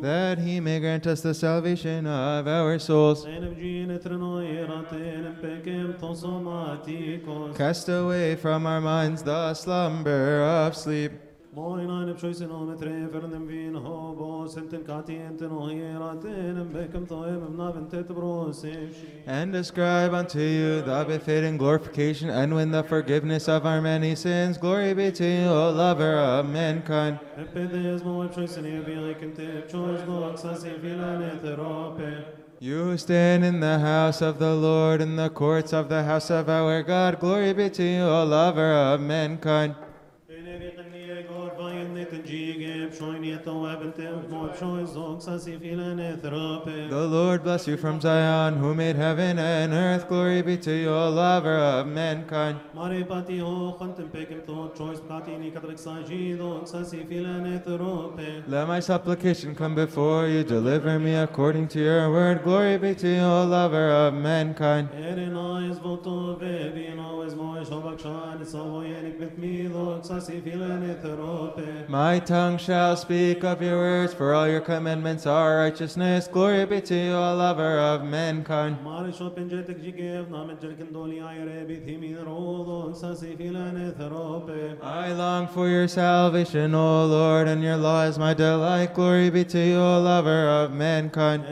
that he may grant us the salvation of our souls. Cast away from our minds the slumber of sleep. Moin pshoisen om tre fernem vin hobos enten kati enten ohiraten bekem toem naven tet brosevshi. And describe unto you the befitting glorification and win the forgiveness of our many sins. Glory be to you, O lover of mankind. Epedes mo pshoisen evi kente pshois doxas evilan eterope. You stand in the house of the Lord, in the courts of the house of our God. Glory be to you, O lover of mankind. The Lord bless you from Zion, who made heaven and earth. Glory be to you, O lover of mankind. Mare pati ho khantem pekem to choice pati ni katrik saji doxas evilan eterope. Let my supplication come before you. Deliver me according to your word. Glory be to you, O lover of mankind. Erin eyes voto baby and always more shabak shan it's all yenik with me doxas evilan eterope. My tongue shall speak of your words, for all your commandments are righteousness. Glory be to you, O lover of mankind. Mare shopen jetek jigev namet jerken doli ayre bithimi rodo doxas evilan eterope. I long for your salvation, O Lord, and your law is my delight. Glory be to you, O lover of mankind.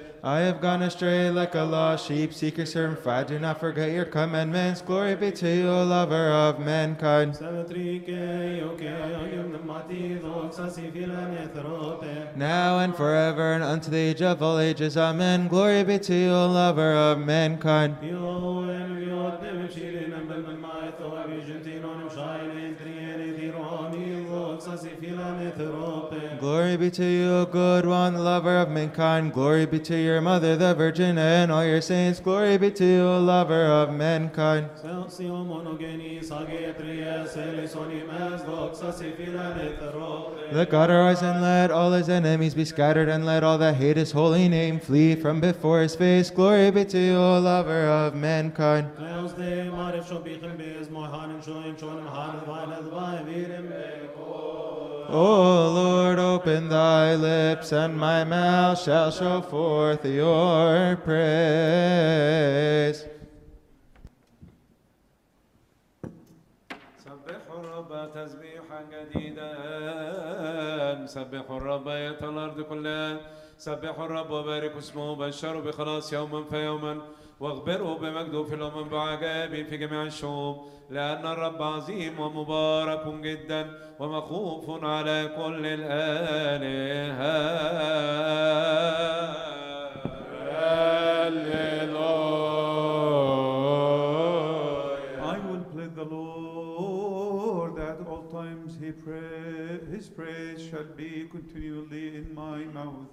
Ese untul type si shu says mo roko ne kape ver vo itin roi doxas evilan eterope. I have gone astray like a lost sheep. Seek your servant, for I do not forget your commandments. Glory be to you, O lover of mankind. Savetrike yoke ayum namati doxas evilan eterope. Now and forever, and unto the age of all ages. Amen. Glory be to you, O lover of mankind. Glory be to you, O good one, lover of mankind. Glory be to your mother, the Virgin, and all your saints. Glory be to you, O lover of mankind. Let God arise and let all his enemies be scattered, and let all that hate his holy name flee from before his face. Glory be to you, O lover of mankind. O Lord, open thy lips, and my mouth shall show forth your praise. سبحوا الرب تسبيحا يا الأرض كلها. سبحوا الرب وباركوا اسمه وبشروا بخلاص يوما فيوما. واخبروا بمجده في الامم بعجائب في جميع الشعوب لأن الرب عظيم ومبارك جدا ومخوف على كل الالهه I will the Lord all times. His praise shall be continually in my mouth.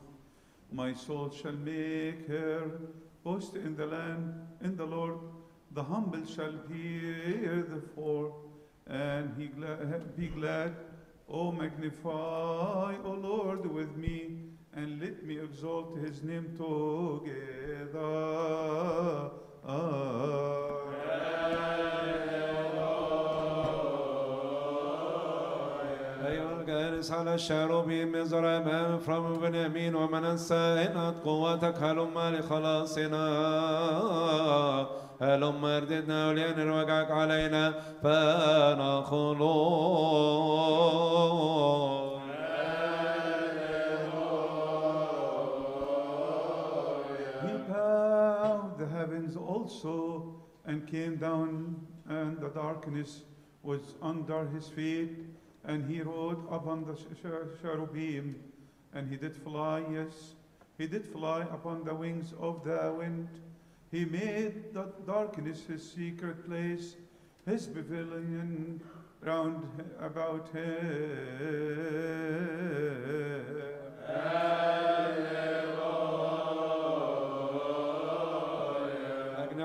My soul shall make her boast in the land, in the Lord. The humble shall hear the fall, and he be glad. Oh, magnify, O Lord, with me, and let me exalt his name together. أيها الجالس على الشاروبيم مزر أمام فرم بنيامين ومنسى إنت قوتك هلم لخلاصنا هلم أرددنا ولين وجعك علينا؟ bowed the heavens also and came down, and the darkness was under his feet, and he rode upon the cherubim, and he did fly, yes, he did fly upon the wings of the wind. He made the darkness his secret place, his pavilion round about him.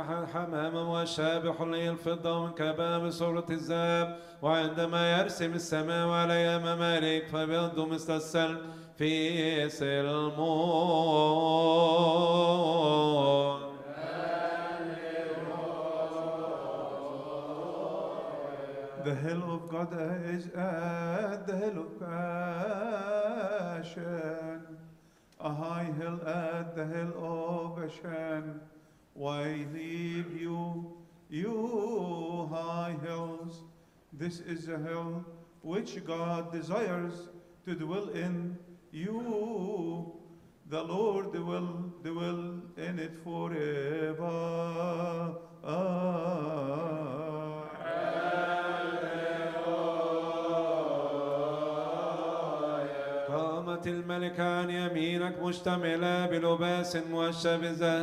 حمام والشابح للفضة وانكباب صورة الذهب وعندما يرسم السماء علي ممالك فبيض مثل السلم في سلمون The hill of God is at the hill of Ashen, a high hill at the hill of Ashen. Why leave you, you high hills? This is a hill which God desires to dwell in. You, the Lord, will dwell in it forever. قامت الملكان يمينك مشتملة بلباس موشى بالذهب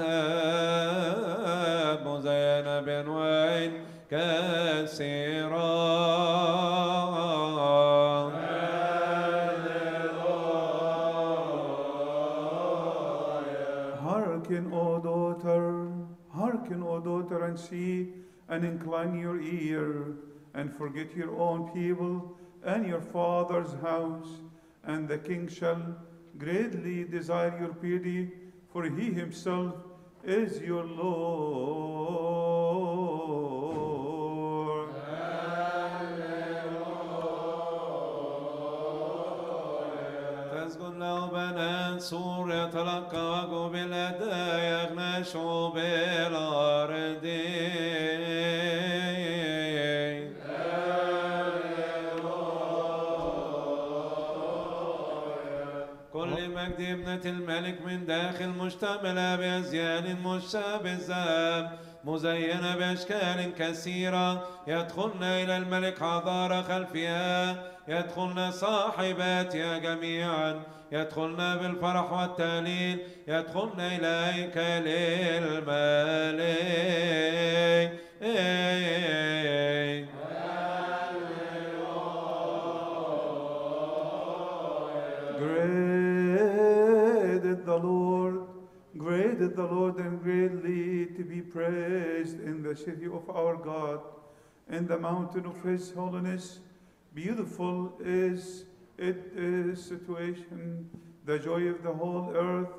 مزينة بأنواع كثيرة Hearken, O daughter, hearken, O daughter, and see, and incline your ear, and forget your own people and your father's house, and the king shall greatly desire your pity, for he himself is your Lord. تسكن له بنات سور يتلقى بالأداء يغنش بالأرض كل مجد ابنة الملك من داخل مشتملة بأزيان بالذهب مزينة بأشكال كثيرة. يدخلن إلى الملك حضارة خلفها. يدخلن صاحباتها جميعا. يدخلن بالفرح والتهليل. يدخلن إلى هيكل الملك. Great. The Lord, and greatly to be praised in the city of our God, in the mountain of His holiness. Beautiful is it is situation, the joy of the whole earth,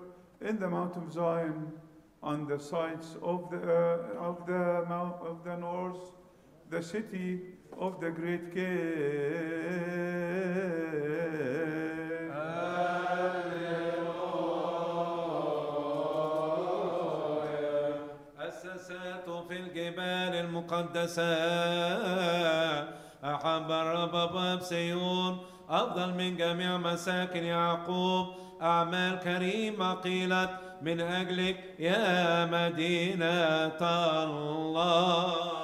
in the Mount of Zion, on the sides of the uh, of the mount of the north, the city of the great King. الجبال المقدسة أحب الرب باب سيون أفضل من جميع مساكن يعقوب أعمال كريمة قيلت من أجلك يا مدينة الله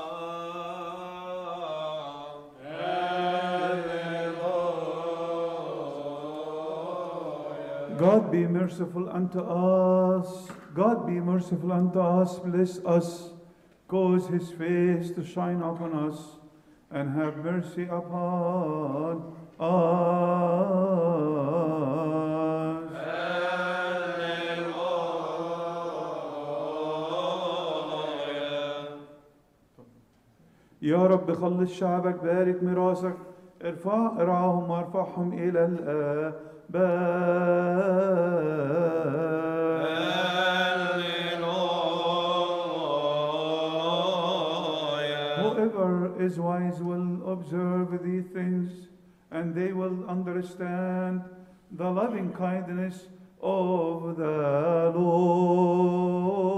God be merciful unto us. God be merciful unto us. Bless us. Cause his face to shine upon us and have mercy upon us. يا رب خلص شعبك بارك ميراثك ارفع ارعاهم وارفعهم إلى الاباد is wise will observe these things, and they will understand the loving kindness of the Lord.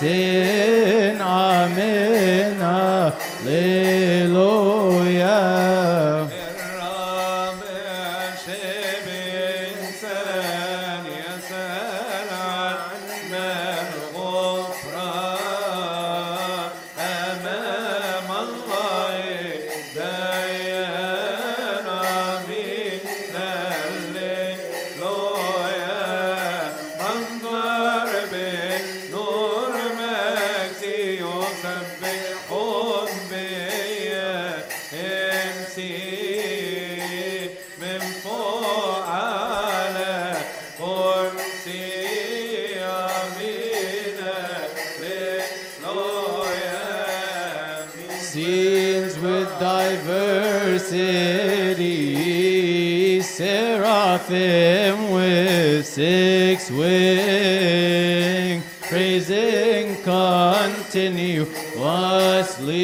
Begotten.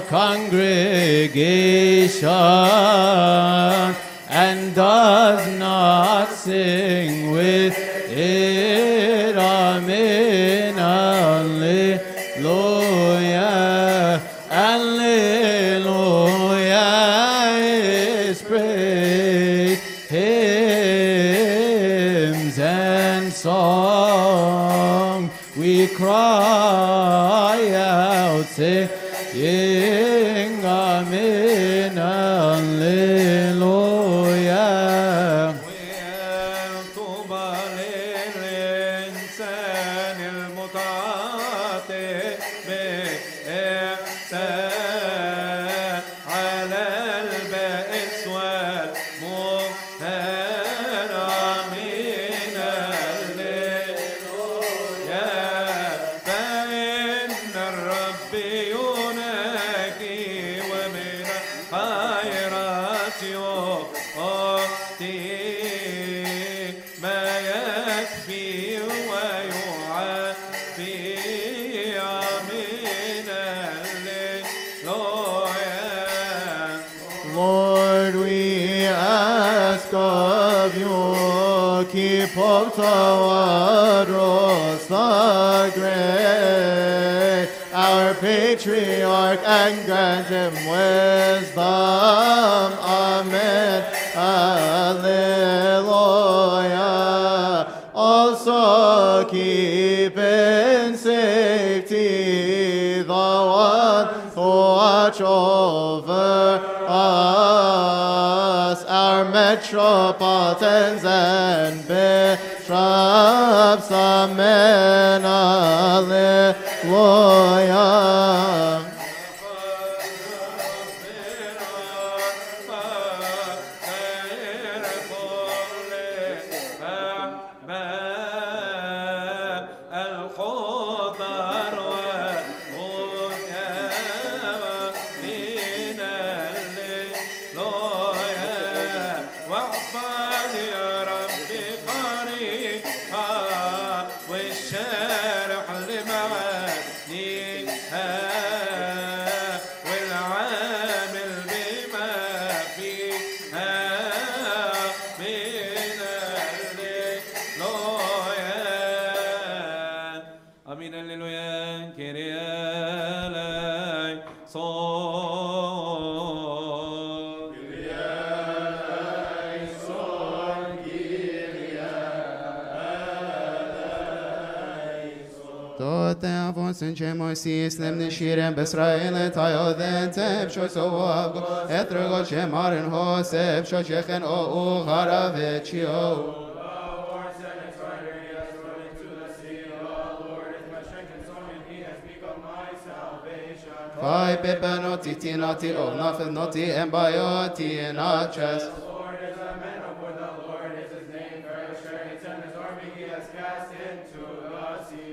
congregation Moisis lemne shirem besrael tayo den tep sho so avgo etrgo che maren hosep sho chechen o u harave chio Pai pepe noti tinati o nafel noti embayoti enachas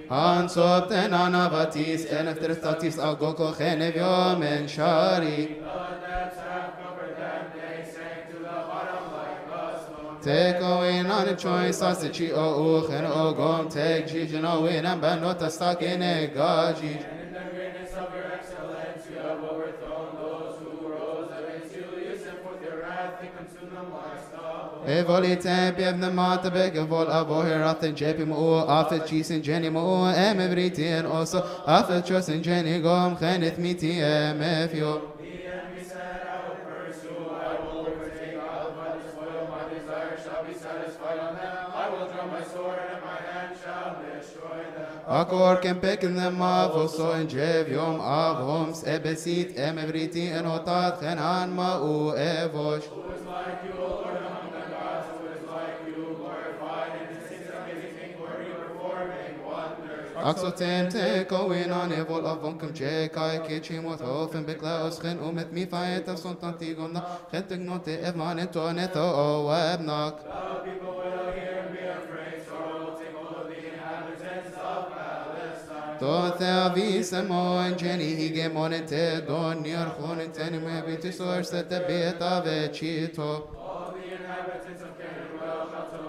Han sopten anavatis en efter statis agoko chenev men shari. Take away non choice as the chi o uch and o gom take jijin o win and ban not a stock in a gaji. Evolite biev the mata beg vol avoher after jepi after cheese and jenny mo em also after trust and jenny gom khanith miti em you Akor ken pekin them av also en jev yom av homs ebesit em everything and otat khanan ma u evosh أقصى تيم تكوين عن يفول أفونكم جي كاي كيتشي مثوفن بكلاوس خن أمت مي فايت سلطان تيغمنا خن تجنوتي إف مان انتو نتو وابنك تو تابی سمان جنی هیگه مانت دنیا خون تن مبیتی سورست بیتا و چی تو All the inhabitants of Canaan will come to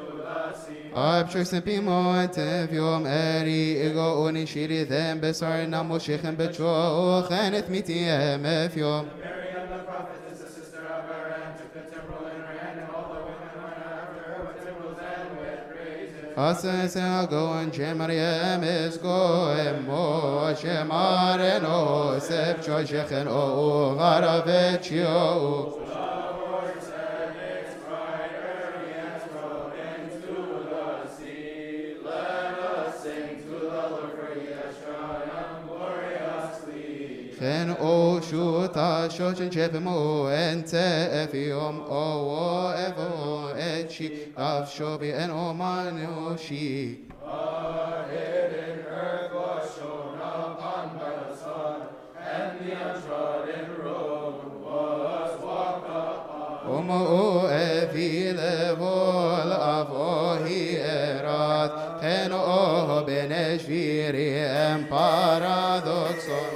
Ab choice pimo ente viom eri ego oni shiri them besar namo shechem becho khanet miti em fiom. Asa se go and Jemariem is go and mo Shemaren o sep choshechen o garavechio. Chen o shuta shoshin chepimo ente efiom o o evo echi av shobi en o manu shi. Omo o beneșviri în paradoxul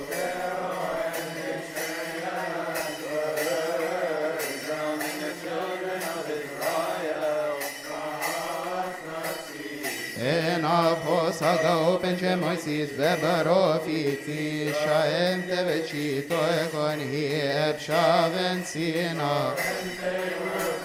Εναφός αγαούπεν και Μωυσής βεβαρόφητη Σα εμτεβετσι το εγωνί εψαβεν σύνο Εντε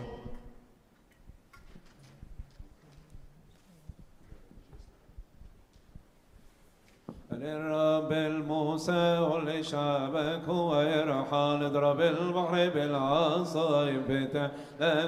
للرب الموسى ولشعبك ويرحل اضرب البحر بالعصايب بتلك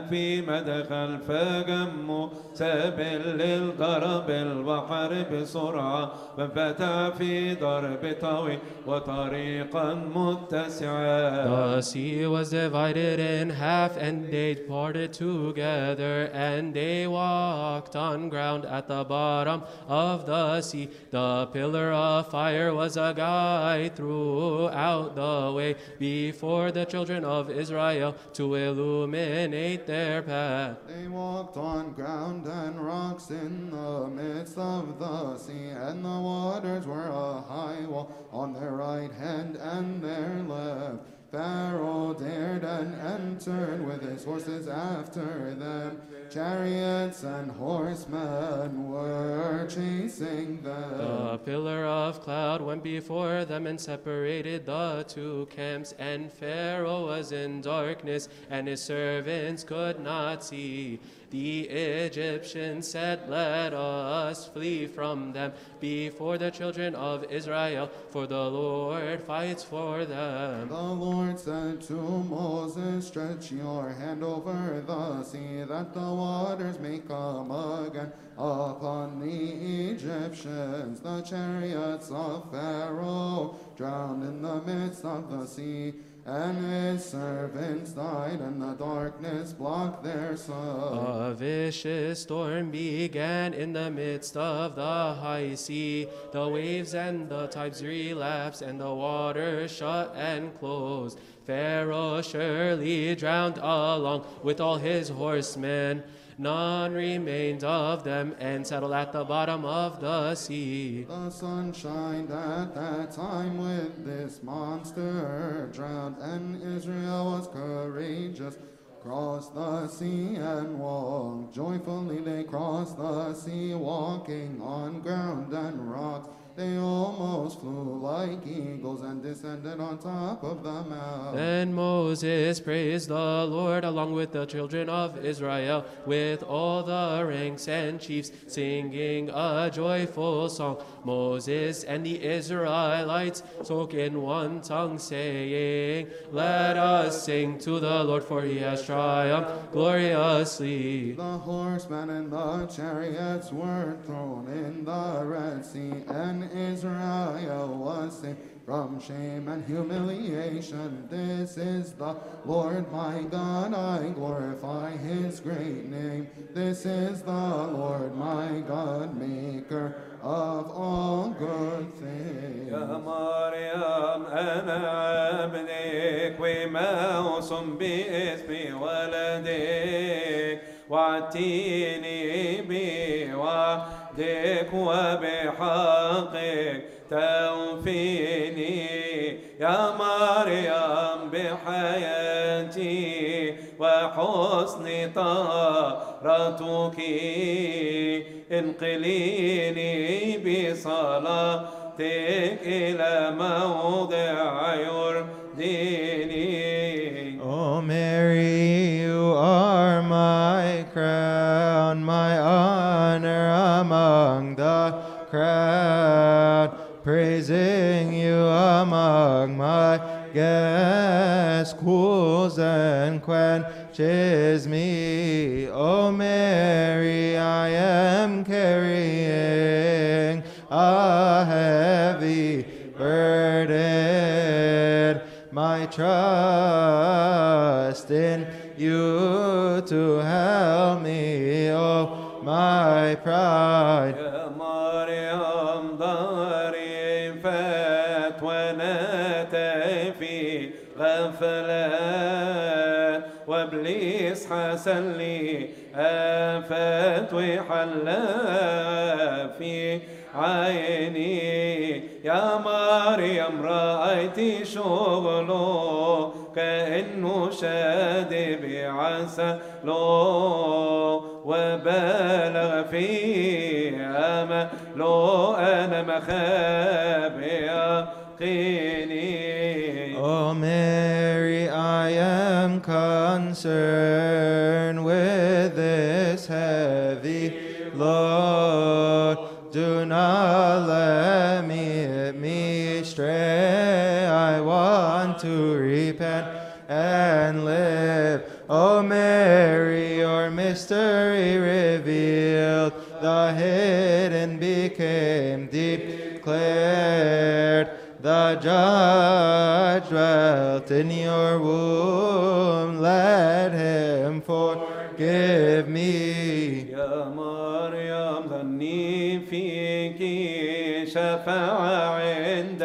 في مدخل فجمه سبل للضرب البحر بسرعة فانفتح في ضرب طويل وطريقا متسعا The sea was divided in half, and they parted together, and they walked on ground at the bottom of the sea. The pillar of fire was a guide throughout the way before the children of Israel to illuminate their path. They walked on ground and rocks in the midst of the sea, and the waters were a high wall on their right hand and their left. Pharaoh dared and entered with his horses after them. Chariots and horsemen were chasing them. The pillar of cloud went before them and separated the two camps, and Pharaoh was in darkness, and his servants could not see. The Egyptians said, Let us flee from them before the children of Israel, for the Lord fights for them. The Lord said to Moses, Stretch your hand over the sea, that the waters may come again upon the Egyptians. The chariots of Pharaoh drowned in the midst of the sea, and his servants died, and the darkness blocked their sun. A vicious storm began in the midst of the high sea. The waves and the tides relapsed, and the water shut and closed. Pharaoh surely drowned along with all his horsemen. None remained of them, and settled at the bottom of the sea. The sun shined at that time with this monster drowned, and Israel was courageous. Crossed the sea and walked. Joyfully they crossed the sea, walking on ground and rocks. They almost flew like eagles and descended on top of the mount. Then Moses praised the Lord along with the children of Israel, with all the ranks and chiefs, singing a joyful song. Moses and the Israelites spoke in one tongue, saying, Let us sing to the Lord, for he has triumphed gloriously. The horsemen and the chariots were thrown in the Red Sea, and Israel was saved from shame and humiliation. This is the Lord my God, I glorify his great name. This is the Lord my God, maker of all good things. يا مريم أنا عبدك وموسم باسم ولدك. وعدتيني بوعدك وبحقك. توفيني يا مريم بحياتي. وحسن طهارتك انقليني بصلاتك إلى موضع يرضيني Oh Mary, you are my crown, my honor among the crowd, praising you among my guests, cools and quenches me. Oh Mary, I am carrying a heavy burden, my trust in you to help me, oh my pride. وابليس حسن لي آفات وحلا في عيني. يا مريم رأيت شغله كأنه شاد بعسله وبالغ في أمله أنا مخابئ يقيني Oh Mary, I am concerned. I want to repent and live. Oh Mary, your mystery revealed. The hidden became declared. The judge dwelt in your womb. Let him forgive me. شفاعة عند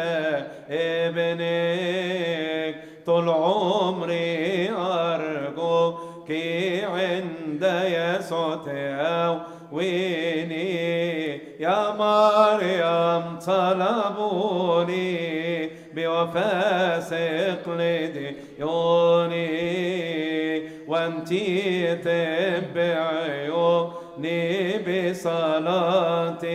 ابنك طول عمري أرجوك عند يسوع تقويني يا مريم طلبوني بوفاء ثقل ديوني وانتي تبعيوني بصلاتك.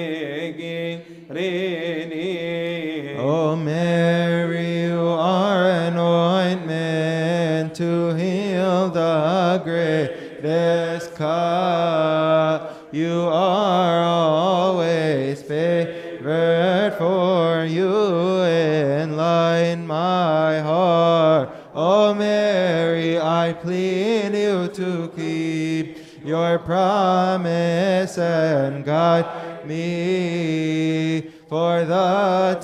re. O Mary, you are an ointment to heal the greatest cause. You are always favored, for you enlighten my heart. O Mary, I plead you to keep your promise and guide me For the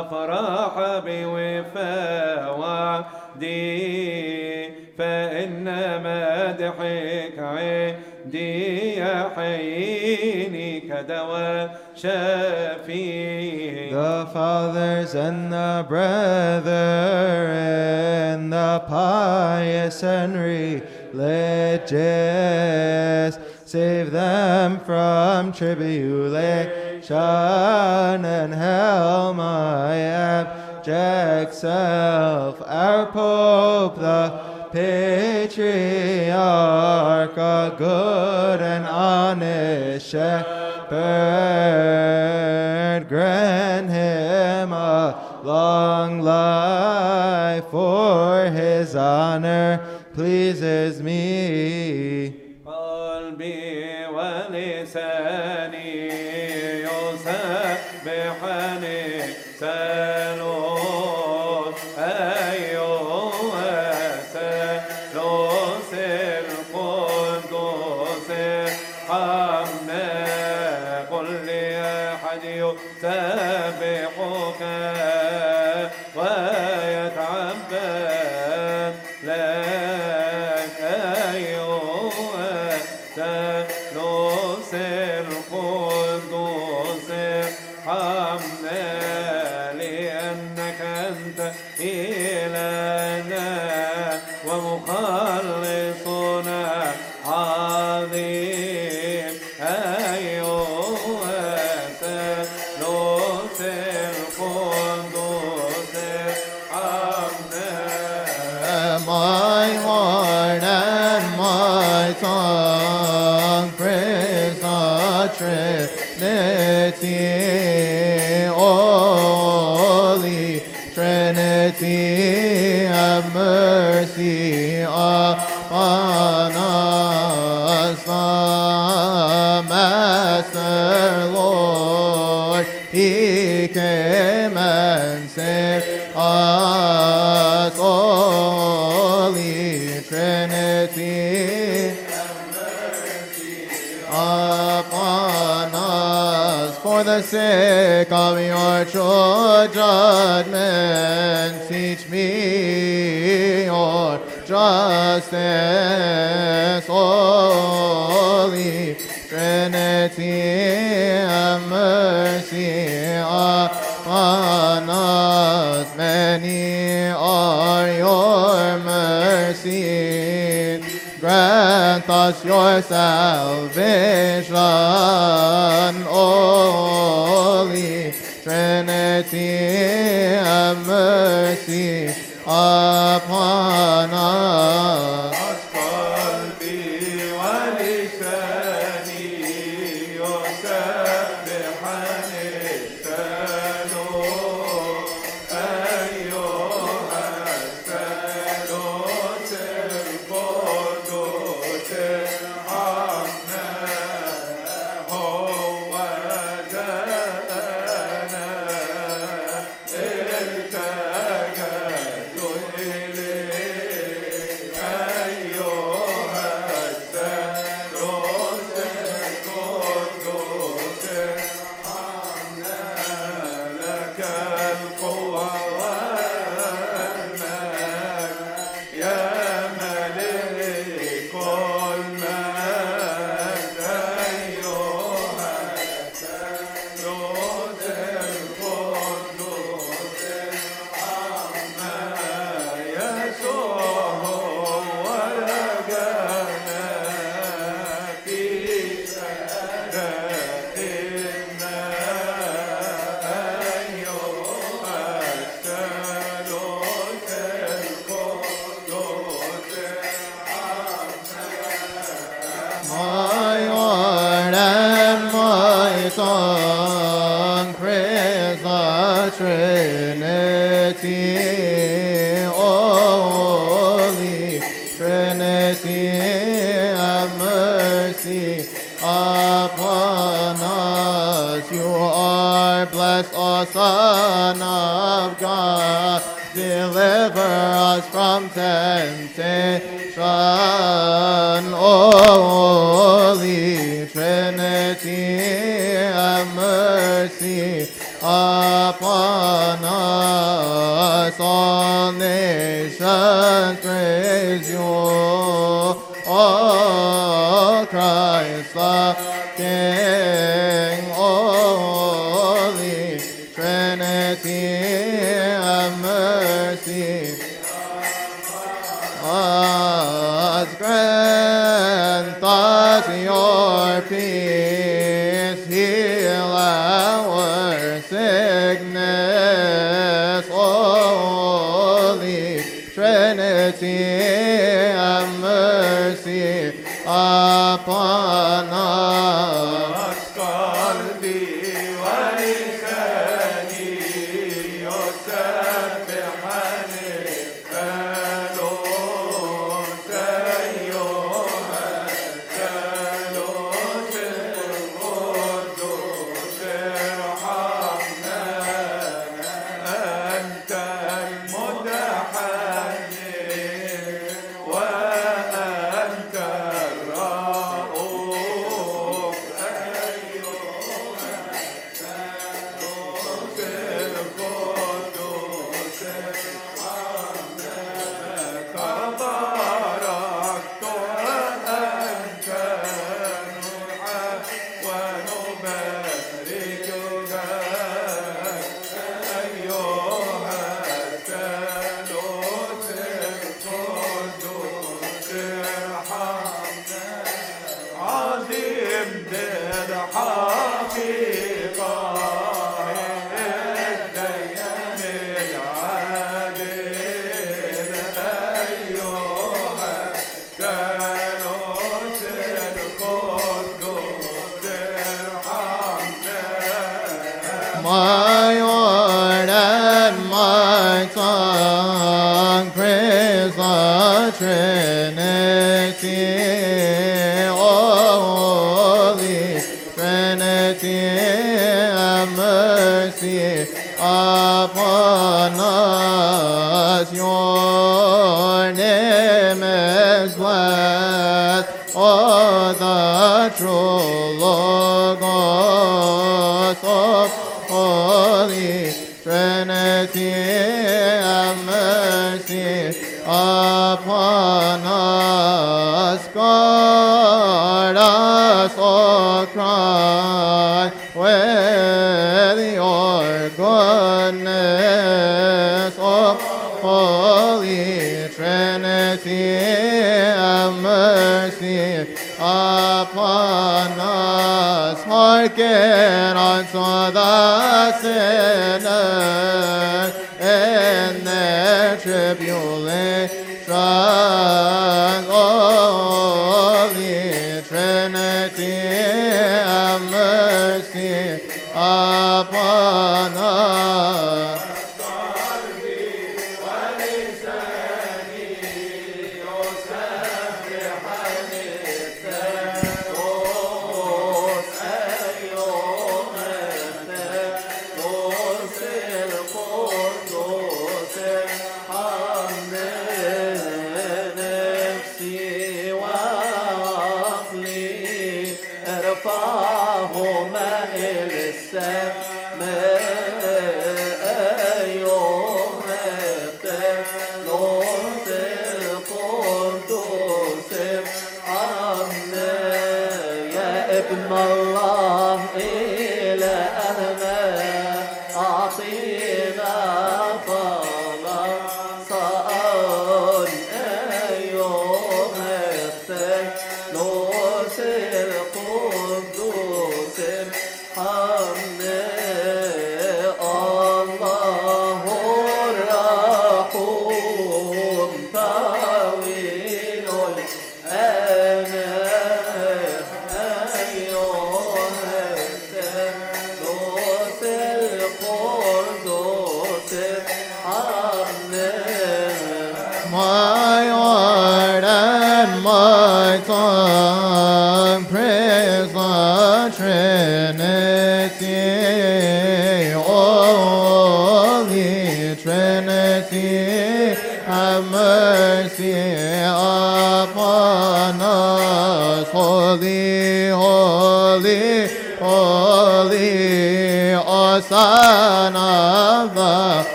أفراح بوفادي فإن مدحك عندي يحييني كدواء شافي The fathers and the brethren, the pious and religious, save them from tribulation. shine and hail my abject self, our Pope, the Patriarch, a good and honest shepherd, grant him a long life for his honor pleases me. الذي أعطانا الصمت روحك من سرعة Holy Trinity us for the sake of your true judgment. Christe soli Trinity have mercy upon us. Many are your mercy. Grant us your salvation, O. Yeah. Mercy upon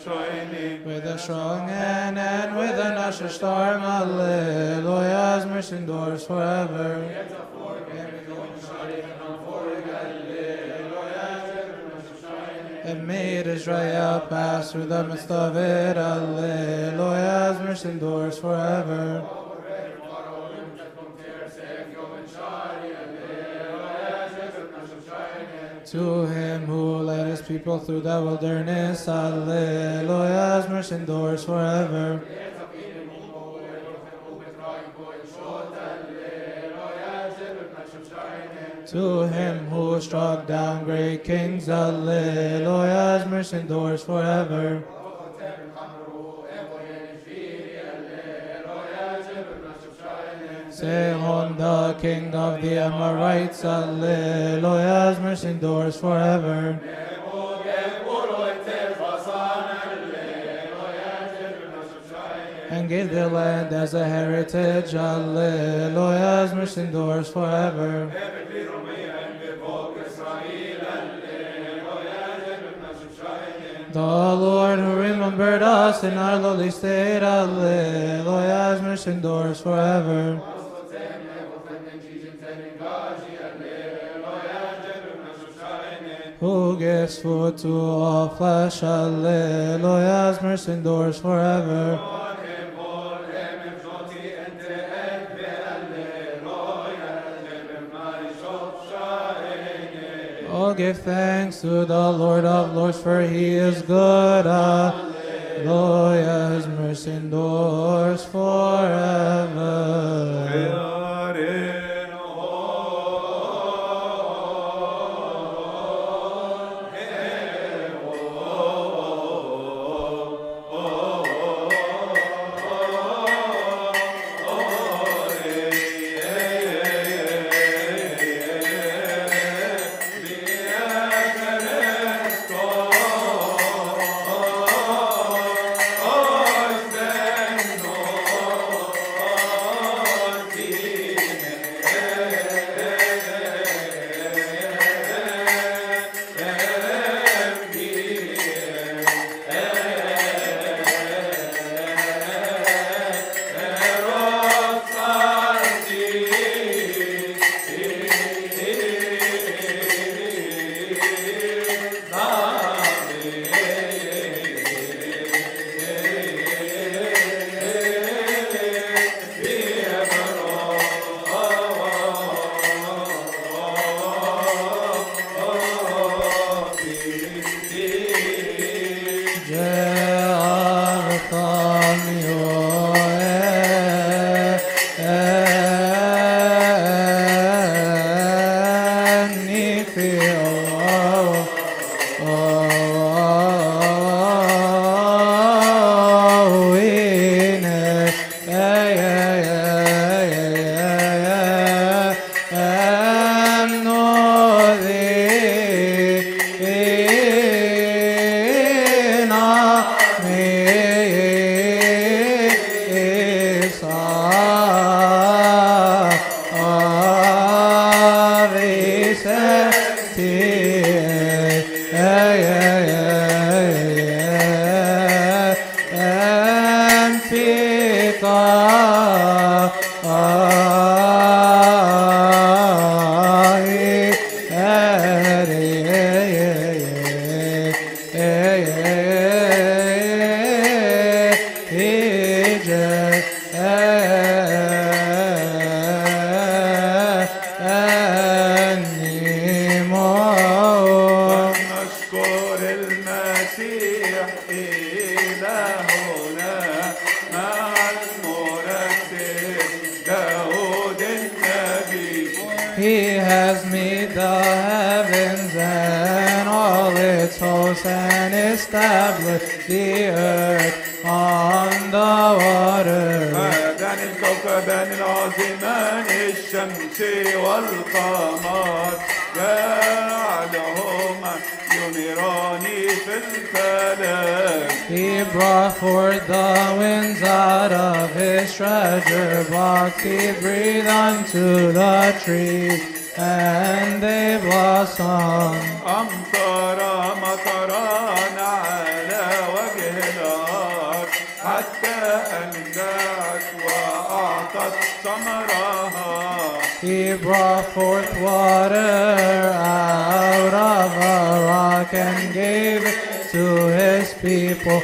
With a strong hand and with an usher storm, Alleluia, His mercy endures forever. And made Israel pass through the midst of it, Alleluia, His mercy endures forever. To him who people through the wilderness, Alleluia, mercy endures forever. To him who struck down great kings, Alleluia, mercy endures forever. Sihon, the king of the Amorites, Alleluia, mercy endures forever. And gave the land as a heritage, Alleluia, His mercy endures forever. The Lord who remembered us in our lowly state, Alleluia, His mercy endures forever. Who gives food to all flesh, Alleluia, His mercy endures forever. Oh, give thanks to the Lord of Lords, for he is good. Alleluia, his mercy endures forever. has He breathed unto the trees, and they blossomed. أمطر مطران على وجه الأرض حتى أنبعت وأعطت ثمرها He brought forth water out of a rock and gave it to his people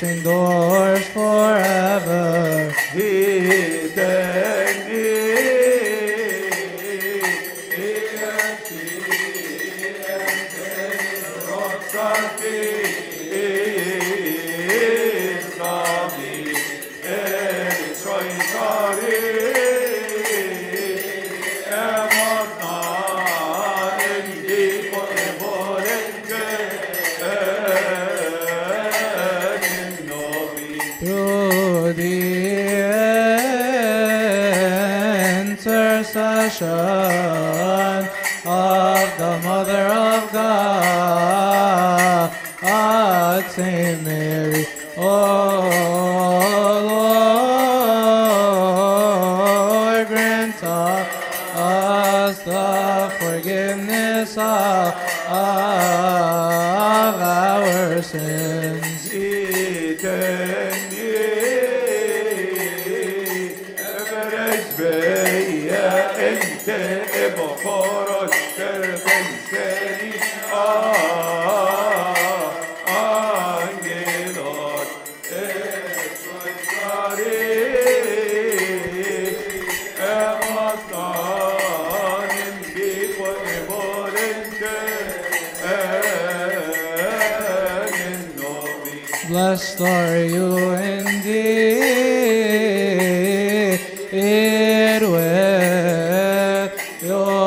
Him. His with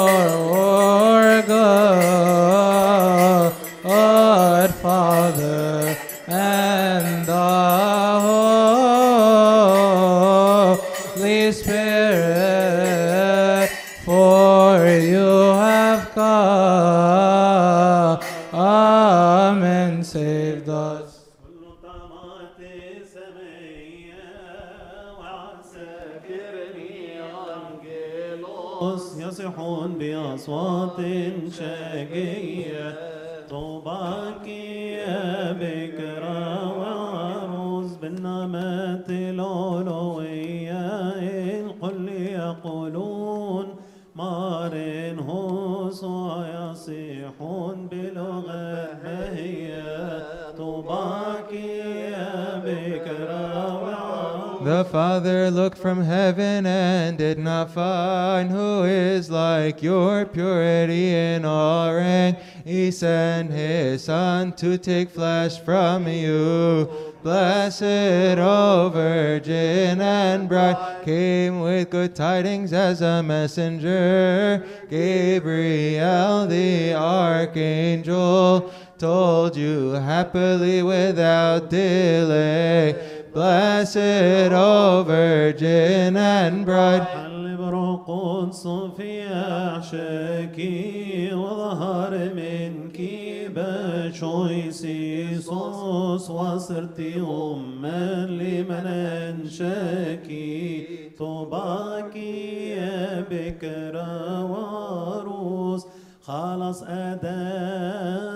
Father looked from heaven and did not find who is like your purity in all rank. He sent his Son to take flesh from you. Blessed, O Virgin and Bride, came with good tidings as a messenger. Gabriel, the archangel, told you happily without delay. Blessed, O Virgin and Bride. حلب رقود أما لمن أنشكي طباكي يا بكرة وروس خلص أدام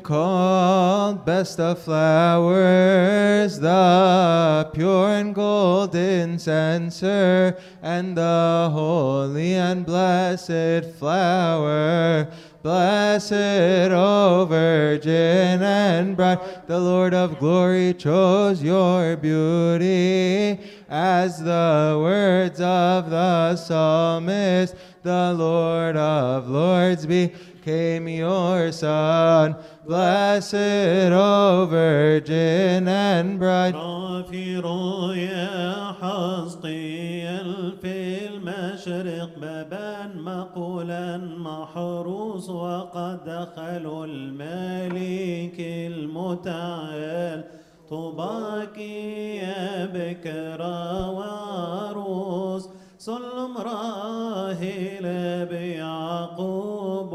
called best of flowers, the pure and golden censer, and the holy and blessed flower. Blessed, O Virgin and Bride, the Lord of glory chose your beauty. As the words of the psalmist, the Lord of lords became your son. Blessed, O Virgin and Bride. يا حزقيل في المشرق بابا محروس وقد دخلوا الملك المتعال طوباك يا بكرة وعروس سلم راهل بيعقوب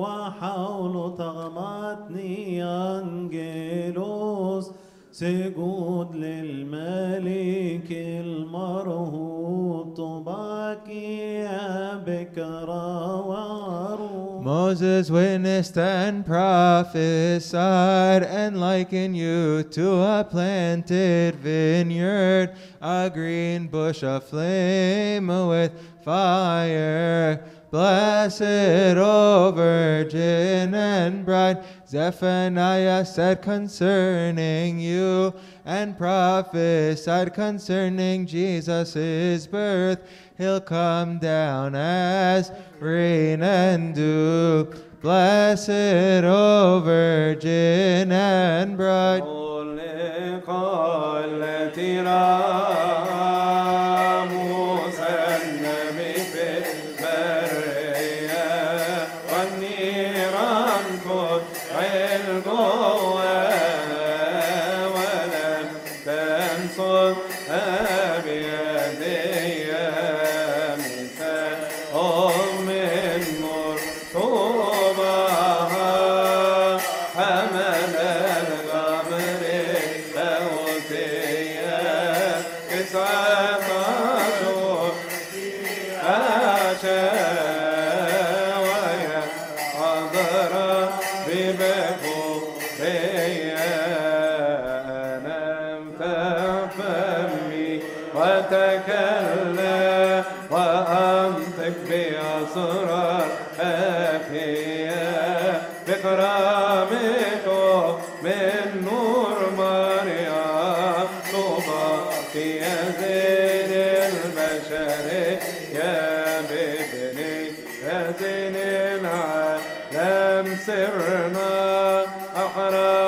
وحول تغمتني أنجلوس سجود للملك المرهوب طوباك يا بكرة وعروس Moses witnessed and prophesied and likened you to a planted vineyard, a green bush aflame with fire. Blessed, O Virgin and Bride, Zephaniah said concerning you, and prophesied concerning Jesus' birth. He'll come down as rain and dew. Blessed, O Virgin and Bride. بكرامته من نور البشر العالم سرنا أحرارا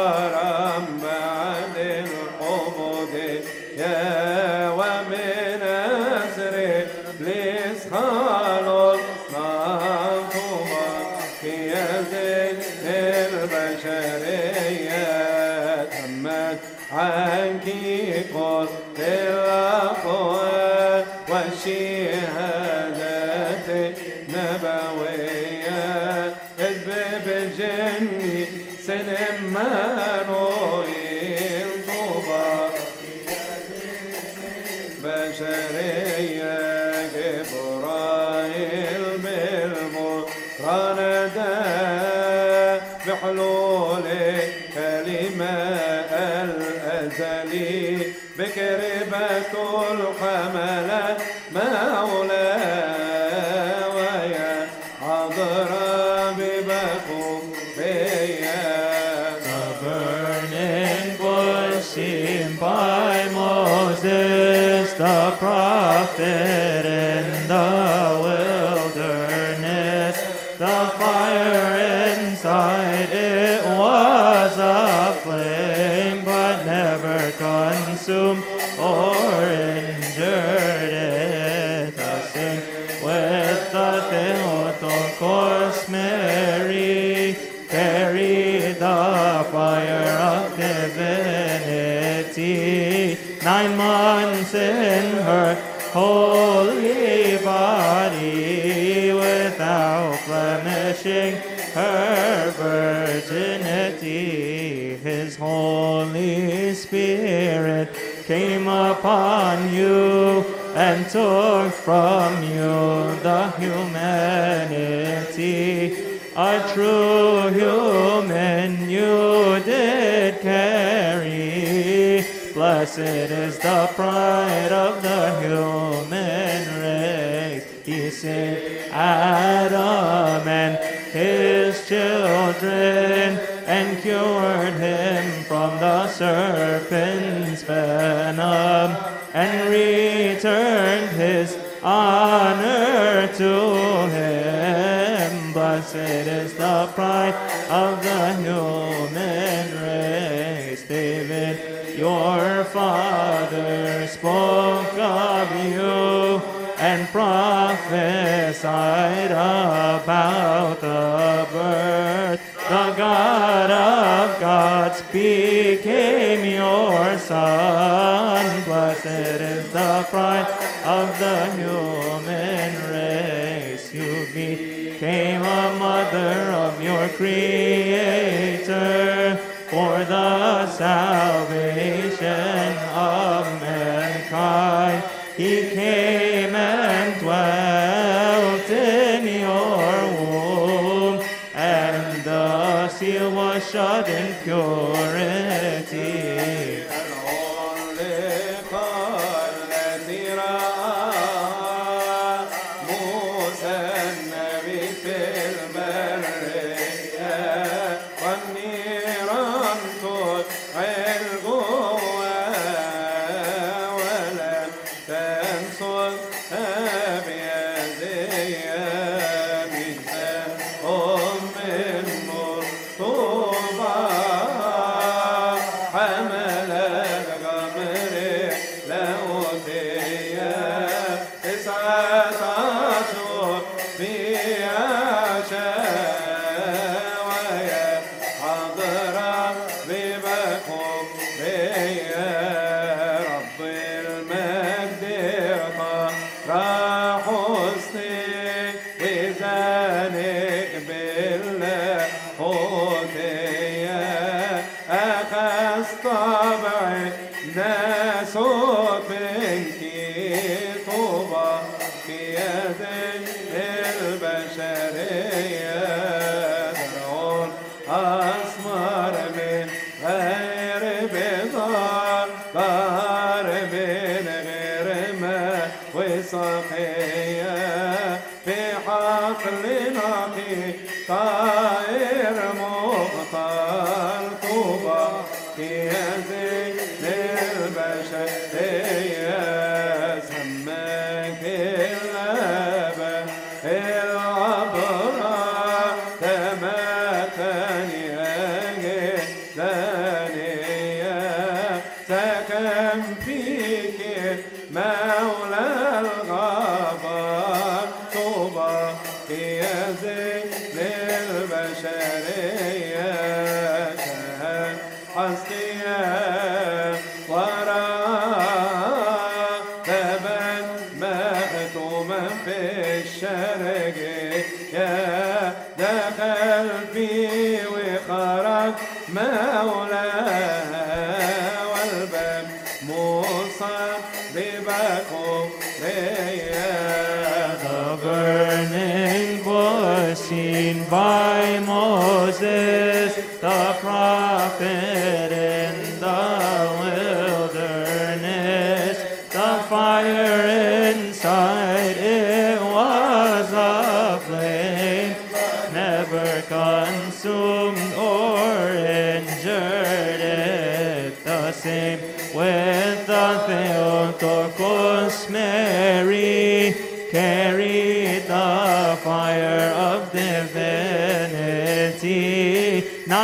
in her holy body without blemishing her virginity. His Holy Spirit came upon you and took from you the humanity. A true human Blessed is the pride of the human race. He saved Adam and his children and cured him from the serpent's venom and returned his honor to him. Blessed is the pride of the human your father spoke of you and prophesied about the birth. The God of gods became your son. Blessed is the pride of the human race. You became a mother of your creator for the salvation was shut in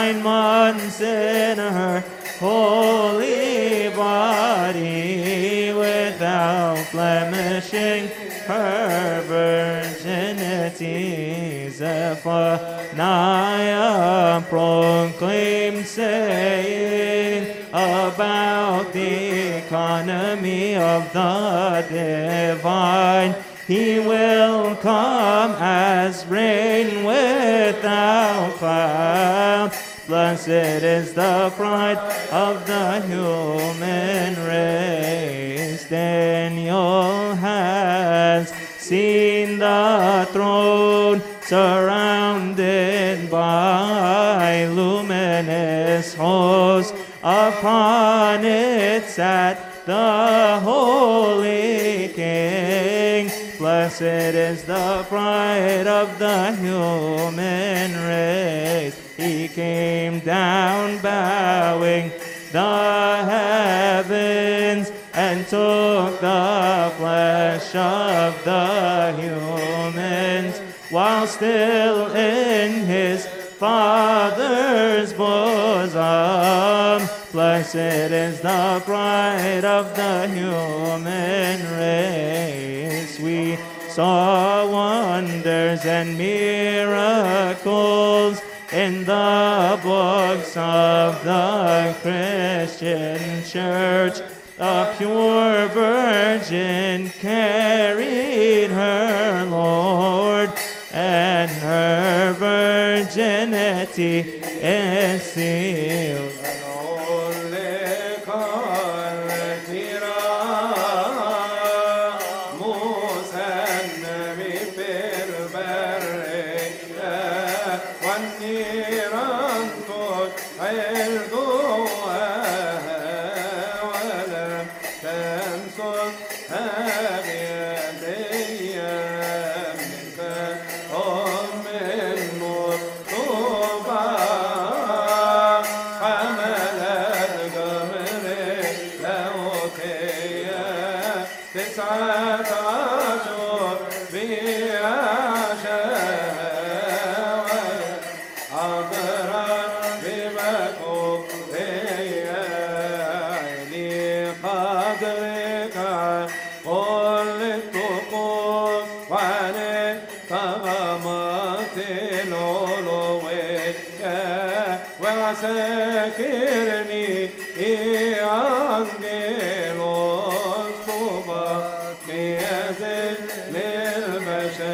nine months in her holy body without blemishing her virginity. Zephaniah proclaimed, saying about the economy of the divine. He will come Blessed is the pride of the human race. Daniel has seen the throne surrounded by luminous hosts. Upon it sat the Holy King. Blessed is the pride of the human race. Came down bowing the heavens and took the flesh of the humans while still in his Father's bosom. Blessed is the pride of the human race. We saw wonders and miracles in the books of the Christian church. A pure virgin carried her Lord, and her virginity is sealed.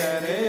Yeah.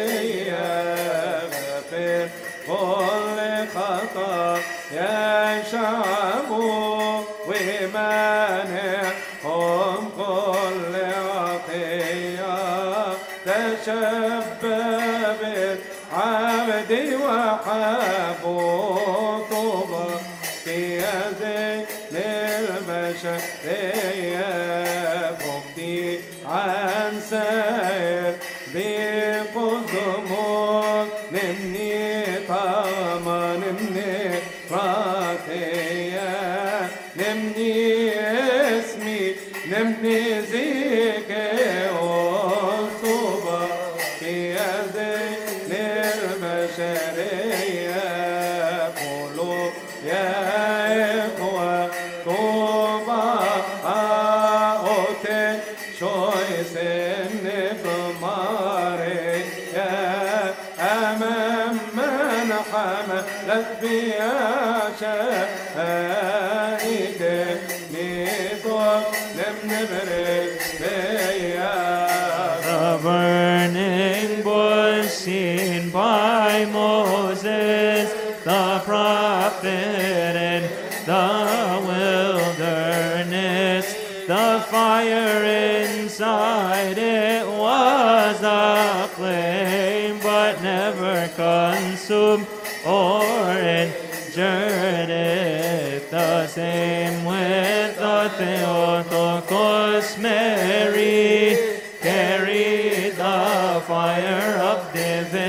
Consumed or injured it. The same with the Theotokos Mary carried the fire of divinity.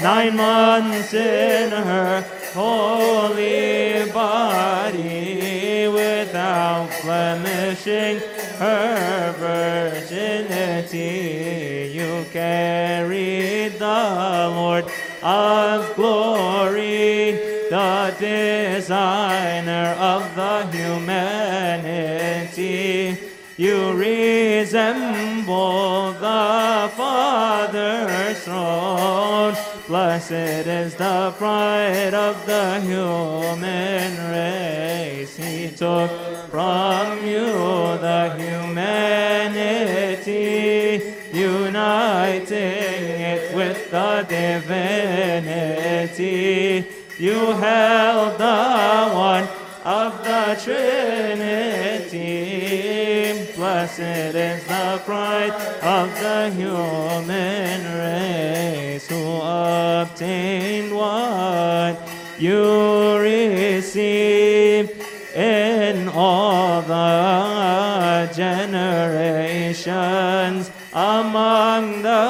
Nine months in her holy body without blemishing her virginity. You Lord of glory, the designer of the humanity. You resemble the Father's throne. Blessed is the pride of the human race. He took from you the humanity, the divinity. You held the one of the Trinity. Blessed is the pride of the human race who obtained what you received in all the generations among the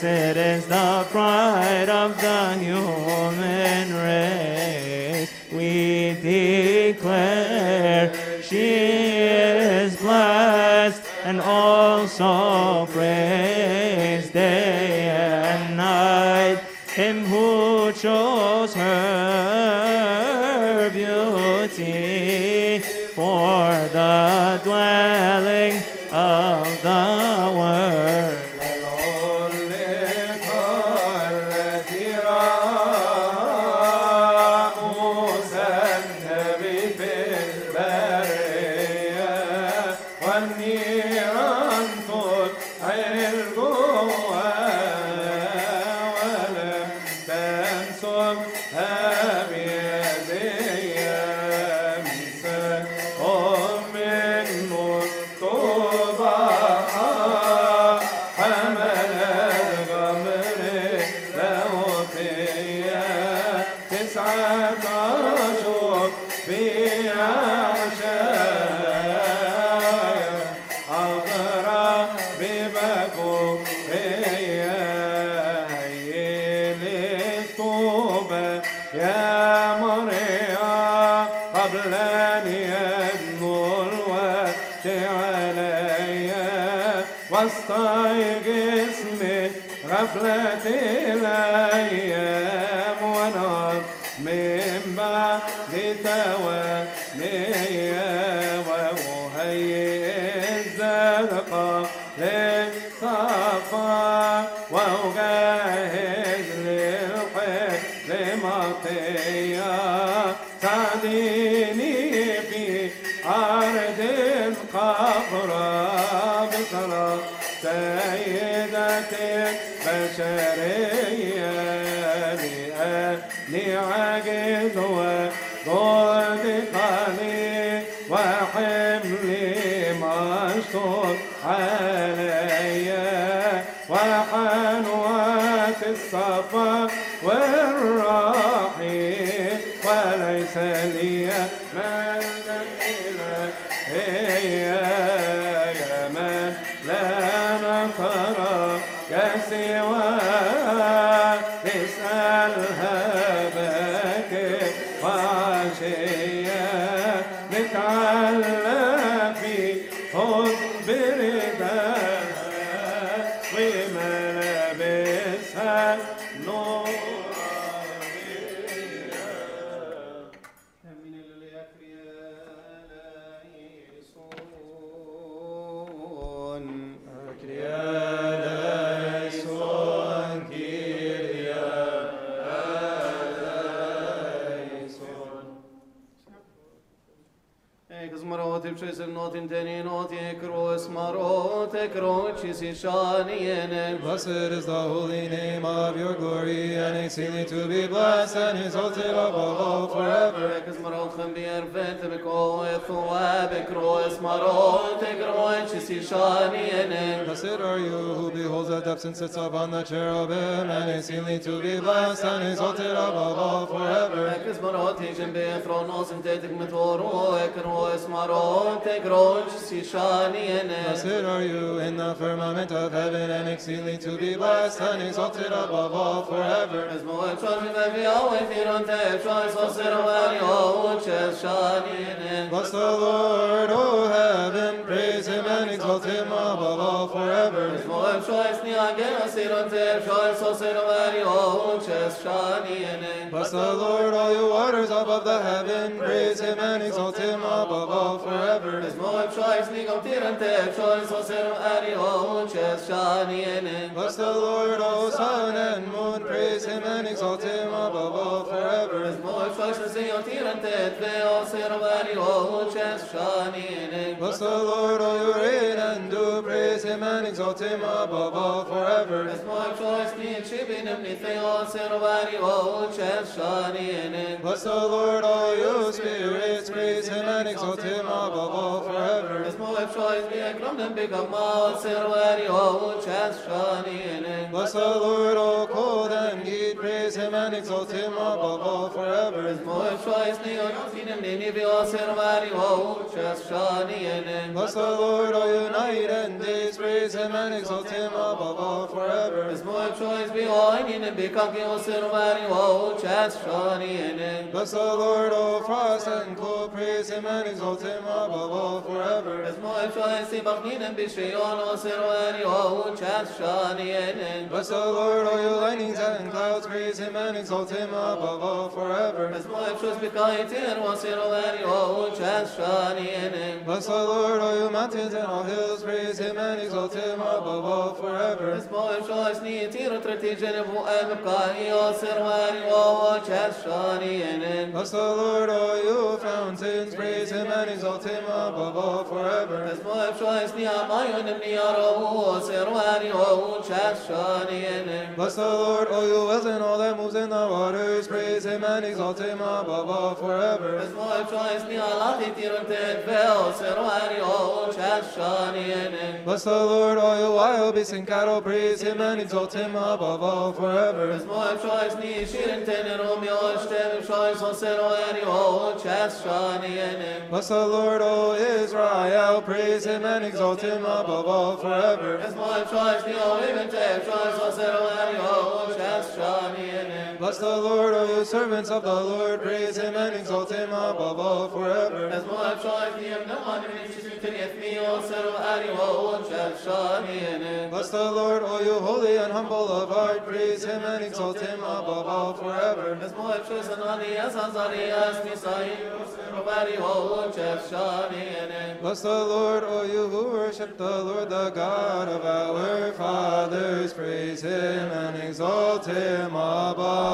Blessed is the pride of the human race. We declare she is blessed and also praise day and night him who chose her kro chisi Blessed is the holy name of your glory, and exceedingly to be blessed and exalted above all forever. Ex marot kham bier vet beko ethwa bekros marot kro chisi shani ene Blessed are you who beholds the depths and sits upon the cherubim, and exceedingly to be blessed and exalted above all forever. Ex marot ijem be thronos tetik metoro kro marot kro chisi shani ene Blessed are you in the firmament of heaven, and exceedingly to be blessed and exalted above all forever. Es moe chon me via o firon te chon so sero vario ches shani ene Bless the Lord, O heaven, praise him and exalt him above all forever. Moem shois ni agena sironte shois so servario ches shani ene. Bless the Lord, all you waters above the heaven, praise him and exalt him above all forever. Moem shois ni gom tirante shois so servario ches shani ene. Bless the Lord, O sun and moon, praise him and exalt him above all forever. Bless the Lord, O you rain and dew, praise him and exalt him above all forever. Moem shois ni chibinem ni theo servario ches shani ene. Bless the Lord, all you spirits, praise him and exalt him above all forever. Moem shois ni agromnem bigama servario ches shani ene. Bless the Lord, O cold and praise him and exalt him above all forever. It's more choice the oil seen and be all Cinobati oh chess shiny and then. Bless the Lord, all night and days, praise him and exalt him above all forever. Bless the Lord, O frost and cold, praise him and exalt him above all forever. His boy choice, he bunny and be shy on all Ceremati, oh, chest shiny and then. Bless the Lord, all you lightnings and clouds, praise him and exalt him above all forever. Bless the Lord, all you mountains and all hills, praise him and exalt him above all forever. Bless the Lord, all you fountains, praise him and exalt him above all forever. Bless the Lord, all you wells and all that moves in the waters, praise him and exalt him above all forever. Bless the Lord, all you wild beasts and cattle, praise him and exalt him above all forever. Bless the Lord, O Israel, praise him and exalt him above all forever. Swami Bless the Lord, O you servants of the Lord, praise him and exalt him above all forever. Bless the Lord, O you holy and humble of heart, praise him and exalt him above all forever. Bless the Lord, O you who worship the Lord, the God of our fathers, praise him and exalt him above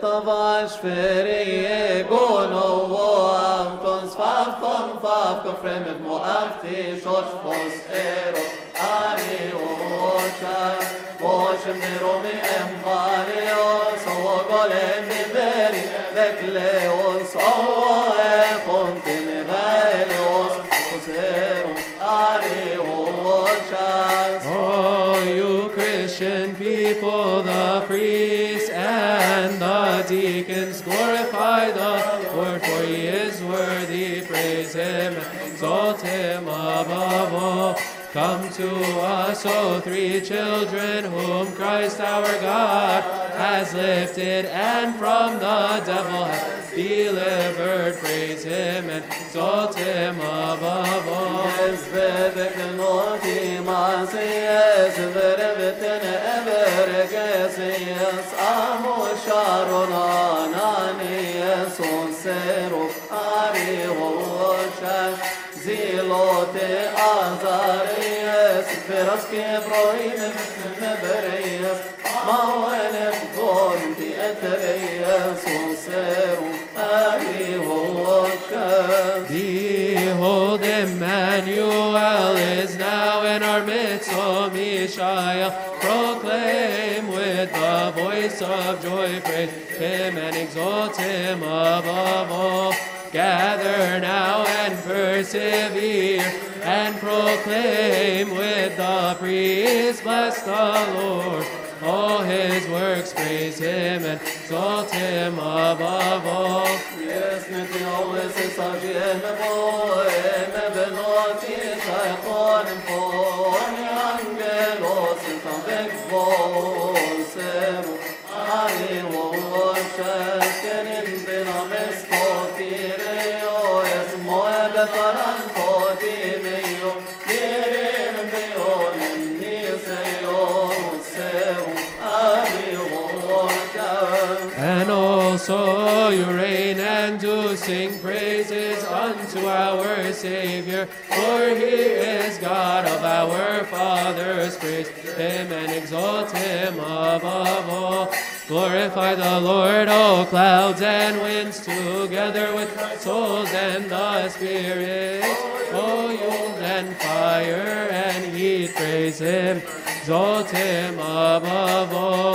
طواش فری گونو و افتون سفافتون فاف کفرم مو افتی شوش فوس ایرو آنی اوشا بوش میرو می امخاری و سو گله می بری بکلی و سو خون تین غیلی و سو ایرو آنی اوشا deacons, glorify the Lord, for he is worthy. Praise him, exalt him above all. Come to us, O three children, whom Christ our God has lifted, and from the devil has delivered. Praise him and exalt him above all. Neberias, mawenem gonti eterias, unserum ari hoshas. Behold, Emmanuel is now in our midst, O Mishael. Proclaim with the voice of joy, praise him and exalt him above all. Gather now and persevere, and proclaim with the priests, bless the Lord. All his works praise him and exalt him above all. Yes, niti always is a gem boy, never not is a con for angelos in the big voice. I will shake sing praises unto our Savior, for he is God of our fathers. Praise him and exalt him above all. Glorify the Lord, O clouds and winds, together with souls and the Spirit. O you and fire and heat, praise him, exalt him above all.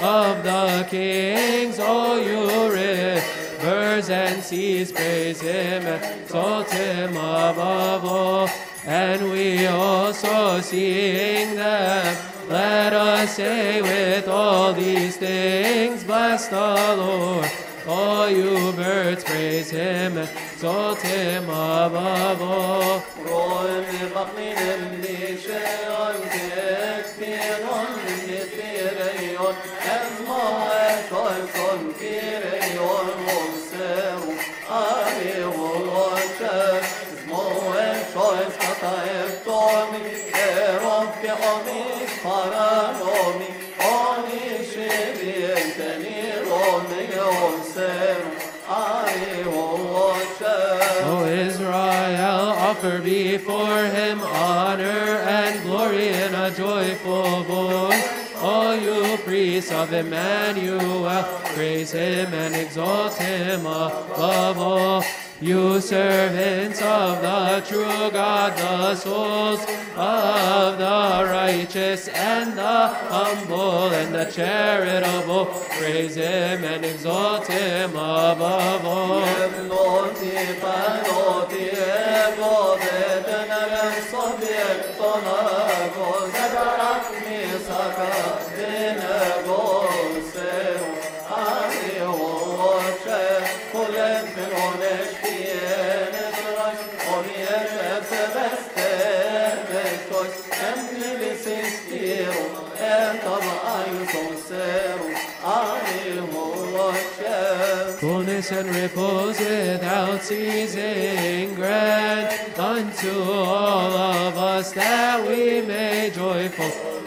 of the kings. O you rivers and seas, praise him, exalt him above all. And we also sing them. Let us say with all these things, bless the Lord. All you birds, praise him, exalt him above all. O Israel, offer before him honor and glory in a joyful voice. All you priests of Emmanuel, praise him and exalt him above all. You servants of the true God, the souls of the righteous and the humble and the charitable, praise him and exalt him above all. Fullness and repose without ceasing, grant unto all of us that we may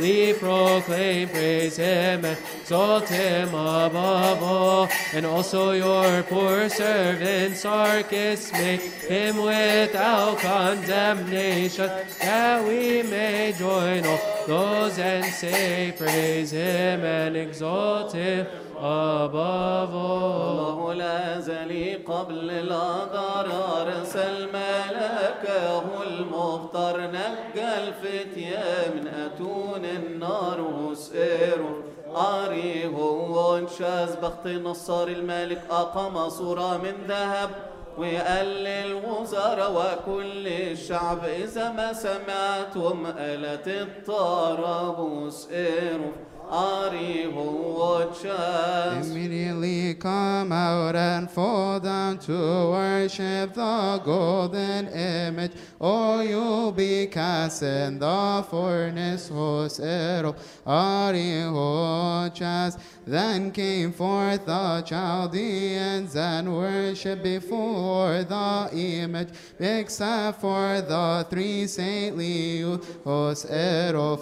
joyfully proclaim, praise Him, and exalt Him above all. And also your poor servant Sarkis, make him without condemnation, that we may join all those and say, praise Him and exalt Him above all. الله لا زلي قبل الأقدار أرسل ملكه المختار نجى الفتية من أتون النار. وسئروا أريه وانشاز. بخت نصار الملك أقام صورة من ذهب. وقال للوزراء وكل الشعب. إذا ما سمعتم آلة الطرب وسئروا Watchers. Immediately come out and fall down to worship the golden image, or you'll be cast in the furnace. Hosero, Ariful. Then came forth the Chaldeans and worshipped before the image, except for the three saintly youth. Hosero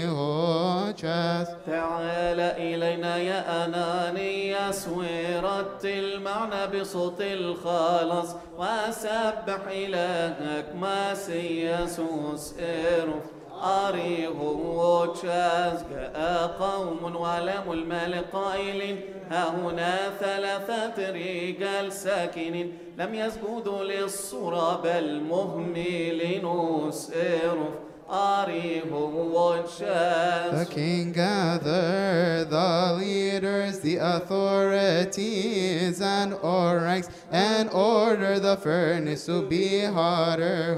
Arihochas. تعال إلينا يا أنانياس ورتل معنا بصوت الخلاص وسبح إلهك ماسياس إيروف أريهم جاء قوم ولم المال قائل هاهنا ثلاثة رجال ساكنين. لم يسجدوا للصرى بل مهملين سيرف The king gathered the leaders, the authorities, and all ranks, and ordered the furnace to be hotter.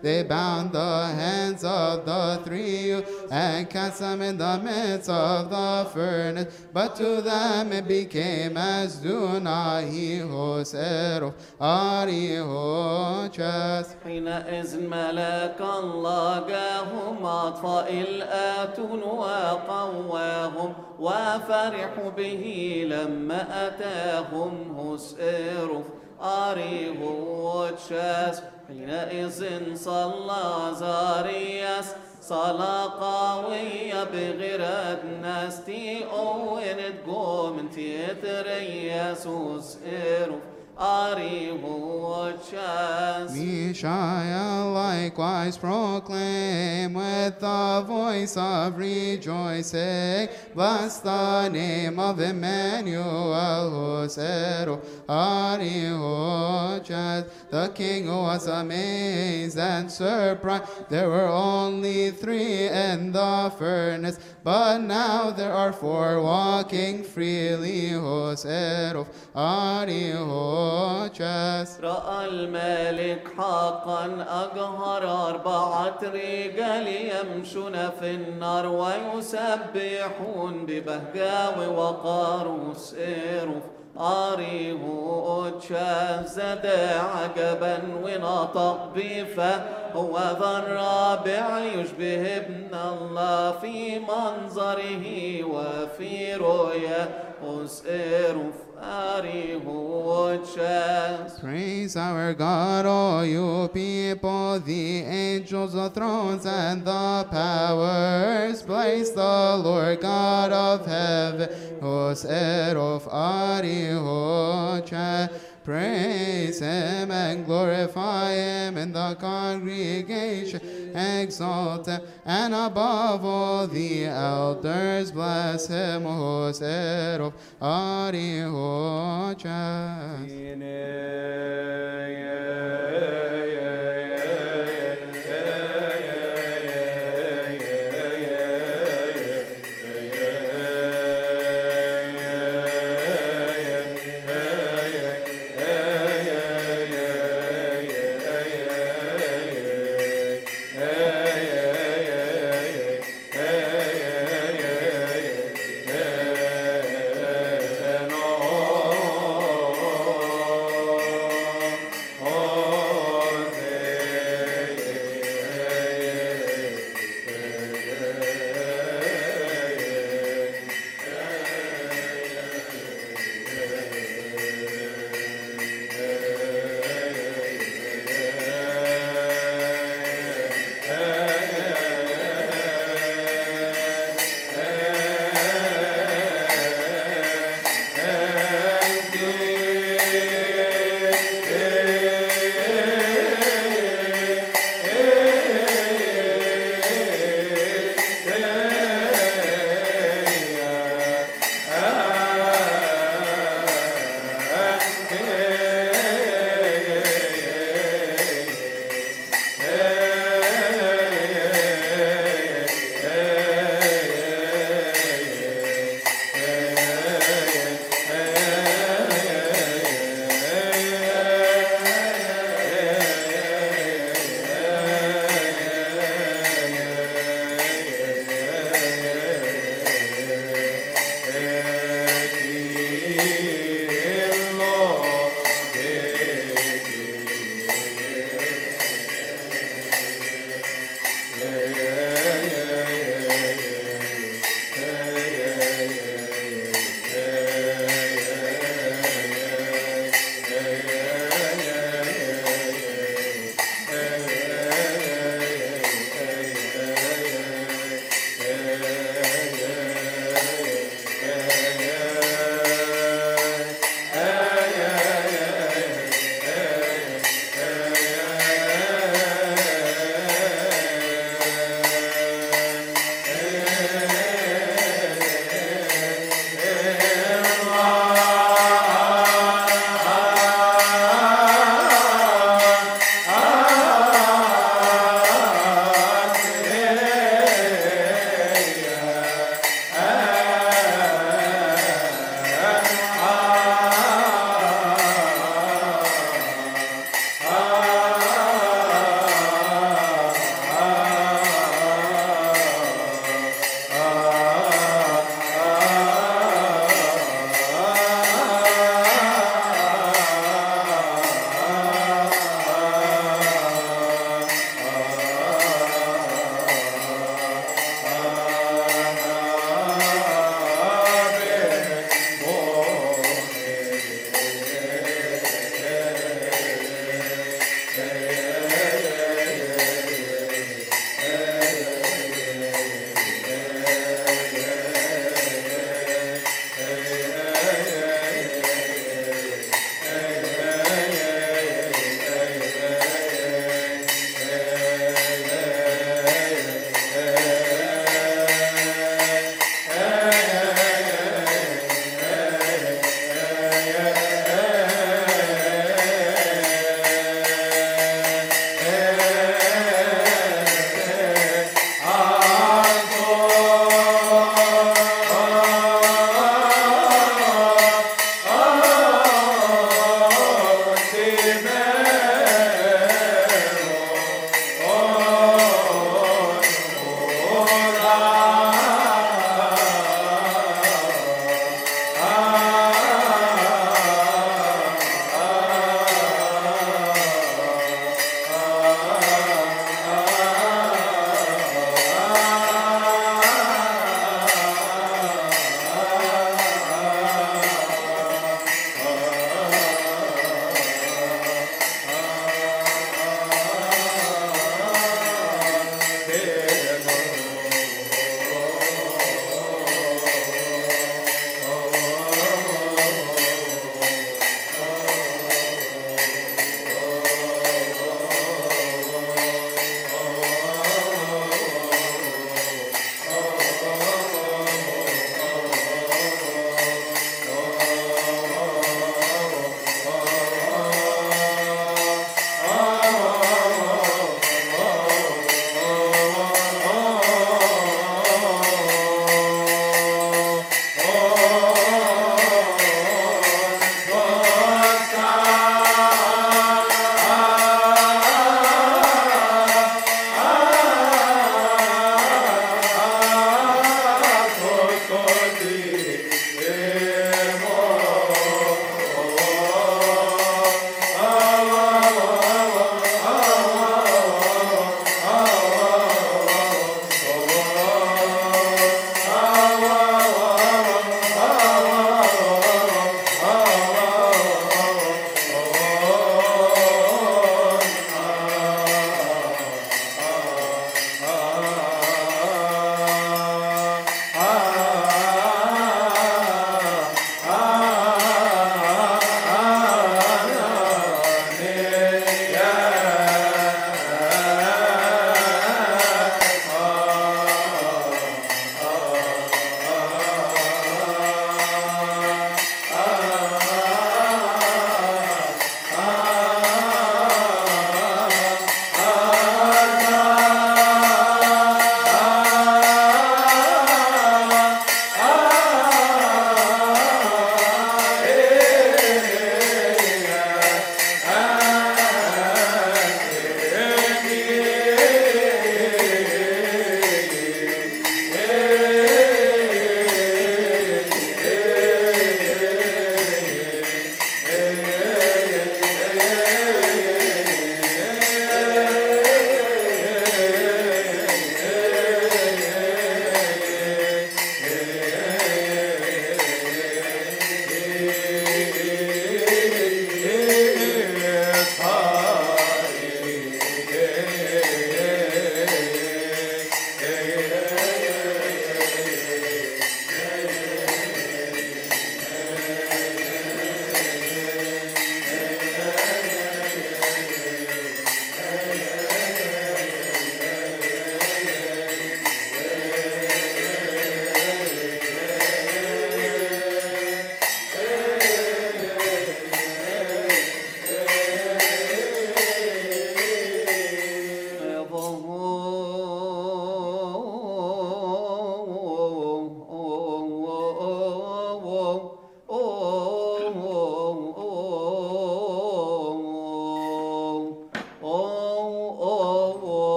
They bound the hands of the three and cast them in the midst of the furnace. But to them it became as do not he. حينئذ ملاك الله جاهم الآتون وقواهم وفرحوا به لما أتاهم هسئرف أريه وتشاس حينئذ صلى زارياس. صلاة قوية بغير ناس. تي أوين تقوم تيترياس وسئرف Arihuchas. Mishael likewise proclaim with the voice of rejoicing, bless the name of Emmanuel, Hosero, oh, Arihochas. The king was amazed and surprised. There were only three in the furnace, but now there are four walking freely, Hosero, Arihochas. رأى الملك حقا أجهر أربعة رجال يمشون في النار ويسبحون ببهجاء وقاروس إيروف أريه زاد عجبا ونطق بفه هو ذا الرابع يشبه ابن الله في منظره وفي رؤيا أريه Praise our God, all you people, the angels, the thrones, and the powers. Praise the Lord God of heaven, Hoser of Arihocha. Praise him and glorify him in the congregation. Exalt him, and above all the elders, bless him, Hoser of Arihocha.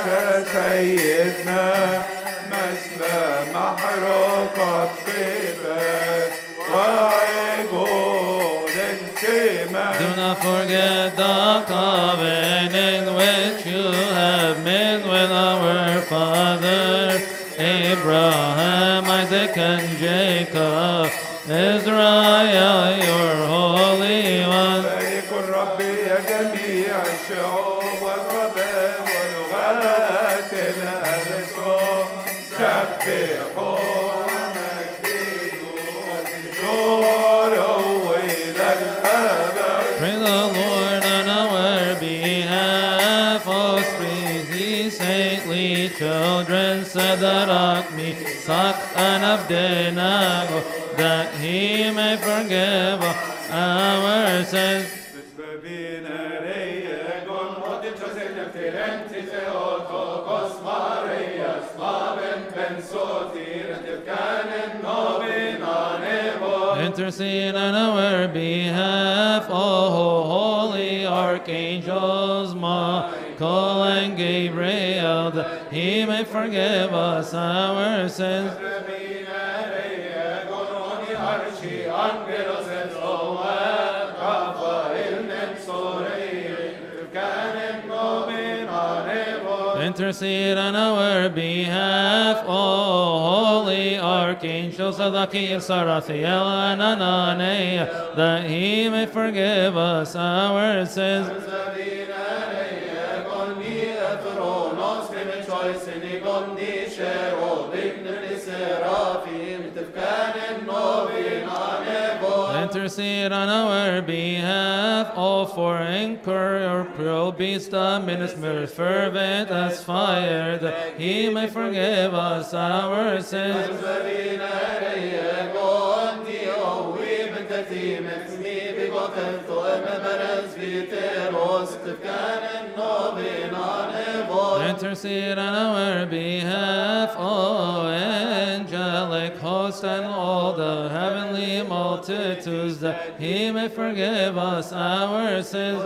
يا سيدنا مثل محروقة طيبة وعقول انتماء Do not forget the covenant which you have made with our fathers, Abraham, Isaac, and And Abednego, that he may forgive our sins. Intercede on our behalf, forgive us our sins. Intercede on our behalf, O holy archangels of the Sarathiel and Ananiah, that he may forgive us our sins. Intercede on our behalf, for anchor or pearl beast, the minister fervent as fire, that he may forgive us our sins. Intercede on our behalf, O angelic host and all the heavenly multitudes, that he may forgive us our sins.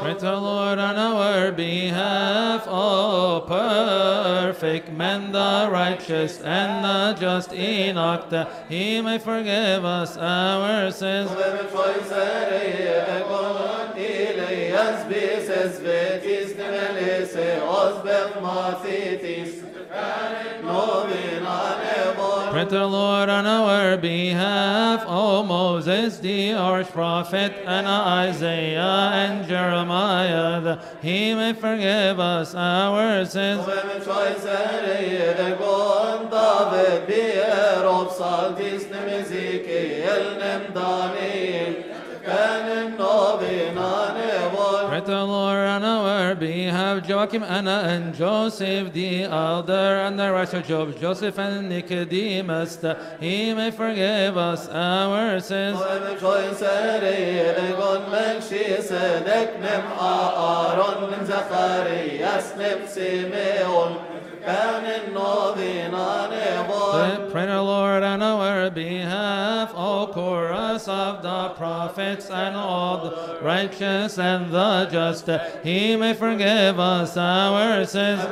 Pray to Lord on our behalf, O perfect men, the righteous and the just Enoch, that he may forgive us our sins. Pray to the Lord on our behalf, O Moses, the arch prophet, and Isaiah and Jeremiah, that he may forgive us our sins. To the Lord on our behalf, Joachim, Anna, and Joseph, the elder, and the of Job, Joseph, and Nicodemus, that he may forgive us our sins. Pray the Lord on our behalf, O chorus of the prophets and all the righteous and the just, he may forgive us our sins.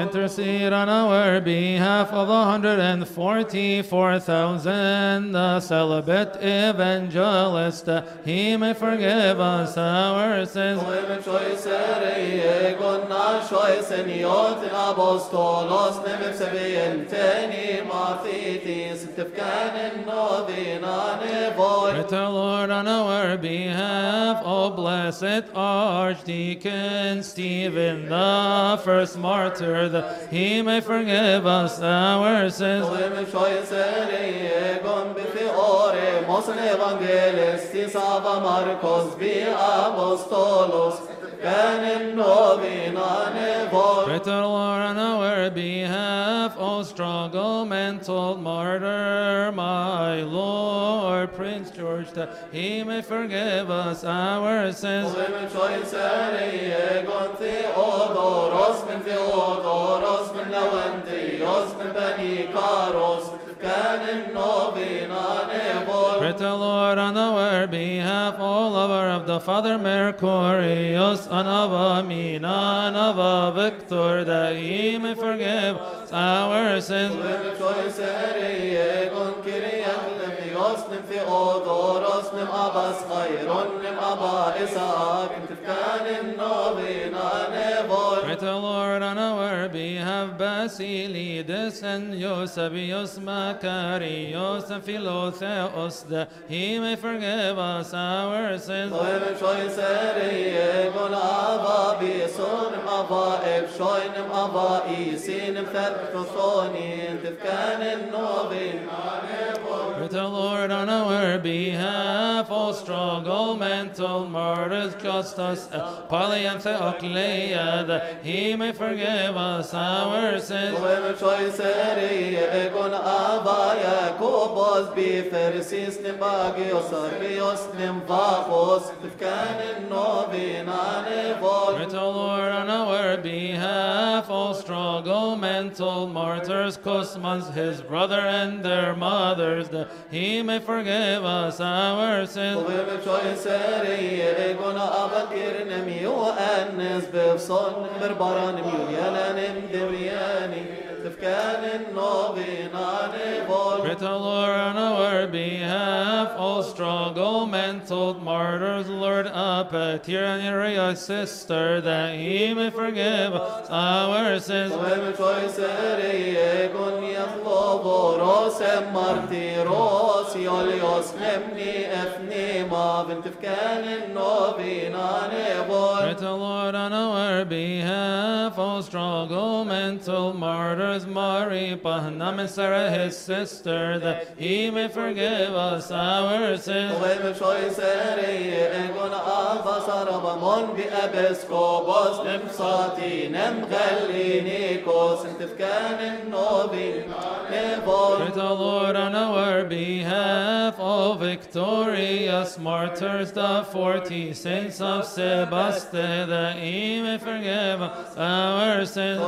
Intercede on our behalf of 144,000, the celibate evangelist, he may forgive us our sins. Pray Lord on our behalf, O blessed Archdeacon, Stephen, the first martyr, that he may forgive us our sins. ava Marcos bi apostolos كان novina nevol Pray to the Lord on our behalf, O struggle mental martyr, my Lord, Prince George, that he may forgive us our sins. Poem choice gon Theodoros من Theodoros من Lewantios من بني كاروس كان novina nevol Pray the Lord on our behalf, O lover of the Father Mercurius, of Amina, and of Victor, that he may forgive our sins. Poem choice gon Kyriak Levios من Theodoros من Abbas خيرون من أبا إسحاق كان novina nevol Pray to the Lord on our behalf, Basilides and Eusebius, Macarius, and Philotheos, that he may forgive us our sins. Poem choice gon Ava Bison Ava Ebshoin Ava Isin Fertosonin Tifkan novina nevol Pray to the Lord on our behalf, all struggle, mental martyrs, Justus, uh, Polyanthe, Oclea, that he may forgive us our sins. Poem choice gon Ava Jakobos Bifersis Nimagios Arbios Nimvachos Tifkan novina nevol Pray to the Lord on our behalf, all struggle, mental martyrs, Cosmas, his brother, and their mothers, that he may forgive us our sins. Poem choice gon Ava Kirnem Yoannes Bevson Berbaran Julianan Debriani Tifkan to the Lord on our behalf, all struggle, mental martyrs, Lord, Apatir and Uriah, sister, that he may forgive us our sins. Poem choice gon Yatlobo Rosem Martiros Yolios Nemni Efni Mavin Tifkan novina nevol Pray to the Lord on our behalf, all struggle, mental martyrs, Mari, Behnam, and Sarah, his sister, that he may forgive us our sins. Sati Nem Gallinikos Tifkan novina nevol Pray to the Lord on our behalf, all victorious martyrs, the forty saints of Sebaste, that he may forgive our sins.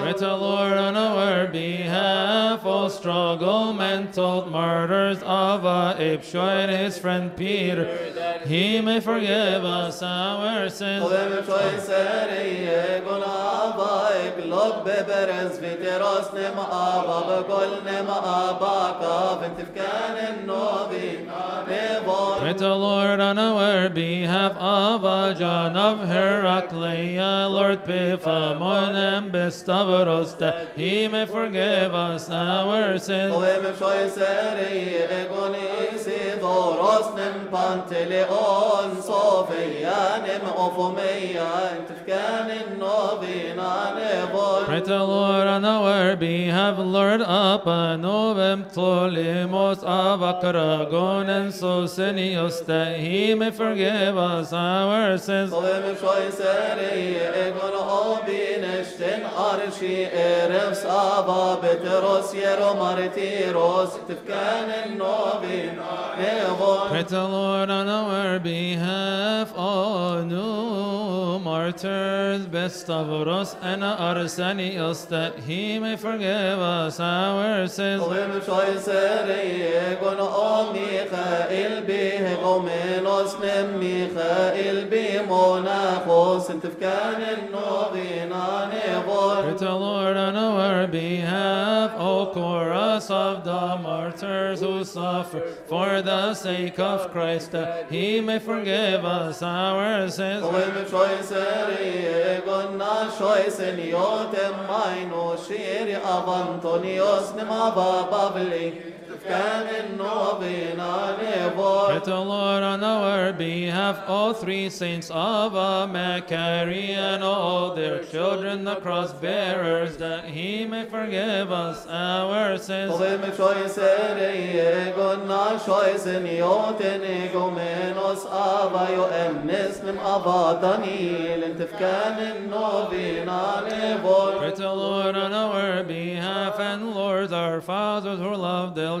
Pray to the Lord on our behalf, all struggle, mental martyrs of Abshai and his friend Peter, that he may forgive us our sins. Poem choice gon Ava Eglog Beberes Viteros Nem Ava Begol Nem Ava Kav Tifkan novina nevol Pray to Lord on our behalf of a John of Heraclea, Lord Piphamon and Bestavros, that he may forgive us our sins. Poem choice gon Isidoros Nem Panteleon Sofia Nem Ophomeia Tifkan novina nevol Pray to the Lord on our behalf, Lord Apanobem Ptolemos Avakragon and Sosenios, that he may forgive us our sins. قيسري قلوبي نشتن أرشي إرفس أبا بتروس يرو مرتي روس تفكان النوبين Pray Lord on our behalf, O new martyrs, best of us, and arsani us, that he may forgive us our sins. ميخائيل به قوم نصنم ميخائيل بمنام موناخوس انت فكان النوبينا نبور Pray to the Lord on our behalf, O chorus of the martyrs who suffer for the sake of Christ, that he may forgive us our sins. ومن شويسري قلنا شويسنيوت ماينو شيري أبانتونيوس نما بابلي Let the Lord on our behalf all three saints of Maccarie and all their children, the cross bearers, that he may forgive us our sins. Pray to Lord on our behalf and Lord our fathers who loved their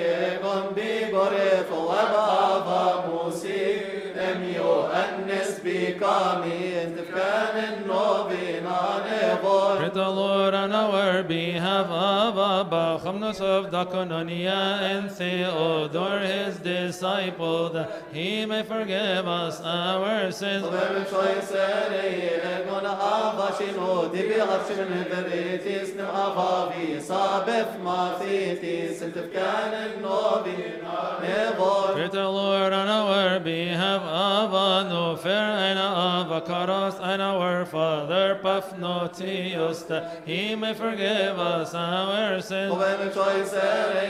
Peygambi gore fo wa musi. Jem Johannes Bikamin, Tifkanin Novin Anevor. Pray the Lord on our behalf of Abba, Chumnos of Dakononia, and Theodore, his disciple, that he may forgive us our sins. Pray the Lord on our behalf Abba Nofer Aina Abba Karas Aina our Father Pafnotius He may forgive us our sins. Ovem choisere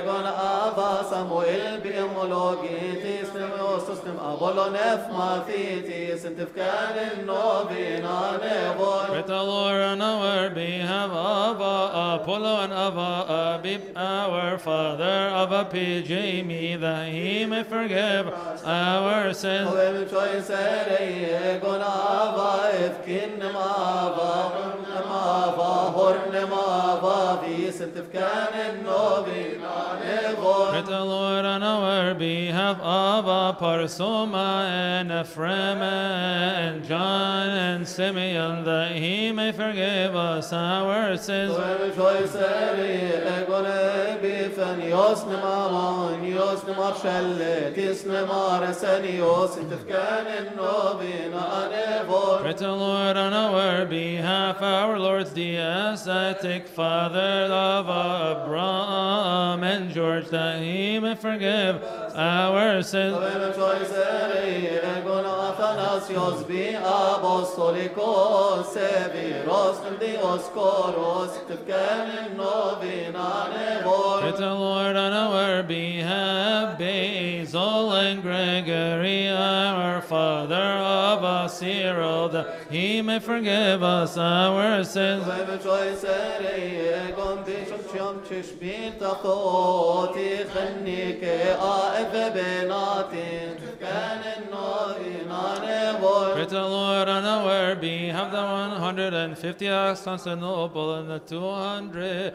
egon Abba Samuel biemologitis nem osus abolonef mathitis in tifkanin novin anevor. Pray the Lord on our behalf Abba Apollo and Abba Abib our Father Abba Pijimi that He may forgive our sins. ومن شويسري قن أبا إفكين نم أبا نم أبا Pray the Lord on our behalf of our Parsoma and Ephraim and John and Simeon that he may forgive us our sins. The Lord on our behalf, our Lord's the ascetic father of Abraham and George, that he may forgive our sins. Athanasios be apostolikos, severos Dios coros, tifkanin novina nevor. Pray the Lord on our behalf, Basil and Gregory, our father of us, that he may forgive us our sins. Pray to the Lord on our have the 150 150th Constantinople and the 200.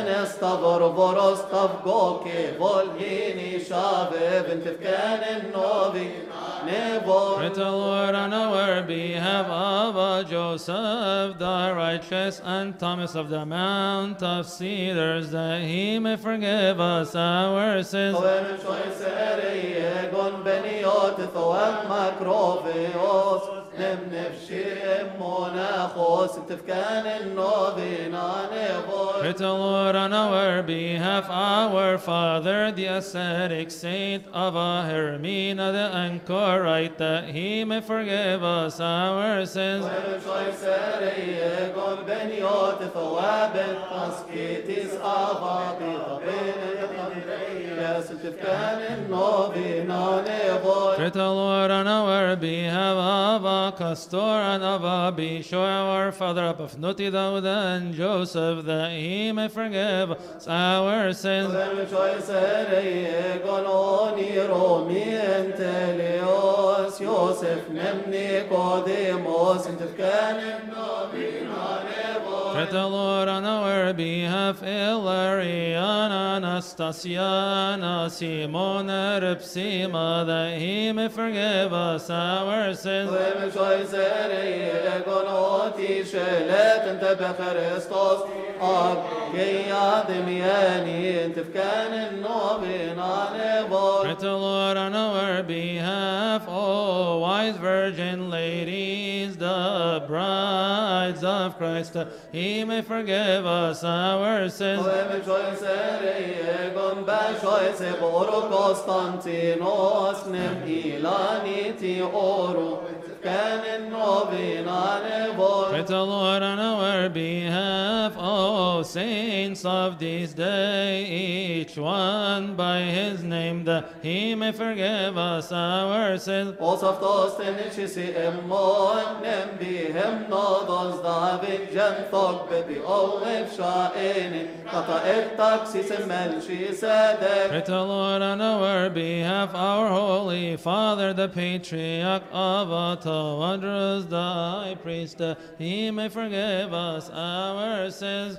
استغر فرس تفقوكي فوليني شابب انت كان النوبينا نبور Pray to the Lord on our behalf of Joseph, the righteous, and Thomas of the Mount of Cedars, that he may forgive us our sins. ومن شويسري قن بنيوت ثواب مكروفيوس نمنفشي امونا خوس تفكان النوبينا نبوي Pray to Lord on our behalf, our Father, the ascetic saint of Hermina, the anchorite, that he may forgive us our sins. ومشوي سري قول بنيوت ثواب تسكيتيس أباطي Trita Lord Anavar Bihava Kastor be sure our Father up of Nuti Dauda and Joseph that he may forgive us our sins. Pray to the Lord on our behalf Ilariana Anastasiana Simona Ripsima that he may forgive us our sins. Pray to Lord on our behalf, O wise Virgin ladies, the brides of Christ. He he may forgive us our sins and Novin Anevor. Praise the Lord on our behalf, O saints of this day, each one by his name, that he may forgive us our sins. O of those tenechisi emmon, nem bihem nodos David jem thog bebi olev sha'enin, kata et taksis emel shisedek. Praise the Lord on our behalf, our Holy Father, the Patriarch of Atah Atawadras, the High Priest, that he may forgive us our sins.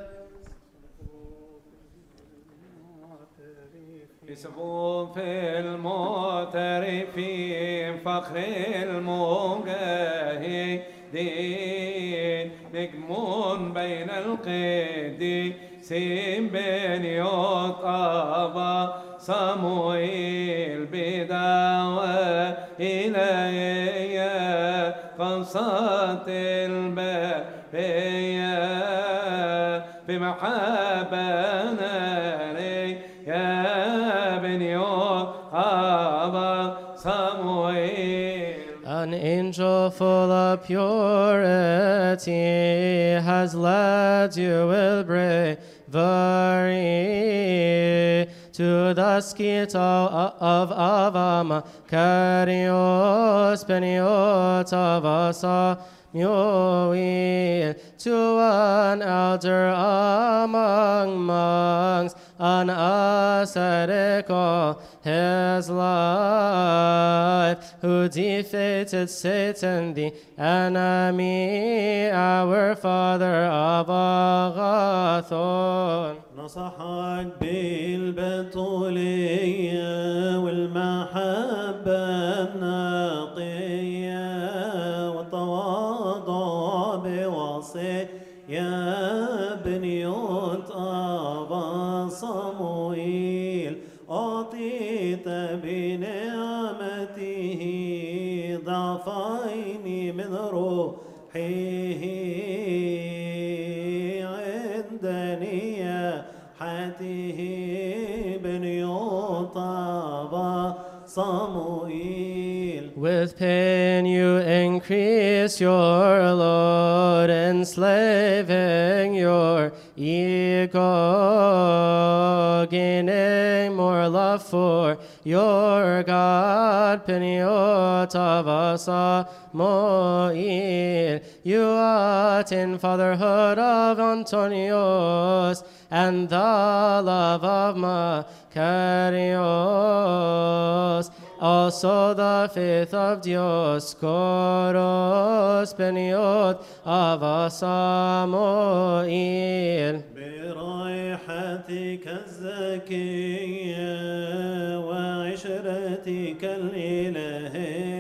يسبون في المعترفين فخر المجاهدين نجم بين القديسين بين يطابا صموئيل بدعوى إلي قصة البرية بمحبنا لي يا أبا صموئيل An angel full of purity has led you with bravery to the skito of Avama, Carios, Peniot Muil, to an elder among monks, an ascetic all his life, who defeated Satan, the enemy, our father of Agathon. نصحك بالبتولية والمحبة النقية بوصية بنيوت أبا صموئيل أعطيت بنعمته ضعفين من روحه عند نياحته. بنيوت أبا صموئيل With pain you increase your load, enslaving your ego, gaining more love for your God. Peniot of Asa Moil, you attain fatherhood of Antonios and the love of Macarios. Also the faith of Dioscoros Peniot of Asamoil. برائحتك الزكية وعشرتك الإلهية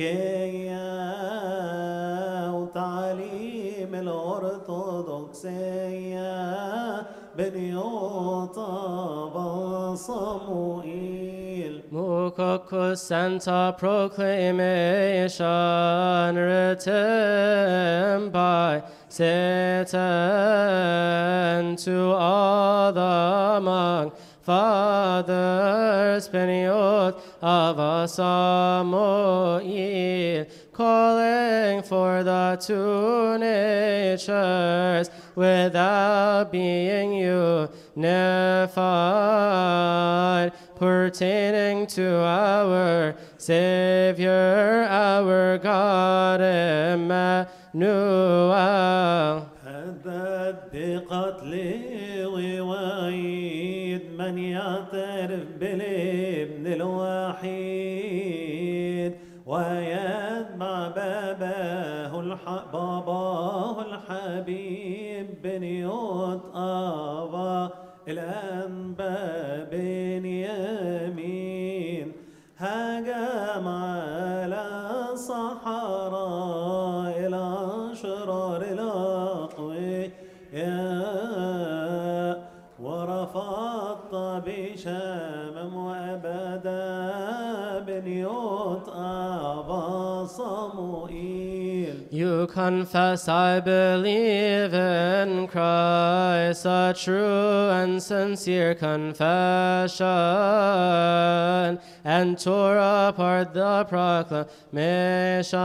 نيكية وتعليم الأرثوذكسية بنيوطة صموئيل Mukokus Santa proclamation written by Satan to all the monk fathers, Peniot of Samuel, calling for the two natures without being unified, pertaining to our Savior, our God, Emmanuel. من يعترف بالابن الوحيد ويتبع باباه الح... باباه الحبيب بنيوت آبا الأنبا بنيامين هاجم على confess I believe in Christ, a true and sincere confession and tore apart the proclamation,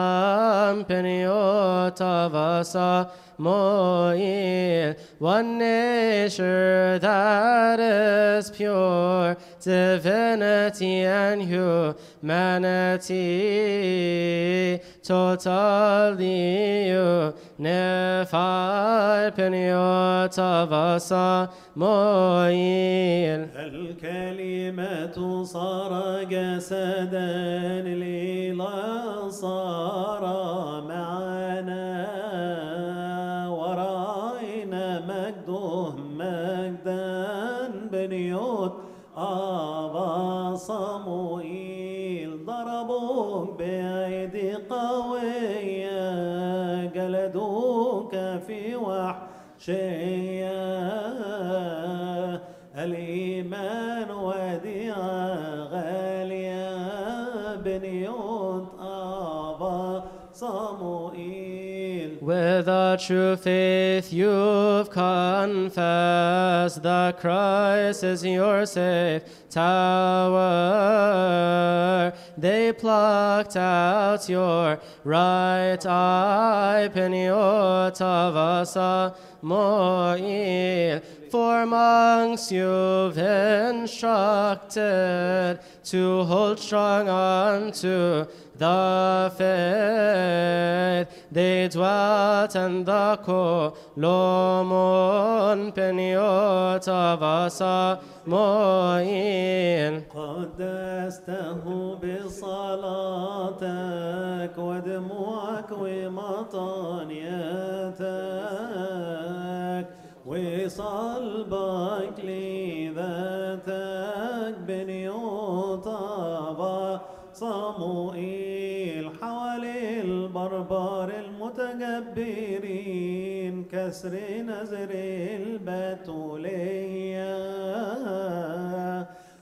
Peniot of Asa. Moil, one nature that is pure, divinity and humanity, totally unified, Peniot of Asa. Moil. الكلمة صار جسدا ليلا صار معنا ورأينا مجده مجدا بنيوت أبا صموئيل ضربوك بأيدي Shame. True faith you've confessed that Christ is your safe tower. They plucked out your right eye, Peniot of Asa Moil. For monks you've instructed to hold strong onto the دافد دیدواتن دا کلومون پنیوتا واسا معين قدسته بصلاتك ودموعك ومطانيتك. وصلبك لذاتك بنيوطة صموئيل المتجبرين كسر نزر البتوليه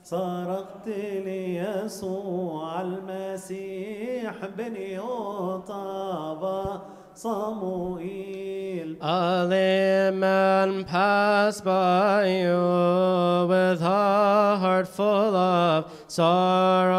صرخت ليسوع المسيح بنيوطابا صموئيل A layman passed by you with a heart full of sorrow.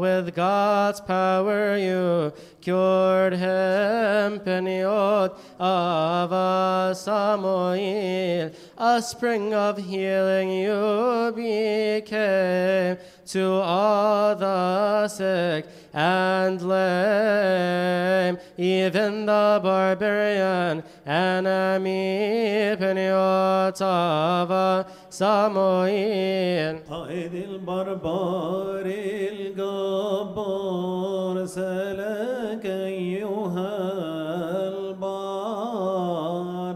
With God's power you cured him, Peniot of a Samuel. A spring of healing you became to all the sick and lame, even the barbarian enemy, Peniot of a Samuel. قائد البربار الجبار سلك أيها البار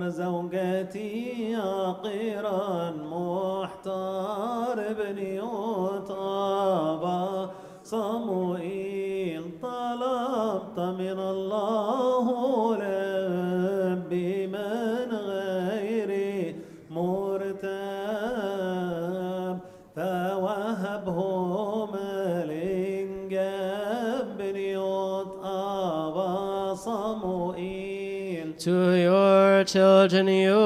زوجتي عقيرا محتار بنيوت أبا صموئيل من الله ربي من غيري مرتاب فوهبه ملنجاب بن يوط أبا صموئيل To your children you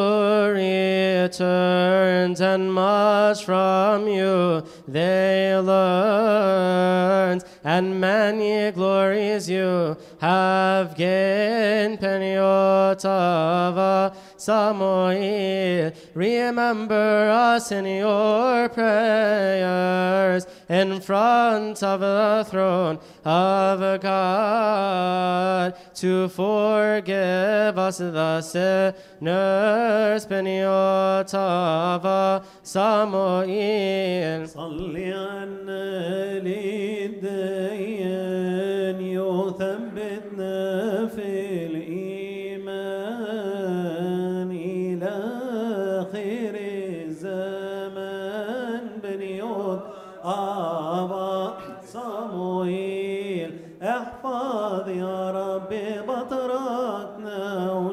returned, and much from you they learned, and many glories you have gained. Peniotava Samuel, remember us in your prayers in front of the throne of God to forgive us the sinners. Peniotava Samuel. صلي عنا للدين يثبتنا في الإيمان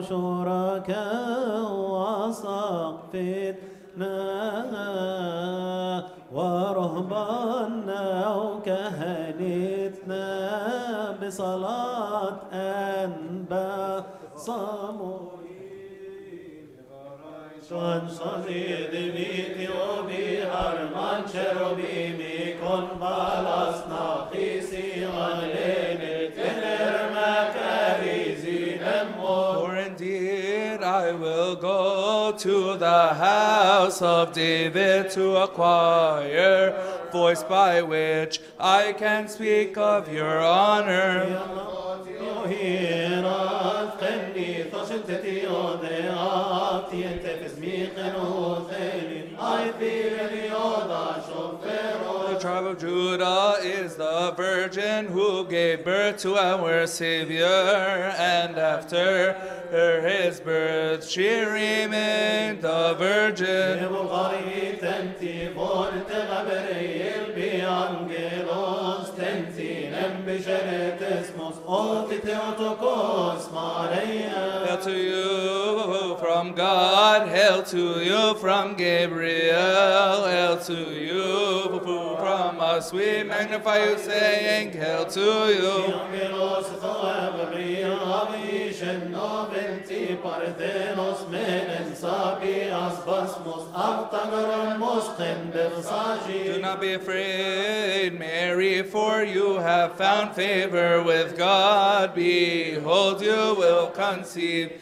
شركاء وسقفتنا ورهباننا وكهنتنا بصلاة أنبا صموئيل شان صديد بيتي وبي هرمان شروبي ميكون بالاس ناقيسي غلين will go to the house of David to acquire voice by which I can speak of your honor. The tribe of Judah is the virgin who gave birth to our Savior, and after her his birth she remained a virgin. To you from God, hail to you from Gabriel, hail to you from us. We magnify you, saying, Hail to you. Do not be afraid, Mary, for you have found favor with God. Behold, you will conceive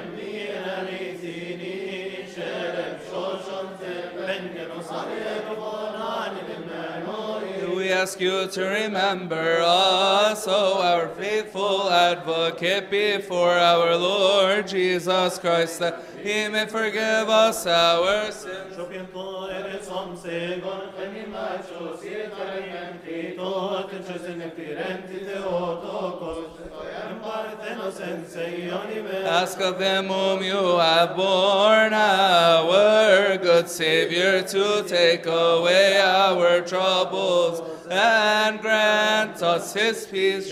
We ask you to remember us, O our faithful advocate, before our Lord Jesus Christ, that he may forgive us our sins. Shopiento eres om segon animacho sietarim tito tenchosin epirenti teotokos Parthenos en seionime Ask of them whom you have borne, our good Savior, to take away our troubles and grant us his peace.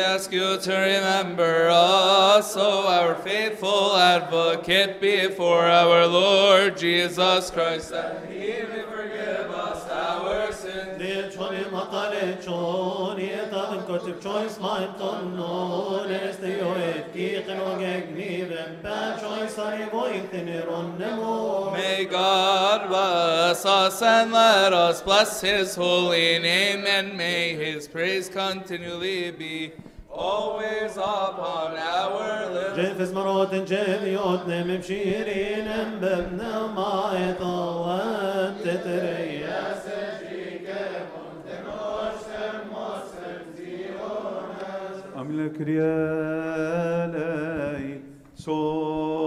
Geneneoti Parthenos tioro emmina litini Sherem shoshon te pengeos arego nanen immanoi We ask you to remember us, O our faithful advocate, before our Lord Jesus Christ, that he may forgive us our sins. Det choni matale choni etadin kotip choice mein tonnon este yo et kichen og egniven pa choice ari voitin ronnemo May God bless us and let us bless his holy name, and may his praise continually be always upon our lips. جيفز مرات جيفيوت نم بشيرين ببنا ما يطوت تتريا Amile Kyrielei son.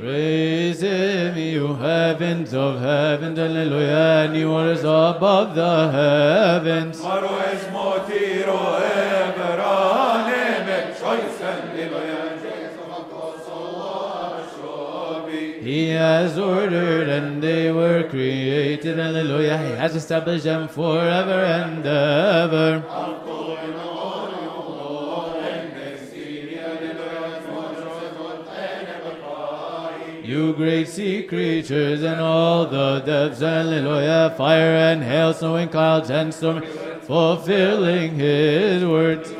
Praise him, you heavens of heavens, hallelujah, and you waters above the heavens. He has ordered and they were created, hallelujah. He has established them forever and ever. You great sea creatures and all the depths, hallelujah, fire and hail, snow and clouds and storm, fulfilling his words.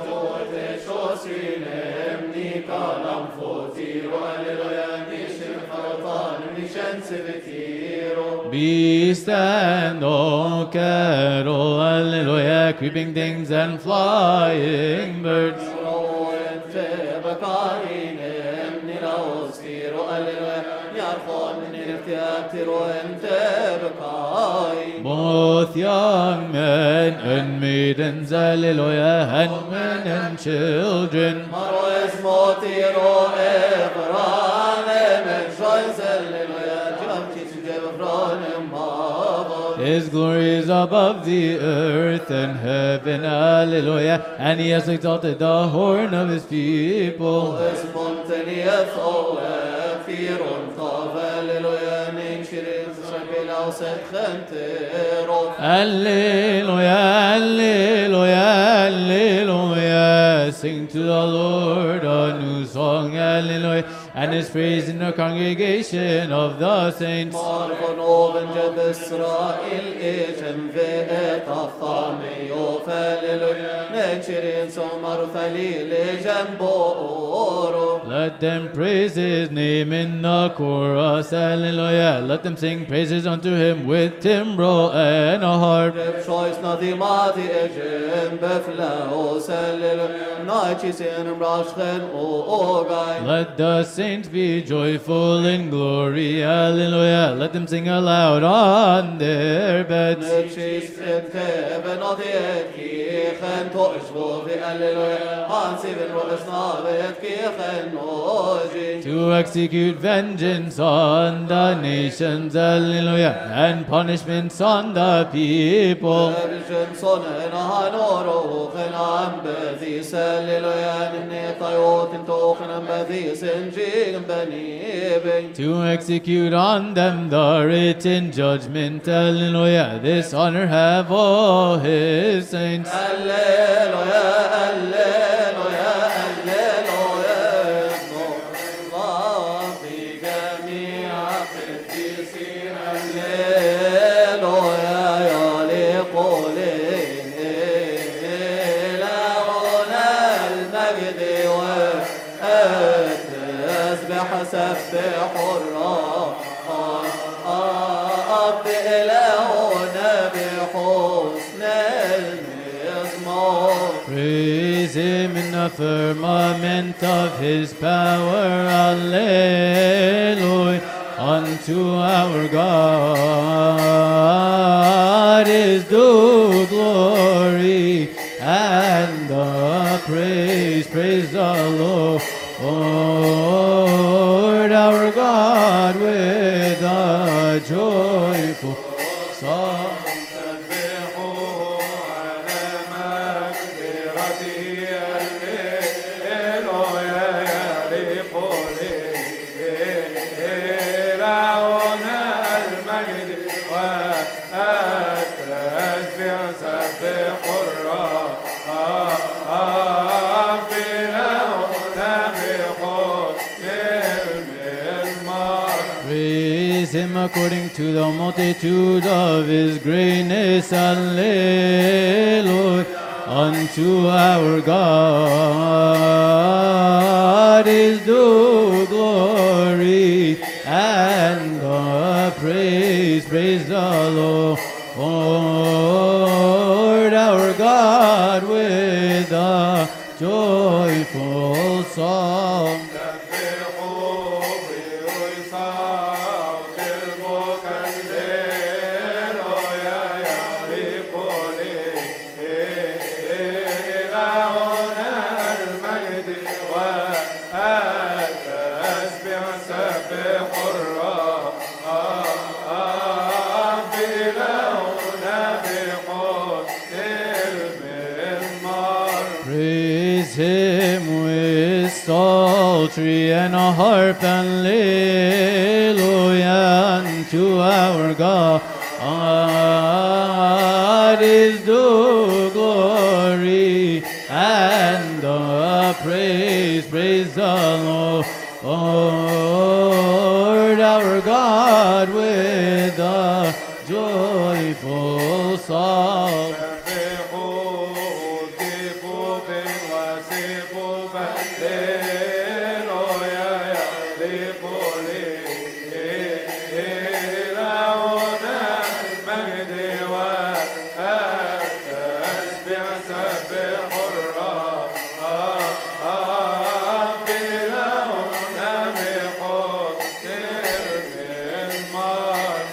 Beast and all cattle, hallelujah, creeping things and flying birds. Both young men and maidens, hallelujah, and men and children. His glory is above the earth and heaven, hallelujah, and he has exalted the horn of his people. Hallelujah, hallelujah, hallelujah. Sing to the Lord a new song, hallelujah. And his praise in the congregation of the saints. Let them praise his name in the chorus, hallelujah. Let them sing praises unto him with timbrel and a harp. Let the saints be joyful in glory, hallelujah. Let them sing aloud on their beds. To execute vengeance on the nations, hallelujah, and punishments on the people to execute on them the written judgment. Alleluia. This honor have all his saints. Alleluia. Alleluia. Him in the firmament of his power, hallelujah. Unto our God is due glory and the praise, praise the. Lord according to the multitude of his greatness. Alleluia. Unto our God is due glory and the praise. Praise the Lord, harp and hallelujah unto our God. God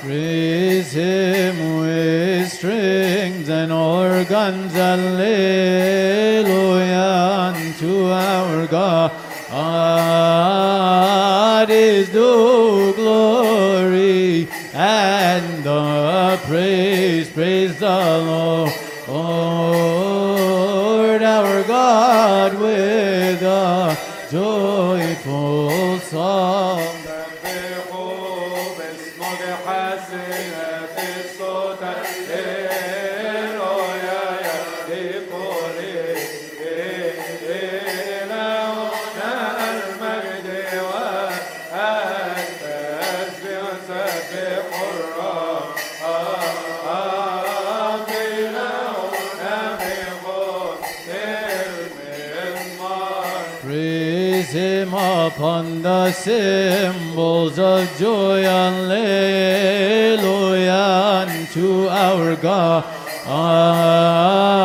Praise him with strings and organs, hallelujah, unto our God. God is due glory and the praise, praise the Lord, upon the cymbals of joy, and alleluia, to our God. God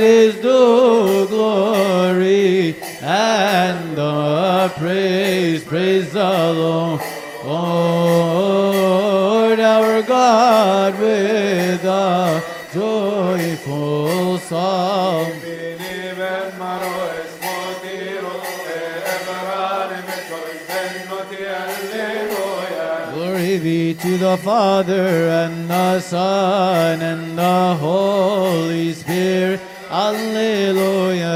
is due glory and the praise, praise the Lord. Lord our God with a joyful song. To the Father and the Son and the Holy Spirit. Alleluia,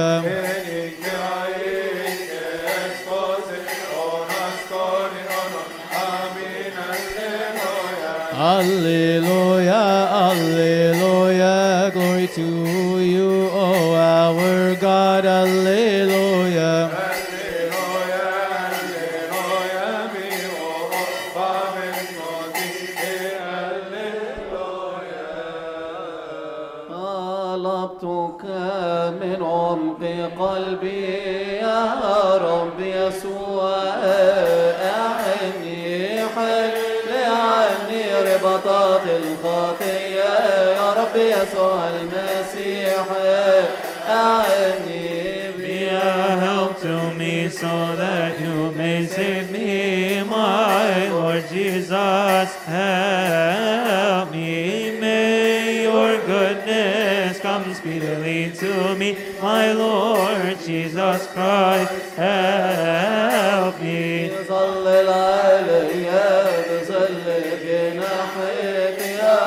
Christ. Help me. ظلل عليا بظل جناحك يا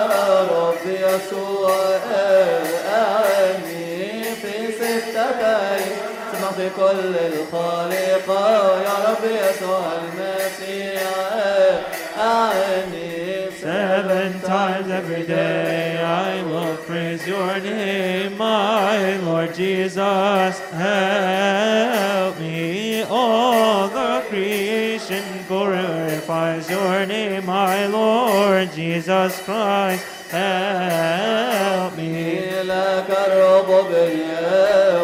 رب يسوع أعني في ستتين سمع في كل الخالقة يا رب يسوع المسيح أعني Seven times every day I will praise your name, my Lord Jesus. Help Lord Jesus Christ. Help me. لك الربوبية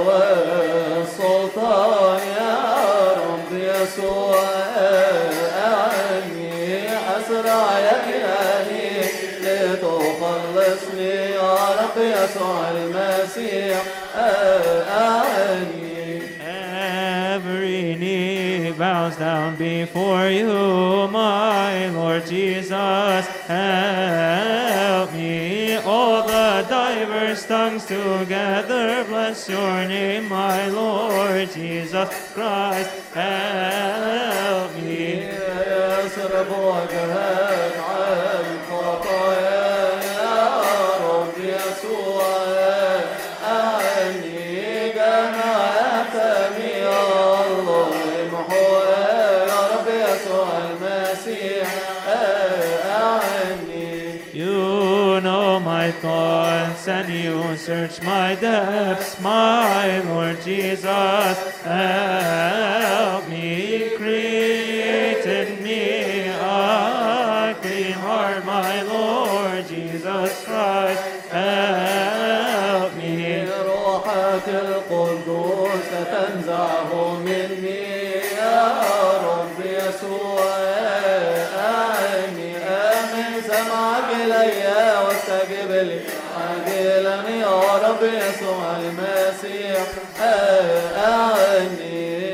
والسلطان يا رب يسوع أعني أسرع يا إلهي لتخلصني يا رب يسوع المسيح أعني Every knee bows down before you, my Lord Jesus. Help me. All the diverse tongues together bless your name, my Lord Jesus Christ. Help me. And you search my depths, my Lord Jesus. Help me, Abisal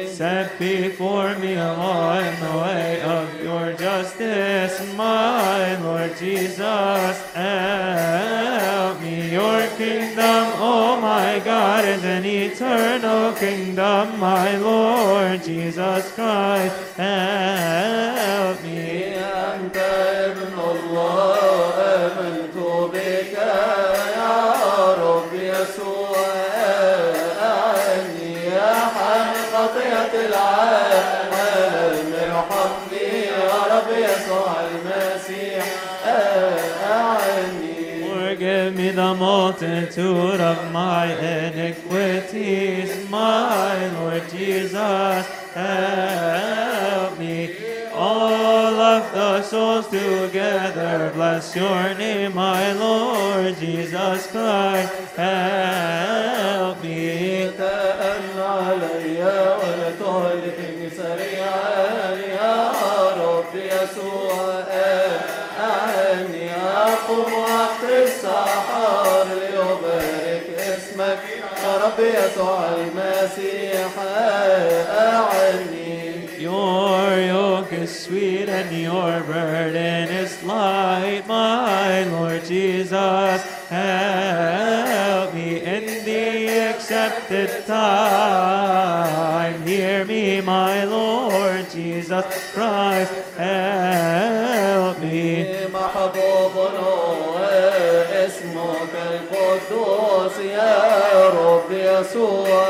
Set before me Allah in the way of your justice. My Lord Jesus help me. Your kingdom, oh my God, is an eternal kingdom. My Lord Jesus Christ help the multitude of my iniquities, my Lord Jesus. Help me. All of the souls together, bless your name, my Lord Jesus Christ. Help يسوع المسيح أعني Your yoke is sweet and your burden is light, my Lord Jesus. Help me in the accepted time. Hear me, my Lord Jesus Christ. Help me. محبوب هو اسمك القدوس يا يسوع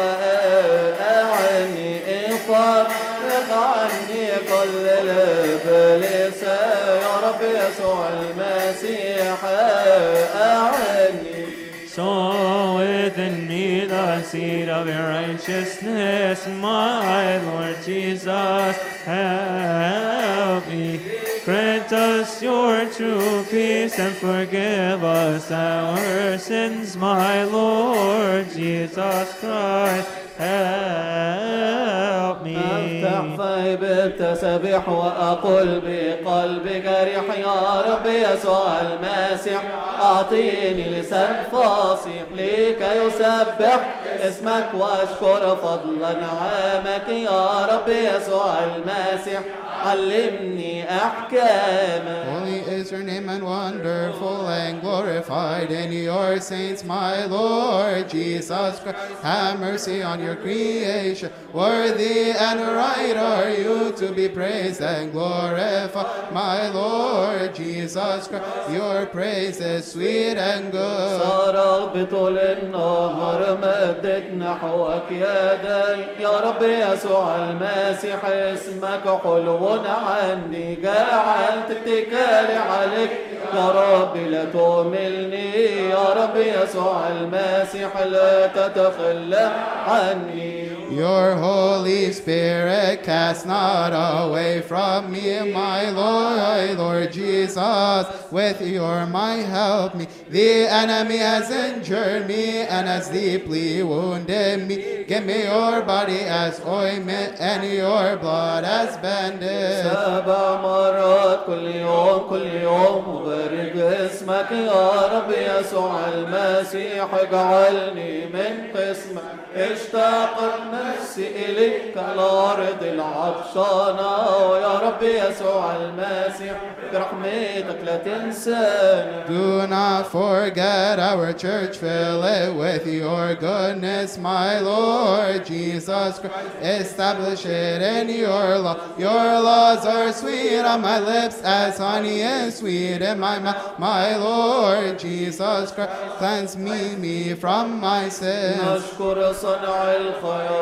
أعني فرق عني كل الإبليس يا رب يسوع المسيح أعني Sow within me the seed of your righteousness, my Lord Jesus. Help me. Grant us your true peace and forgive us our sins, my Lord Jesus Christ. Help me. أفتح في بالتسبيح وأقول بقلبي جريح يا رب يسوع المسيح أعطيني لسان فصيح لكي يسبح اسمك وأشكر فضل نعمك يا رب يسوع المسيح علمني أحكامك Holy is your name and wonderful and glorified in your saints, my Lord Jesus Christ. Have mercy on your creation. Worthy and right are you to be praised and glorified, my Lord Jesus Christ. Your praise is sweet and good. صار بطول النهر مدت نحوك يدي يا رب يسوع المسيح اسمك حلو عني جعلت اتكالي عليك يا رب لا تهملني يا رب يسوع المسيح لا تتخلى عني. Your Holy Spirit cast not away from me, my Lord, Lord Jesus. With your might help me. The enemy has injured me and has deeply wounded me. Give me your body as ointment and your blood as bandage. سبع مرات كل يوم كل يوم وبارك اسمك يا رب يسوع المسيح اجعلني من قسمك اشتاقت نفسي إليك الأرض العطشانة يا رب يسوع المسيح برحمتك لا تنسانا Do not forget our church, fill it with your goodness, my Lord Jesus Christ. Establish it in your law. Your laws are sweet on my lips as honey and sweet in my mouth, my Lord Jesus Christ. Cleanse me, me from my sins. نشكر صنع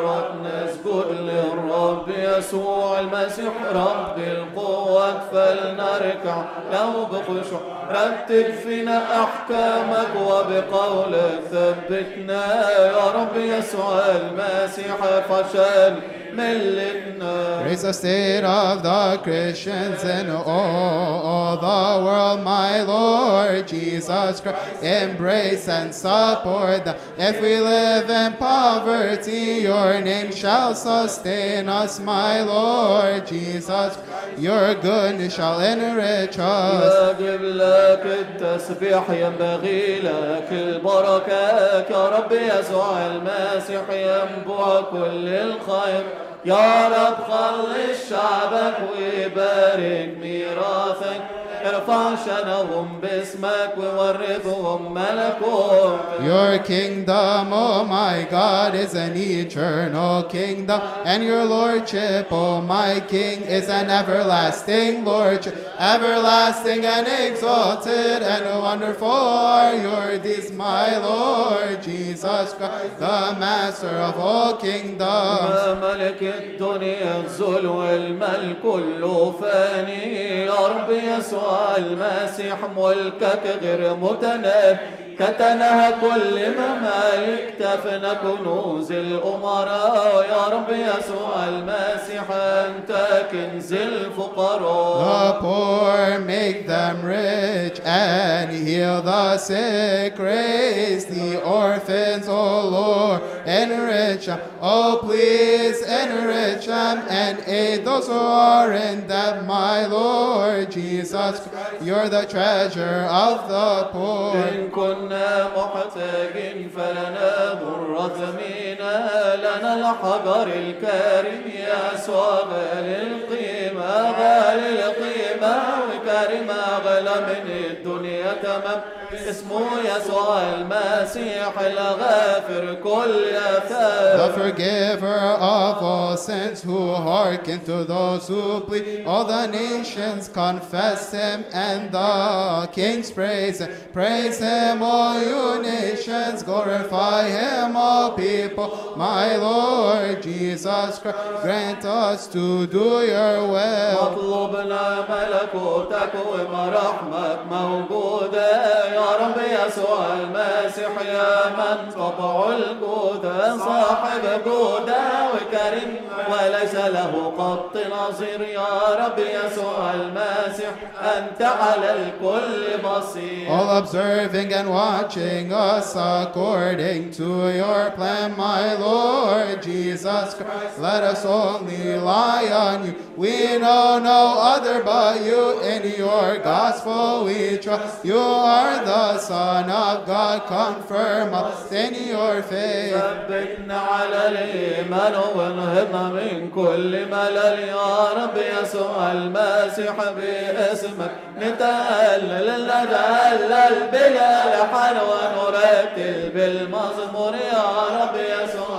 الخيرات نسجد للرب يسوع المسيح رب القوة فلنركع له بخشوع. رتب فينا أحكامك وبقولك ثبتنا. يا رب يسوع المسيح فشل. ملتنا Praise the state of the Christians in all the world, my Lord Jesus Christ. Embrace and support them. If we live in poverty, your name shall sustain us, my Lord Jesus. Your goodness shall enrich us. يجب لك التسبيح ينبغي لك البركات يا رب يسوع المسيح ينبوع كل الخير يا رب خلص شعبك ويبارك ميراثك. ارفع شنهم باسمك وورثهم ملكوت Your kingdom, oh my God, is an eternal kingdom, and your lordship, oh my King, is an everlasting lordship, everlasting and exalted and wonderful are your deeds, my Lord Jesus Christ, the Master of all kingdoms. يا ملك الدنيا الذل والملك كله فاني يا رب يسوع المسيح ملكك غير متناهي كتنها كل ممالك تفنى كنوز الأمراء. يا رب يسوع المسيح أنت كنز الفقراء. The poor make them rich and heal the sick. Raise the orphans, O Lord, enrich them. Oh, please enrich them and aid those who are in debt, my Lord Jesus. You're the treasure of the poor. إن كنا محتاجين فلنا ضر ثمينا لنا الحجر الكريم يسوع غالي القيمة غالي القيمة وكريمة أغلى من الدنيا تمام اسمه يسوع المسيح الغافر كل The أثام forgiver of all sins who hearken to those who plead. All the nations confess him and the kings praise him. Praise him, all you nations. Glorify him, all people. My Lord Jesus Christ, grant us to do your will. مطلوبنا ملكوتك ومراحمك موجودة يا رب يسوع المسيح يا من طبع الجودة صاحب جودة وكريم وليس له قط نظير يا رب يسوع المسيح أنت على الكل بصير All observing and watching us according to your plan, my Lord Jesus Christ. Let us only rely on you. We know no other but you. In your gospel we trust. You are the Son of God. Confirm us in your faith. ثبتنا على الإيمان وانهضنا من كل ملل. يا رب يسوع المسيح باسمك نتهلل نتهلل بالألحان ونرتل بالمزمور. يا رب يسوع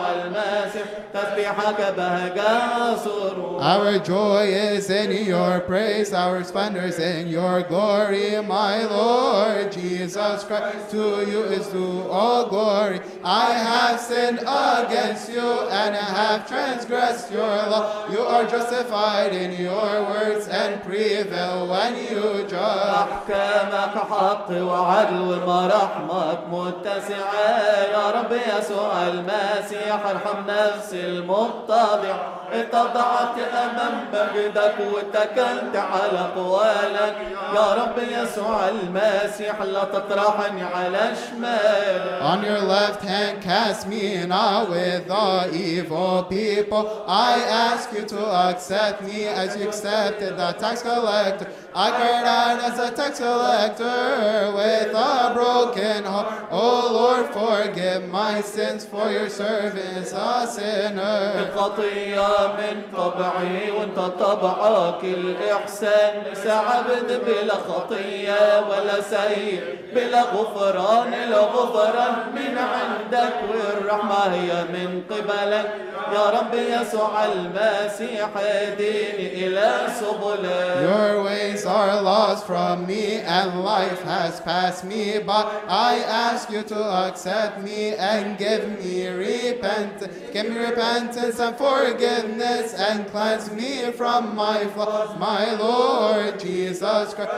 المسيح تسبيحك بهجة سرور Our joy is in your praise, our splendor is in your glory, my Lord Jesus Christ. To you is due all glory. I have sinned against you and have transgressed your law. You are justified in your words and prevail when you judge. أحكامك حق وعدل ومراحمك متسعة يا رب يسوع المسيح ارحم نفسي المتضع اتضعت أمام مجدك واتكلت على قوالك يا رب يسوع المسيح لا تطرحني على شمالك On your left hand, cast me not with the evil people. I ask you to accept me as you accepted the tax collector. I cried out as a tax collector with a broken heart. Oh Lord, forgive my sins, for your is a sinner. الخطية من طبعي وانت طبعك الإحسان ليس عبد بلا خطية ولا سيء بلا غفران الغفران من عندك والرحمة هي من قبلك يا رب يسوع المسيح اهديني إلى سبلك Your ways are lost from me, and life has passed me by. I ask you to accept me and give me repentance. Give me repentance and forgiveness, and cleanse me from my flaws. My Lord Jesus Christ,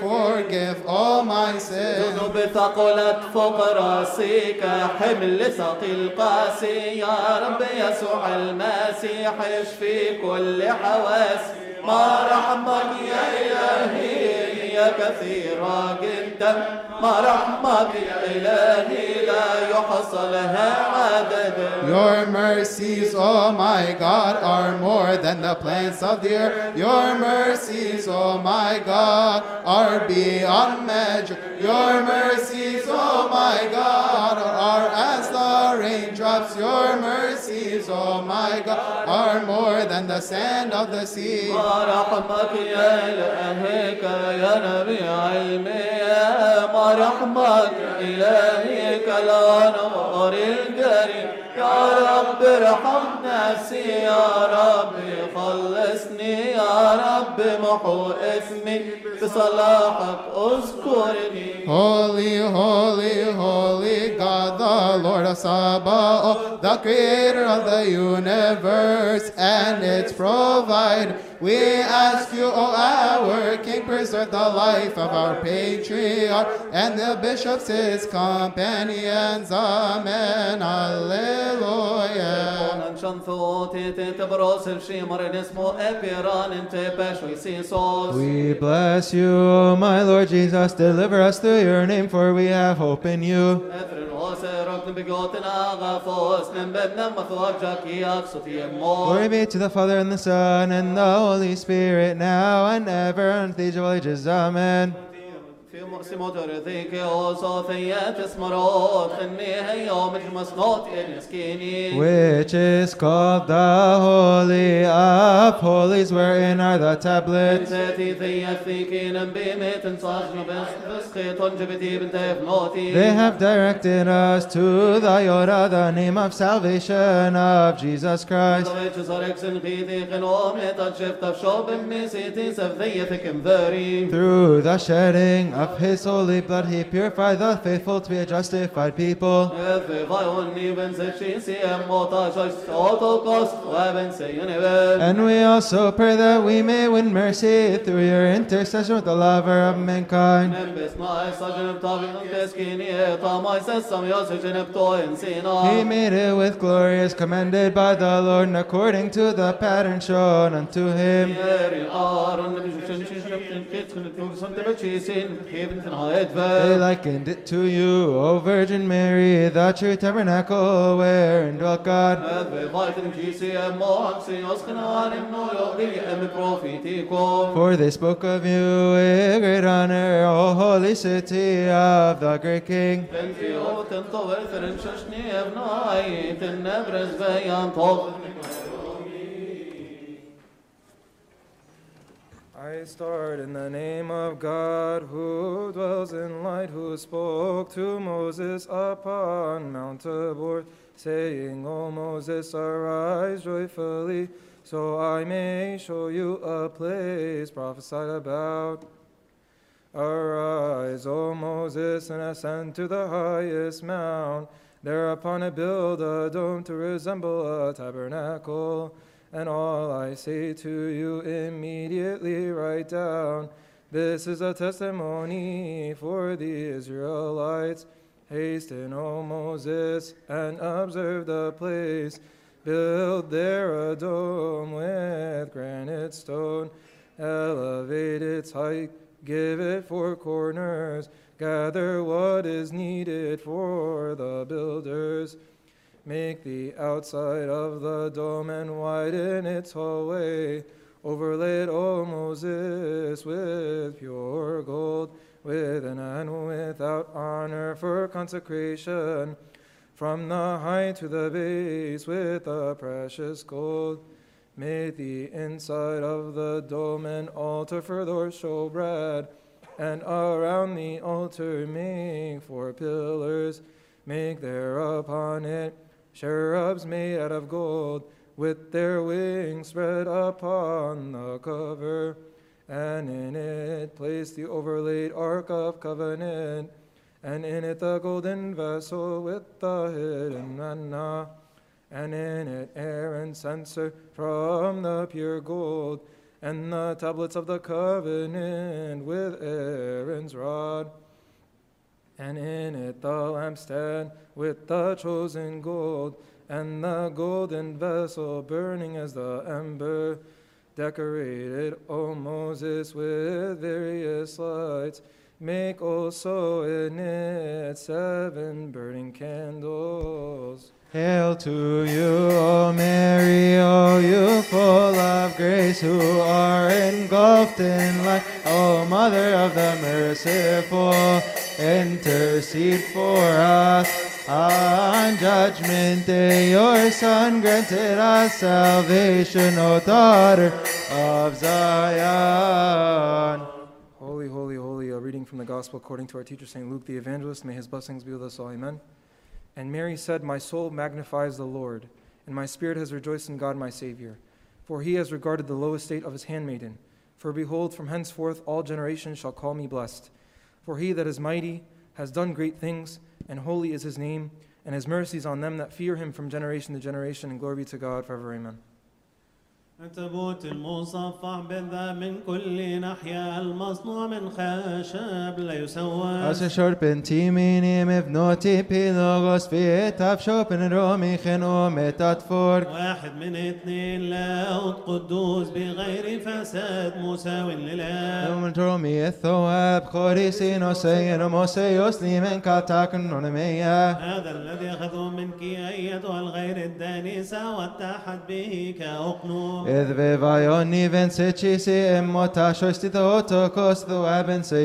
forgive all my sins. ذنوب ثقلت فوق راسي كحمل ثقيل قاسي يا رب يسوع المسيح اشفي كل حواسي ما رحمك يا إلهي. هي كثيرة جدا ما رحمك يا إلهي لا يحصى لها عدد Your mercies, oh my God, are more than the plants of the earth. Your mercies, oh my God, are beyond measure. Your mercies, oh my God, are as the raindrops. Your mercies, oh my God, are more than the sand of the sea. ما رحمك يا إلهك يا نبي علمي ما رحمك إلهي كالأنوار الجري يا رب ارحم نفسي يا رب خلصني يا رب محو اسمي بصلاحك اذكرني Holy, holy, holy God, the Lord of Sabaoth, the creator of the universe and its provider. We ask you, O our King, preserve the life of our patriarch and the bishops, his companions. Amen. Alleluia. We bless you, my Lord Jesus. Deliver us through your name, for we have hope in you. Glory be to the Father and the Son and the Holy Spirit, now and ever, and all ages. Amen. مرسي مدر ذيك وصافية تسمرات خنيها يوم جمسنات السكيني Which is called the Holy of Holies wherein are the tablets. They have directed us to the Iota, the name of salvation of Jesus Christ. Through the shedding of his holy blood, he purified the faithful to be a justified people. And we also pray that we may win mercy through your intercession with the lover of mankind. He made it with glory as commanded by the Lord and according to the pattern shown unto him. They likened it to you, O Virgin Mary, that true tabernacle wherein dwelt God. For they spoke of you with great honor, O holy city of the great King. I start in the name of God who dwells in light, who spoke to Moses upon Mount Tabor, saying, O Moses, arise joyfully, so I may show you a place prophesied about. Arise, O Moses, and ascend to the highest mount. Thereupon I build a dome to resemble a tabernacle. And all I say to you immediately write down. This is a testimony for the Israelites. Hasten, O Moses, and observe the place Build there a dome with granite stone. Elevate its height, give it four corners. Gather what is needed for the builders. Make the outside of the dome and widen its hallway. Overlay it, O Moses, with pure gold, with an and without honor for consecration. From the height to the base with the precious gold. Make the inside of the dome an altar for the showbread, and around the altar make four pillars. Make there upon it cherubs made out of gold, with their wings spread upon the cover. And in it placed the overlaid ark of covenant, and in it the golden vessel with the hidden manna and in it Aaron's censer from the pure gold, and the tablets of the covenant with Aaron's rod. And in it the lampstand with the chosen gold, and the golden vessel burning as the ember, decorated, O Moses, with various lights. Make also in it seven burning candles. Hail to you, O Mary, O you full of grace, who are engulfed in light, O Mother of the merciful, intercede for us. On judgment day, your Son granted us salvation, O daughter of Zion. Holy, holy, holy, a reading from the Gospel according to our teacher, St. Luke the Evangelist. May his blessings be with us all. Amen. And Mary said, My soul magnifies the Lord, and my spirit has rejoiced in God my Savior. For he has regarded the low estate of his handmaiden. For behold, from henceforth all generations shall call me blessed. For he that is mighty has done great things, and holy is his name, and his mercies on them that fear him from generation to generation, and glory be to God forever. Amen. تبوت المصفح بالذهب من كل ناحية المصنوع من خشب لا يسوى. Als een serpentine in mevnot i في تاب شوبن رومي خنو متات فور. واحد من اثنين لاود قدوس بغير فساد مساوي لله ومن رومي الثواب خوريسين سين وموسيوس من كاتاك نونمية هذا الذي أخذه منك أيتها الغير الدانسة واتحد به كأقنوم. Edd fe fai o'n se chi se emmo tash oes ti se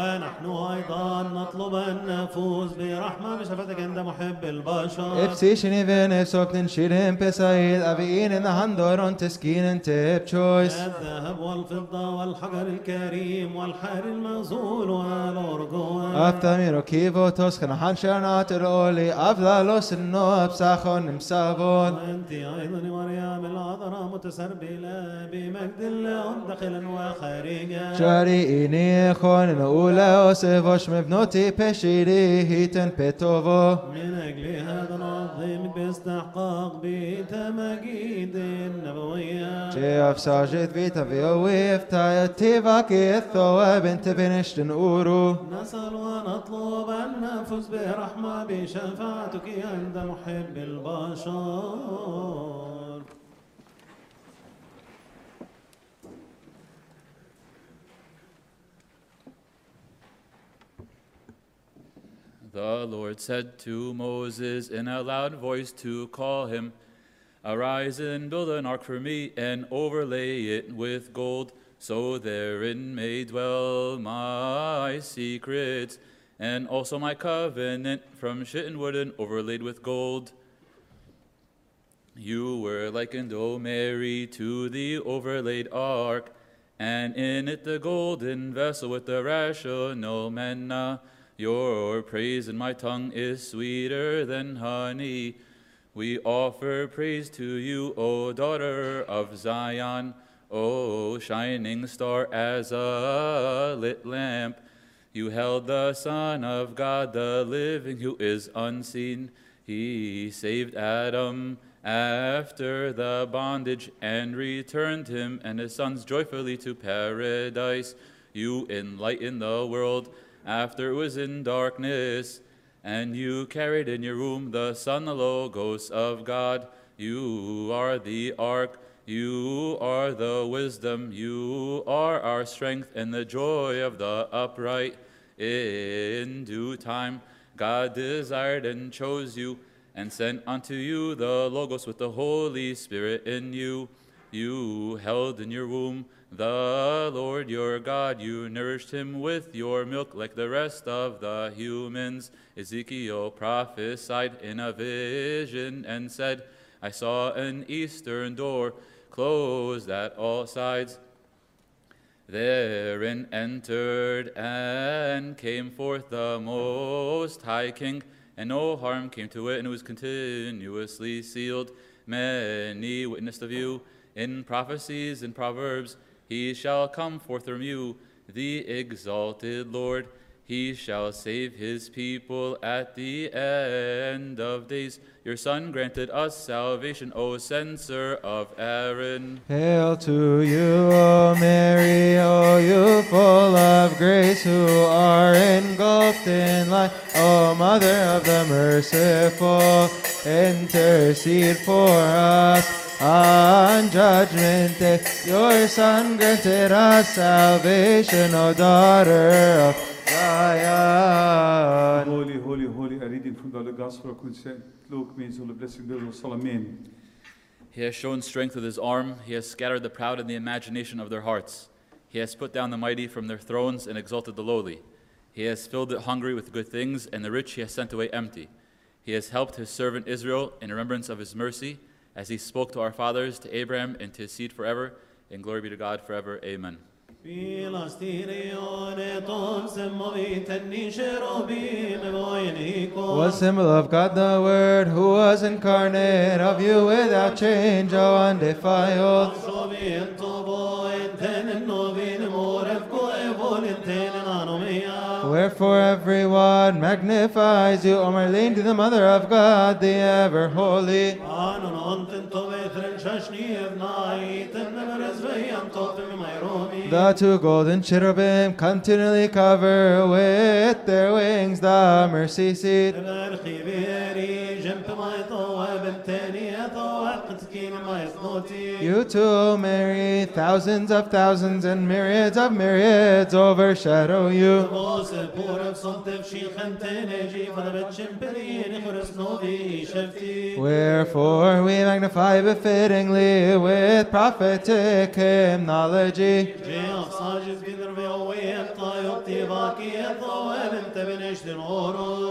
ونحن أيضا نطلب أن نفوز برحمة بشفتك عند محب البشر. Epsis yn i fen e sob din shirin pesail a fi in yn handor teskin الذهب والفضة والحجر الكريم والحر المغزول والأرجوان. أفتمر كيفو تسخن حنشرنات الأولي أفضل سنو بساخن مسابون. وأنت أيضا مريم العذراء الله متصر بلا بمجد الله داخلا وخارجا شاريني خون أولى وسفوش مبنوتي بشيري هيتن بيتوفو من أجل هذا العظيم باستحقاق بيت مجيد النبوية شيف افساجد بيتا فيوي افتايتي باكي الثواب انت بنشت نورو نسأل ونطلب أن نفوز برحمة بشفاعتك عند محب البشر The Lord said to Moses in a loud voice to call him, Arise and build an ark for me, and overlay it with gold, so therein may dwell my secrets, and also my covenant from shittim wood and overlaid with gold. You were likened, O Mary, to the overlaid ark, and in it the golden vessel with the rational manna. Your praise in my tongue is sweeter than honey. We offer praise to you, O daughter of Zion, O shining star as a lit lamp. You held the Son of God, the living, who is unseen. He saved Adam after the bondage and returned him and his sons joyfully to paradise. You enlighten the world after it was in darkness, and you carried in your womb the Son, the Logos of God. You are the ark. You are the wisdom. You are our strength and the joy of the upright. In due time, God desired and chose you and sent unto you the Logos with the Holy Spirit in you. You held in your womb the Lord your God. You nourished him with your milk like the rest of the humans. Ezekiel prophesied in a vision and said, I saw an eastern door closed at all sides. Therein entered and came forth the Most High King, and no harm came to it, and it was continuously sealed. Many witnessed of you in prophecies and proverbs. He shall come forth from you, the exalted Lord. He shall save his people at the end of days. Your Son granted us salvation, O censer of Aaron. Hail to you, O Mary, O you full of grace, who are engulfed in light, O Mother of the merciful, intercede for us on judgment day. Your Son granted us salvation, O daughter of Zion. Holy, holy, holy. A reading from the Gospel according to St. Luke means all the blessing of the Amen. He has shown strength with his arm. He has scattered the proud in the imagination of their hearts. He has put down the mighty from their thrones and exalted the lowly. He has filled the hungry with good things, and the rich he has sent away empty. He has helped his servant Israel in remembrance of his mercy, as he spoke to our fathers, to Abraham, and to his seed forever. And glory be to God forever. Amen. Was symbol of God the Word, who was incarnate of you without change, O undefiled. Wherefore everyone magnifies you, O my Lady, to the Mother of God, the ever holy. The two golden cherubim continually cover with their wings the mercy seat. You too, Mary, thousands of thousands and myriads of myriads overshadow you. Wherefore we magnify befittingly with prophetic hymnology.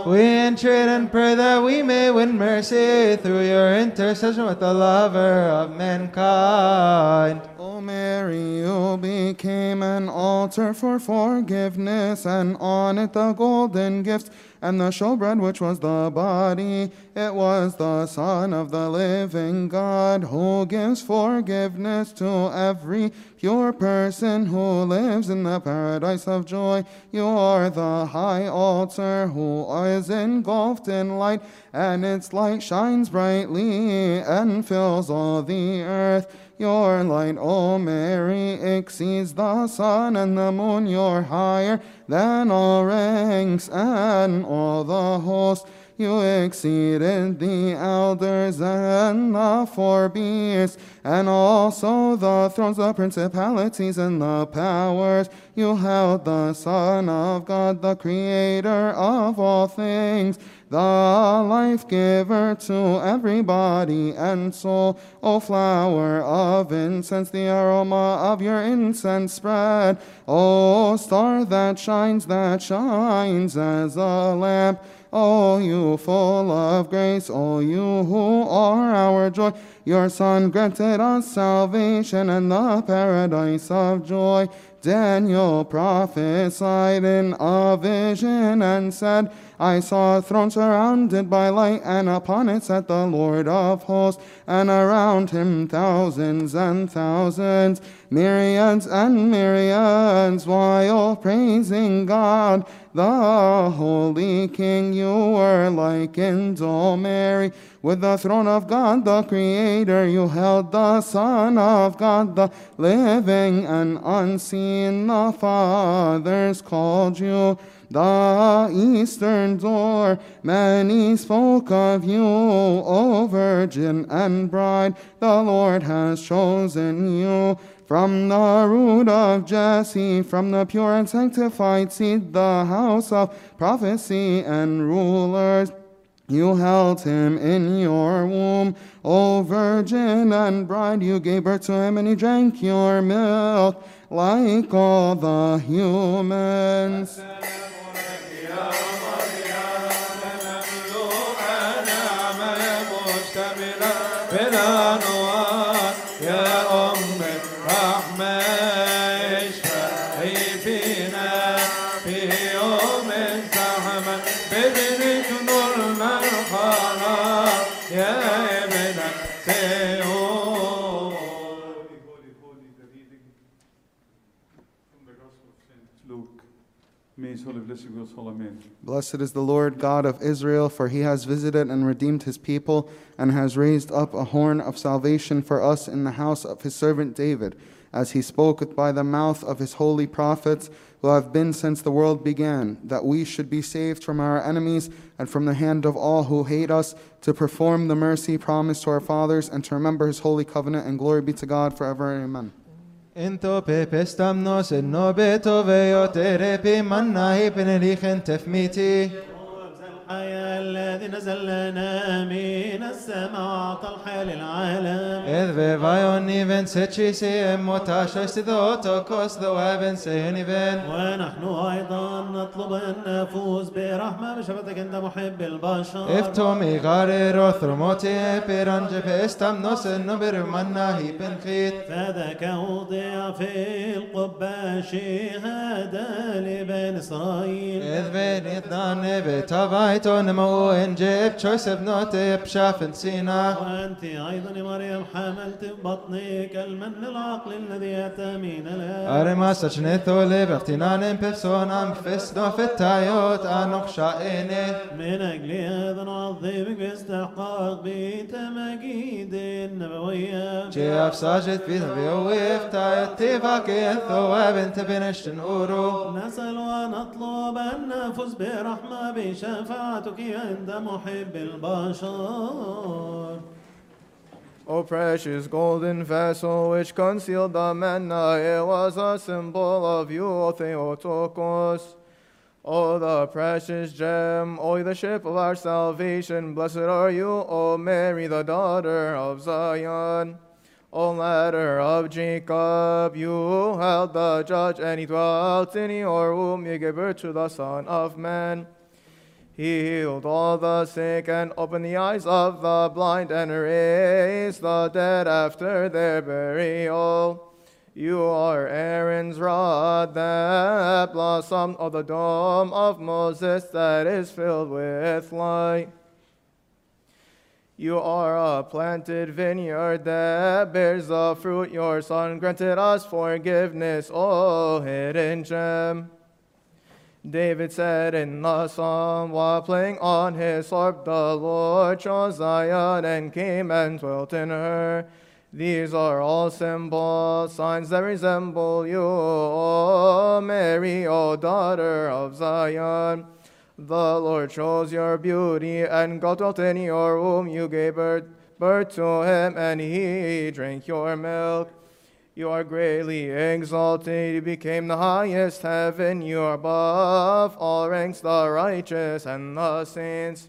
We entreat and pray that we may win mercy through your intercession with the lover of mankind. O Mary, you became an altar for forgiveness, and on it the golden gift and the showbread, which was the body. It was the Son of the living God who gives forgiveness to every pure person who lives in the paradise of joy. You are the high altar who is engulfed in light, and its light shines brightly and fills all the earth. Your light, O Mary, exceeds the sun and the moon. You're higher than all ranks and all the host. You exceeded the elders and the four beasts, and also the thrones, the principalities, and the powers. You held the Son of God, the Creator of all things the life giver to every body and soul. O flower of incense, the aroma of your incense spread. O star that shines, that shines as a lamp. O you full of grace, O you who are our joy. Your Son granted us salvation and the paradise of joy. Daniel prophesied in a vision and said, I saw a throne surrounded by light, and upon it sat the Lord of hosts, and around him thousands and thousands, myriads and myriads, while praising God, the Holy King. You were likened, O Mary, with the throne of God, the Creator. You held the Son of God, the living and unseen. The fathers called you the eastern door. Many spoke of you, O virgin and bride. The Lord has chosen you. From the root of Jesse, from the pure and sanctified seed, the house of prophecy and rulers. You held him in your womb, O virgin and bride. You gave birth to him, and he drank your milk like all the humans. Bela no Blessed is the Lord God of Israel, for he has visited and redeemed his people, and has raised up a horn of salvation for us in the house of his servant David, as he spoke by the mouth of his holy prophets, who have been since the world began, that we should be saved from our enemies and from the hand of all who hate us, to perform the mercy promised to our fathers, and to remember his holy covenant, and glory be to God forever. Amen. Into pepestamnos en nobeto veyotere pi manna hipenerichen tefmiti. يا الذي نزل لنا من السماء وعطى الحياة للعالم إذ بفايون إيفن ستشيسي متاشش ذوتو كوس ذو سيني بن ونحن أيضا نطلب أن نفوز برحمة بشفتك أنت محب البشر. إفتومي غاري غاريرو ثرموتي بيرانج بيستم نوس النبر منا هيبن خيت فذاك وضع في القبة شهادة لبن إسرائيل. إذ بين إثنان بتفايت أعطيتهم وإنجيب شويس بنوتي بشاف سينا وأنت أيضا يا مريم حملت بطنك المن العقل الذي أتى من الآب أرما سجنيتو لبغتنان بيرسونام فسنو في التايوت أنوخ شائني من أجل هذا نعظمك باستحقاق بتماجيد النبوية جيف ساجد في ويف تايت تيفاك الثواب وابنت بنشتن أورو نسأل ونطلب أن نفوز برحمة بشفاعة بشفاعتك عند محب البشر O precious golden vessel which concealed the manna, it was a symbol of you, O Theotokos. O the precious gem, O the ship of our salvation, blessed are you, O Mary, the daughter of Zion. O ladder of Jacob, you held the judge, and he dwelt in your womb, you gave birth to the Son of Man. He healed all the sick and opened the eyes of the blind and raised the dead after their burial. You are Aaron's rod that blossomed of the dome of Moses that is filled with light. You are a planted vineyard that bears the fruit your son granted us forgiveness, O hidden gem. David said in the psalm while playing on his harp, The Lord chose Zion and came and dwelt in her. These are all symbols, signs that resemble you, O Mary, O daughter of Zion. The Lord chose your beauty, and God dwelt in your womb. You gave birth, birth to him, and he drank your milk. You are greatly exalted, you became the highest heaven. You are above all ranks, the righteous and the saints.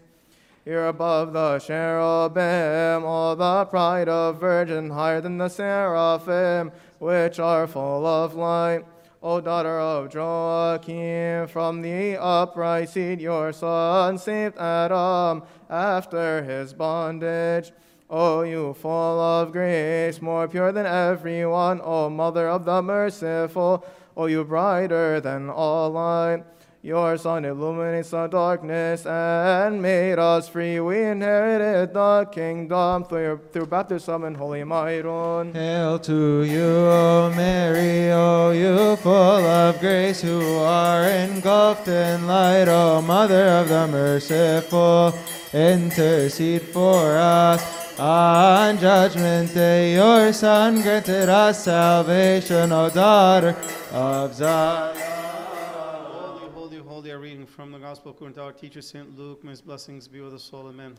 You're above the cherubim, all the pride of virgin, higher than the seraphim, which are full of light. O daughter of Joachim, from the upright seed your son saved Adam after his bondage. O you full of grace, more pure than everyone, O mother of the merciful, O you brighter than all light. Your Son illuminates the darkness and made us free. We inherited the kingdom through, your, through baptism and holy Myron. Hail to you, O Mary, O you full of grace, who are engulfed in light, O Mother of the merciful, intercede for us. On judgment day, your Son granted us salvation, O daughter of Zion. Holy, holy, holy a reading from the Gospel according to our teacher, St. Luke. May his blessings be with us all. Amen.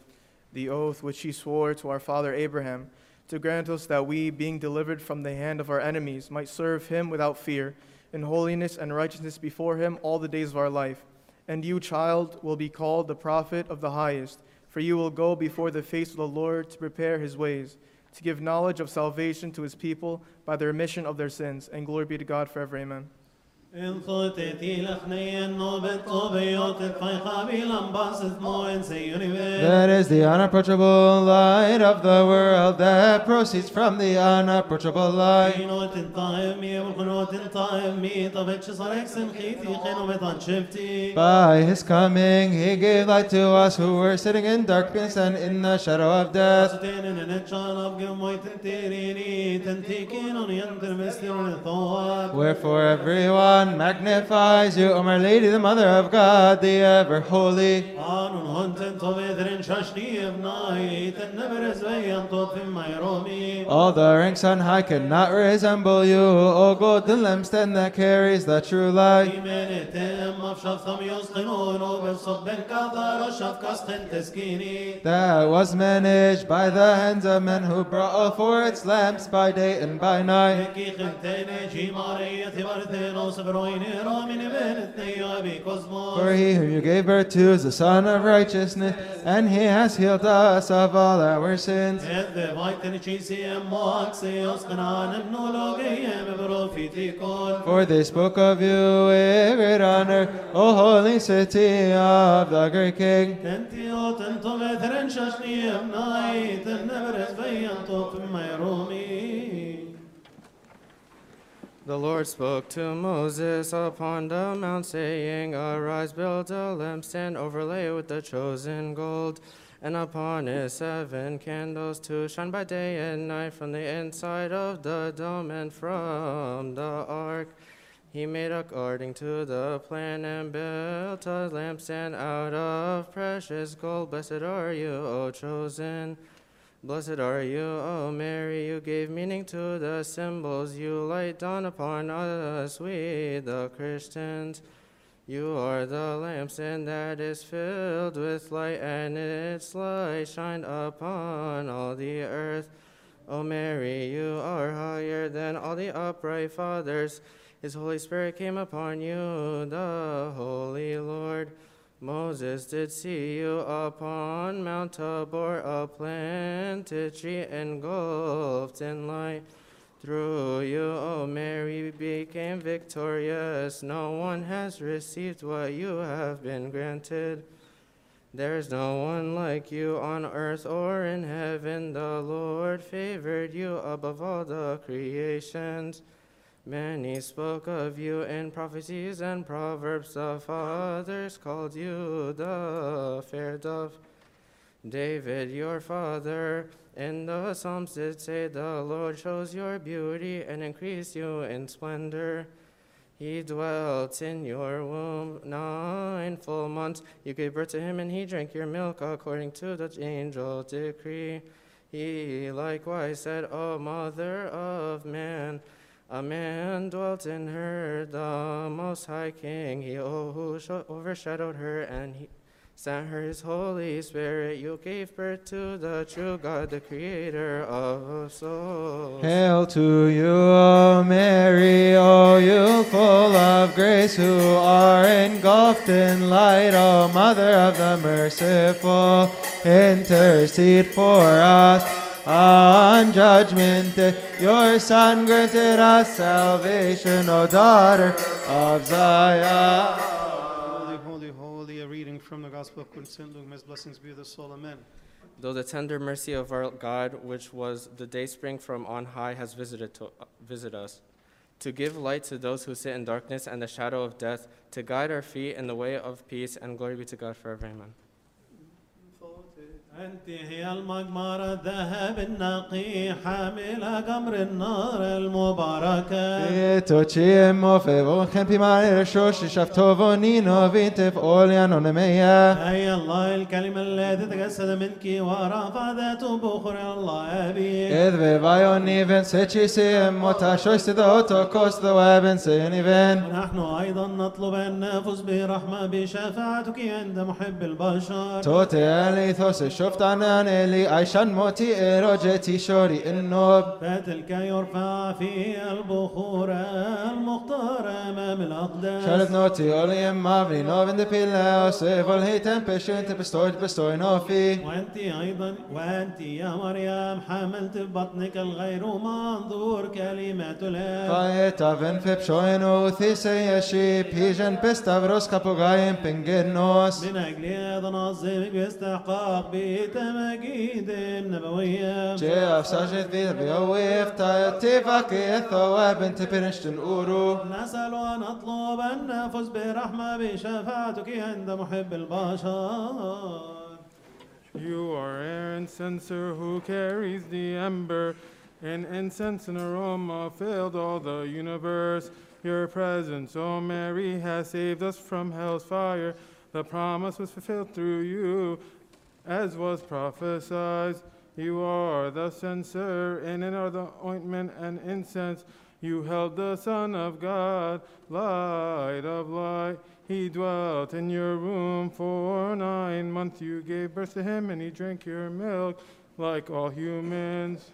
the oath which he swore to our father Abraham, to grant us that we, being delivered from the hand of our enemies, might serve him without fear, in holiness and righteousness before him all the days of our life. And you, child, will be called the prophet of the highest, for you will go before the face of the Lord to prepare his ways, to give knowledge of salvation to his people by the remission of their sins. And glory be to God forever. Amen. That is the unapproachable light of the world that proceeds from the unapproachable light. Inot in in tavet shesarek. By his coming he gave light to us who were sitting in darkness and in the shadow of death. Wherefore everyone Son magnifies you, O my Lady, the Mother of God, the ever holy. All the ranks on high cannot resemble you, O golden lampstand that carries the true light. That was managed by the hands of men who brought forth its lamps by day and by night. For he whom you gave birth to is the Son of righteousness, and he has healed us of all our sins. For they spoke of you with great honor, O holy city of the great King. The Lord spoke to Moses upon the mount, saying, Arise, build a lampstand, overlay with the chosen gold, and upon it seven candles to shine by day and night from the inside of the dome and from the ark. He made according to the plan and built a lampstand out of precious gold. Blessed are you, O chosen. Blessed are you, O Mary, you gave meaning to the symbols. You light dawn upon us, we the Christians. You are the lampstand that is filled with light, and its light shined upon all the earth. O Mary, you are higher than all the upright fathers. His Holy Spirit came upon you, the Holy Lord. Moses did see you upon Mount Tabor, a planted tree engulfed in light. Through you, O Mary, became victorious. No one has received what you have been granted. There is no one like you on earth or in heaven. The Lord favored you above all the creations. Many spoke of you in prophecies and proverbs. The fathers called you the fair dove. David, your father, in the Psalms did say, The Lord shows your beauty and increased you in splendor. He dwelt in your womb nine full months. You gave birth to him, and he drank your milk according to the angel decree. He likewise said, O mother of man, a man dwelt in her, the Most High King. He overshadowed her, and he sent her his Holy Spirit. You gave birth to the true God, the Creator of souls. Hail to you, O Mary, O you full of grace, who are engulfed in light, O Mother of the Merciful, intercede for us. On judgment day, your Son granted us salvation, O daughter of Zion. Holy, holy, holy, a reading from the Gospel of to St. Luke. May his blessings be with us all. Amen. Though the tender mercy of our God, which was the day spring from on high, has visited, to, uh, visit us, to give light to those who sit in darkness and the shadow of death, to guide our feet in the way of peace, and glory be to God forever. Amen. أنت هي المقمرة الذهب النقي حاملة قمر النار المباركة تشيمو في وخن بما يشوش شفتو فونينو فيت في أوليا ونمية أي الله الكلمة التي تجسد منك ورفضته بخور الله أبي إذ ببايوني فين سيتشي سيم وتشوش سيدوتو كوستو وابن سيني فين ونحن أيضا نطلب أن نفوز برحمة بشفاعتك عند محب البشر توتي أليثوس الشر افتانان لي عشان موتي رجتي شوري النوب فتلك يرفع في البخور المختار امام الاقداس. شالت نوتي اليم مافري نوب اند بيلا سيف الهيتم بيشنت بستويت بستوي نوفي. وانت أيضا وانت يا مريم حملت ببطنك الغير منظور كلمات الاب فايتا فين في بشوينو ثيسي يشيب هيجن بستافروس كابوغايم بنجنوس من أجل هذا نظمك باستحقاق بي بتماجيد النبوية جي أفساجت في بيويف تايتي فاكي ثواب انت بنشتن أورو نسأل ونطلب أن نفوز برحمة بشفاعتك عند محب البشر You are Aaron's censer who carries the ember. In incense and aroma filled all the universe. Your presence, O Mary, has saved us from hell's fire. The promise was fulfilled through you, as was prophesied. You are the censer, and in are the ointment and incense. You held the Son of God, light of light. He dwelt in your womb for nine months. You gave birth to him, and he drank your milk like all humans.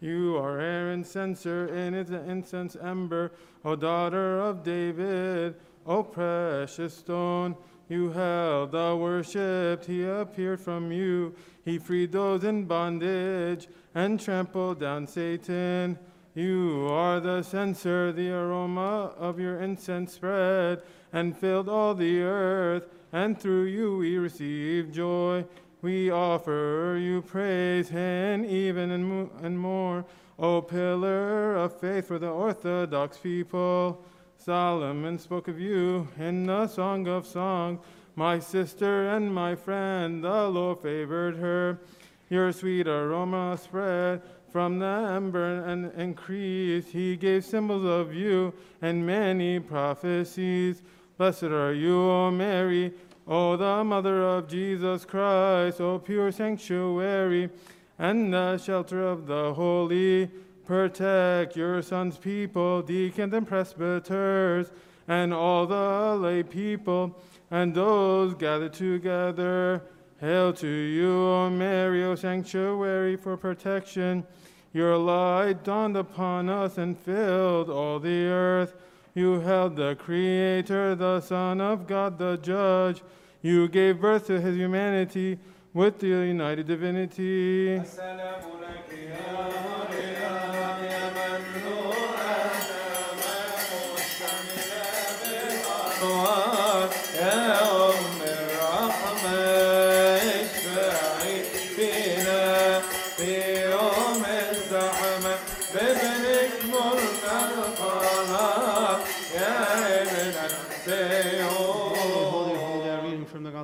You are Aaron's censer, and it's an incense ember, O daughter of David, O precious stone. You held the worshipped, he appeared from you. He freed those in bondage and trampled down Satan. You are the censer, the aroma of your incense spread and filled all the earth, and through you we receive joy. We offer you praise and even and, and more, O pillar of faith for the Orthodox people. Solomon spoke of you in the Song of Songs. My sister and my friend, the Lord favored her. Your sweet aroma spread from the ember and increased. He gave symbols of you and many prophecies. Blessed are you, O Mary, O the mother of Jesus Christ, O pure sanctuary and the shelter of the holy. Protect your son's people, deacons and presbyters, and all the lay people, and those gathered together. Hail to you, O Mary, O sanctuary for protection. Your light dawned upon us and filled all the earth. You held the Creator, the Son of God, the Judge. You gave birth to his humanity with the united divinity.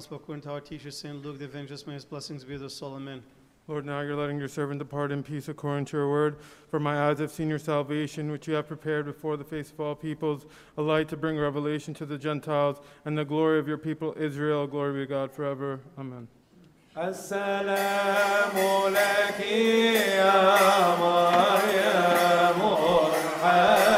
Gospel according to our teacher, St. Luke the Evangelist. May his blessings be with us all. Amen. Lord, now you're letting your servant depart in peace according to your word. For my eyes have seen your salvation, which you have prepared before the face of all peoples, a light to bring revelation to the Gentiles, and the glory of your people Israel. Glory be to God forever. Amen. السلام لك يا مريم الحمامة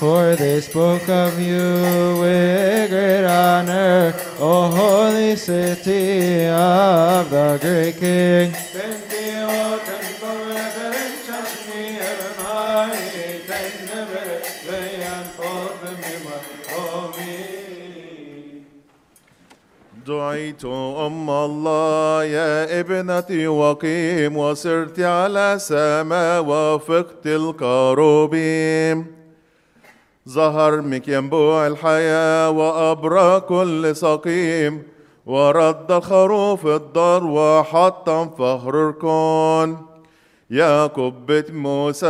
For they spoke of you with great honor, O holy city of the great King. دعيت أم الله يا ابنتي وقيم وسرت على سماء وفقت الكروبيم ظهر مك ينبوع الحياة وأبرى كل سقيم ورد الخروف الدار وحطم فخر الكون. يا قبة موسى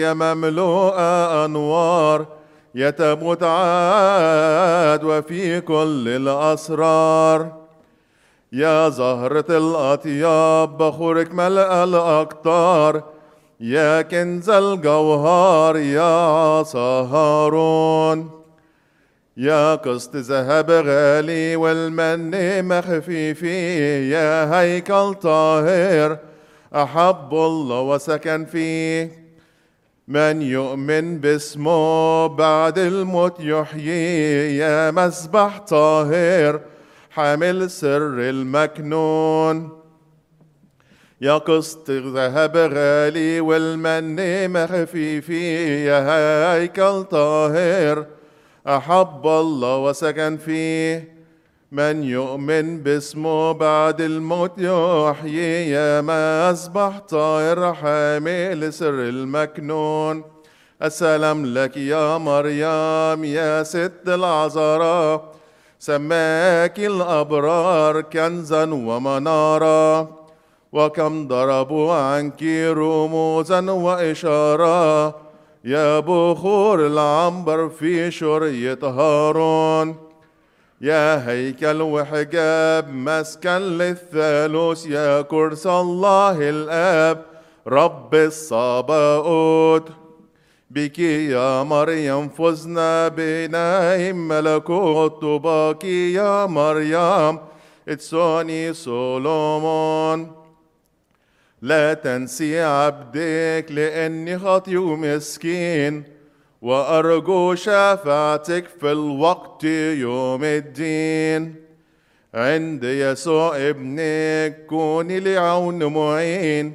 يا مملوءة أنوار يا تابوت عاد وفي كل الأسرار. يا زهرة الأطياب بخورك ملأ الأقطار يا كنز الجوهر يا عصا هارون يا قسط ذهب غالي والمن مخفي فيه. يا هيكل طاهر أحب الله وسكن فيه. من يؤمن باسمه بعد الموت يحيي. يا مسبح طاهر حامل سر المكنون. يا قسط ذهب غالي والمن مخفي فيه يا هيكل طاهر أحب الله وسكن فيه. من يؤمن باسمه بعد الموت يحيي. يا مسبح طاهر حامل سر المكنون. السلام لك يا مريم يا ست العذراء سماك الأبرار كنزا ومنارا. وكم ضربوا عنك رموزا وإشارة. يا بخور العنبر في شرية هارون. يا هيكل وحجاب مسكن للثالوث. يا كرسي الله الآب رب الصباؤوت بك يا مريم فزنا بنايم ملكوت. باكي يا مريم اتسوني سولومون لا تنسي عبدك لأني خاطي ومسكين وأرجو شفاعتك في الوقت يوم الدين. عند يسوع ابنك كوني لي عون معين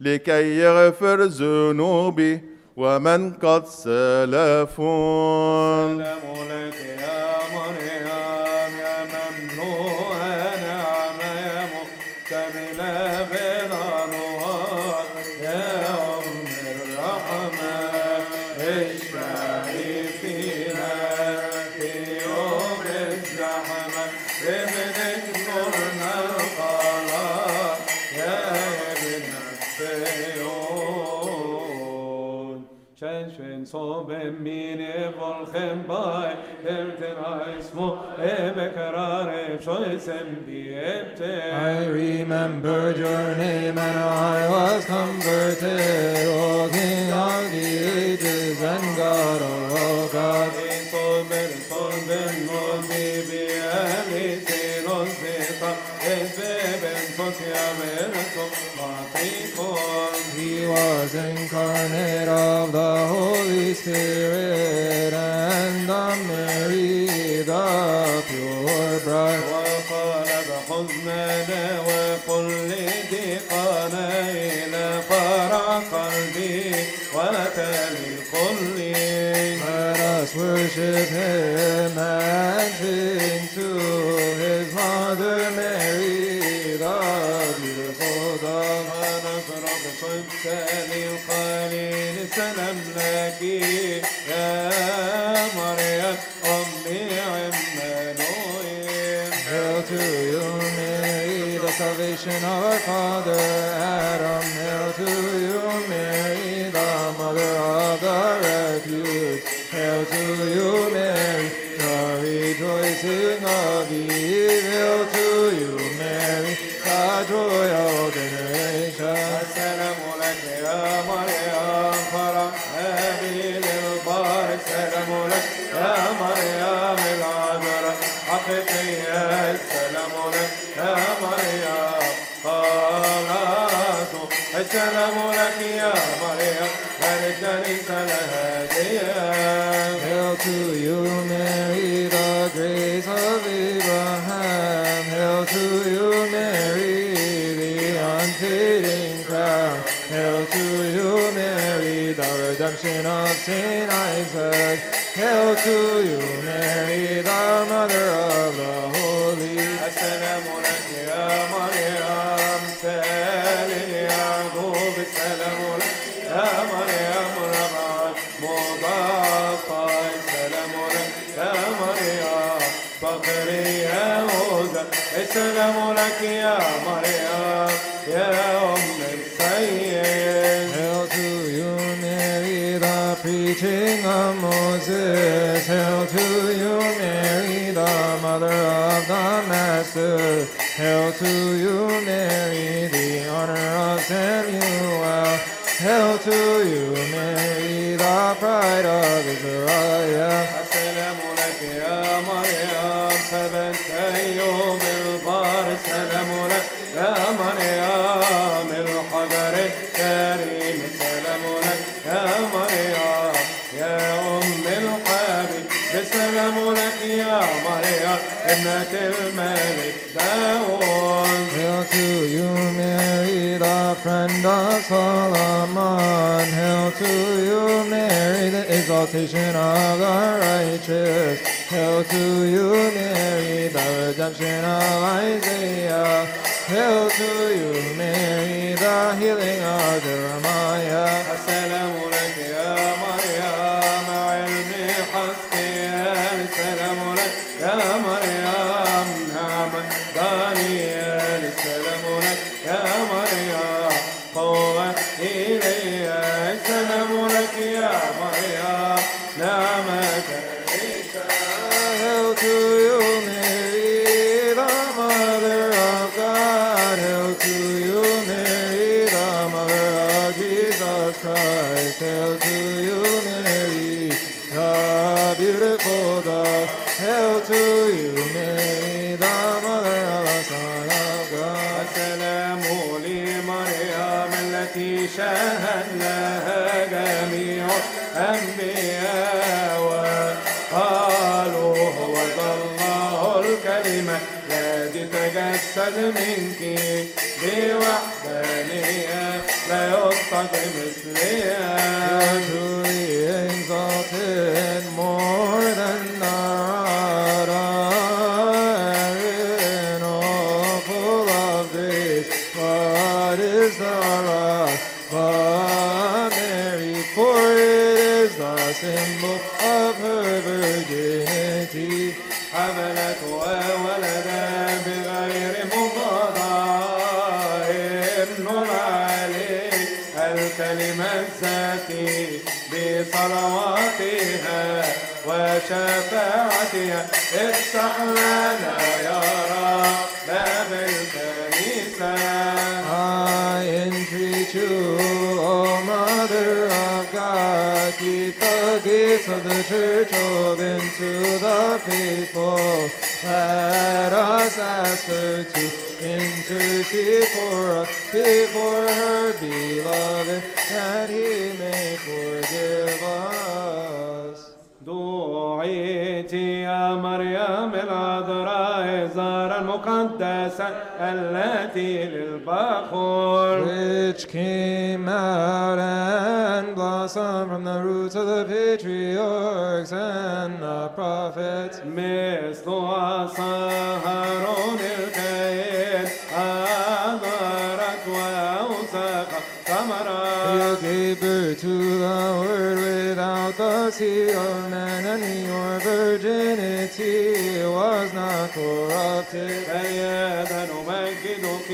لكي يغفر ذنوبي ومن قد سلفون. سلام لك يا Känns som en minivolken by Elten ismo emekarare choisen biete I remembered your name and I was converted, O King of the ages and God of all gods. Sober sober no bibi ali senos beta Ezeben sotia merso matrikon He was incarnate of the Holy Spirit and of Mary, the pure bride. وقال بحزننا وقل لضيقنا إلى فرع قلبي وتالي الكل Let us worship him and sing to his mother Mary, the beautiful dove. ونفرح صدق خليل سلام لك يا مريم أمي عمانويل Hail to you, Mary, the salvation of our father Adam. Hail to you, Mary, the mother of the refuge. Hail to you, Mary, the rejoicing of Eve. Virgin of St. Isaac, hail to you, Mary, the Mother of the Holy. Alaikum ya ya ya Oza, alaikum ya ya mother of the Master. Hail to you, Mary, the honor of Samuel. Hail to you, Mary, the pride of Israel. مريم ابنة الملك داود Hail to you, Mary, the friend of Solomon. Hail to you, Mary, the exaltation of the righteous. Hail to you, Mary, the redemption of Isaiah. Hail to you, Mary, the healing of Jeremiah. وشفاعتها افتح لنا يا رب باب الكنيسة I entreat you, O Mother of God, keep the gates of the church open to the faithful. Let us ask her to intercede for us before her beloved, that he may forgive us. المقدسة التي للبخور Which came out and blossomed from the roots of the patriarchs and the prophets. مثل عصا القرات أيانا نمجدك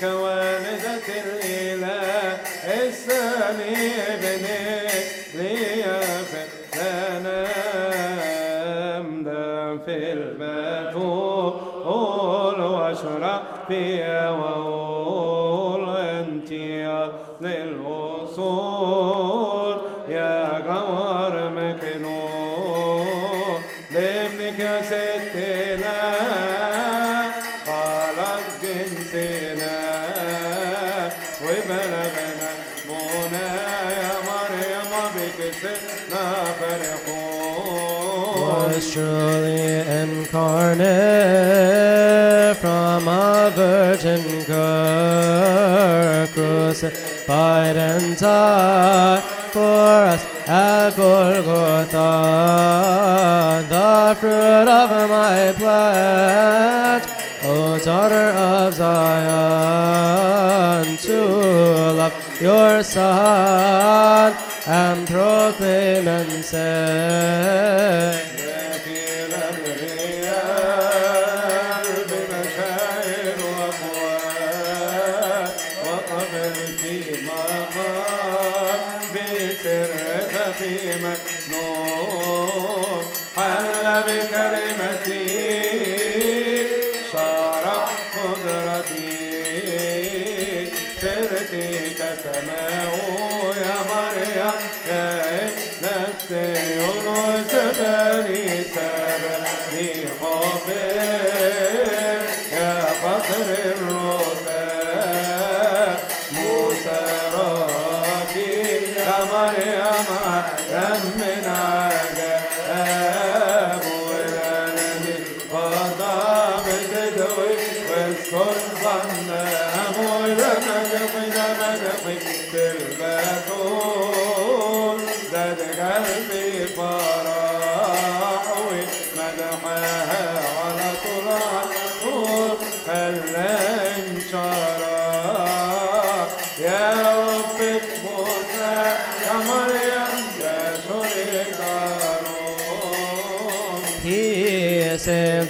كوالدة الإله الثاني ابنك ليغفر لنا أمدا في المتوب قول واشرح فيها truly incarnate from a virgin girl, crucified and died for us at Golgotha. The fruit of my pledge, O daughter of Zion, to love your son and proclaim and say.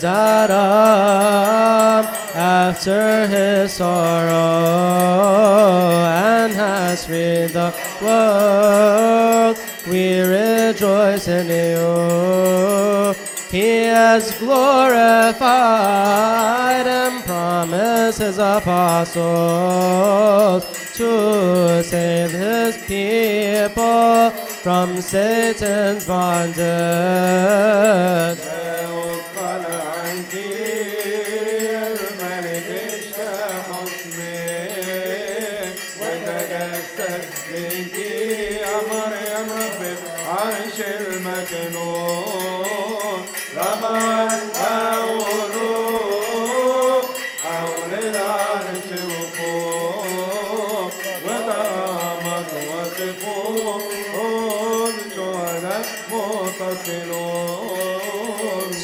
Adam after his sorrow and has freed the world. We rejoice in you. He has glorified and promised his apostles to save his people from Satan's bondage la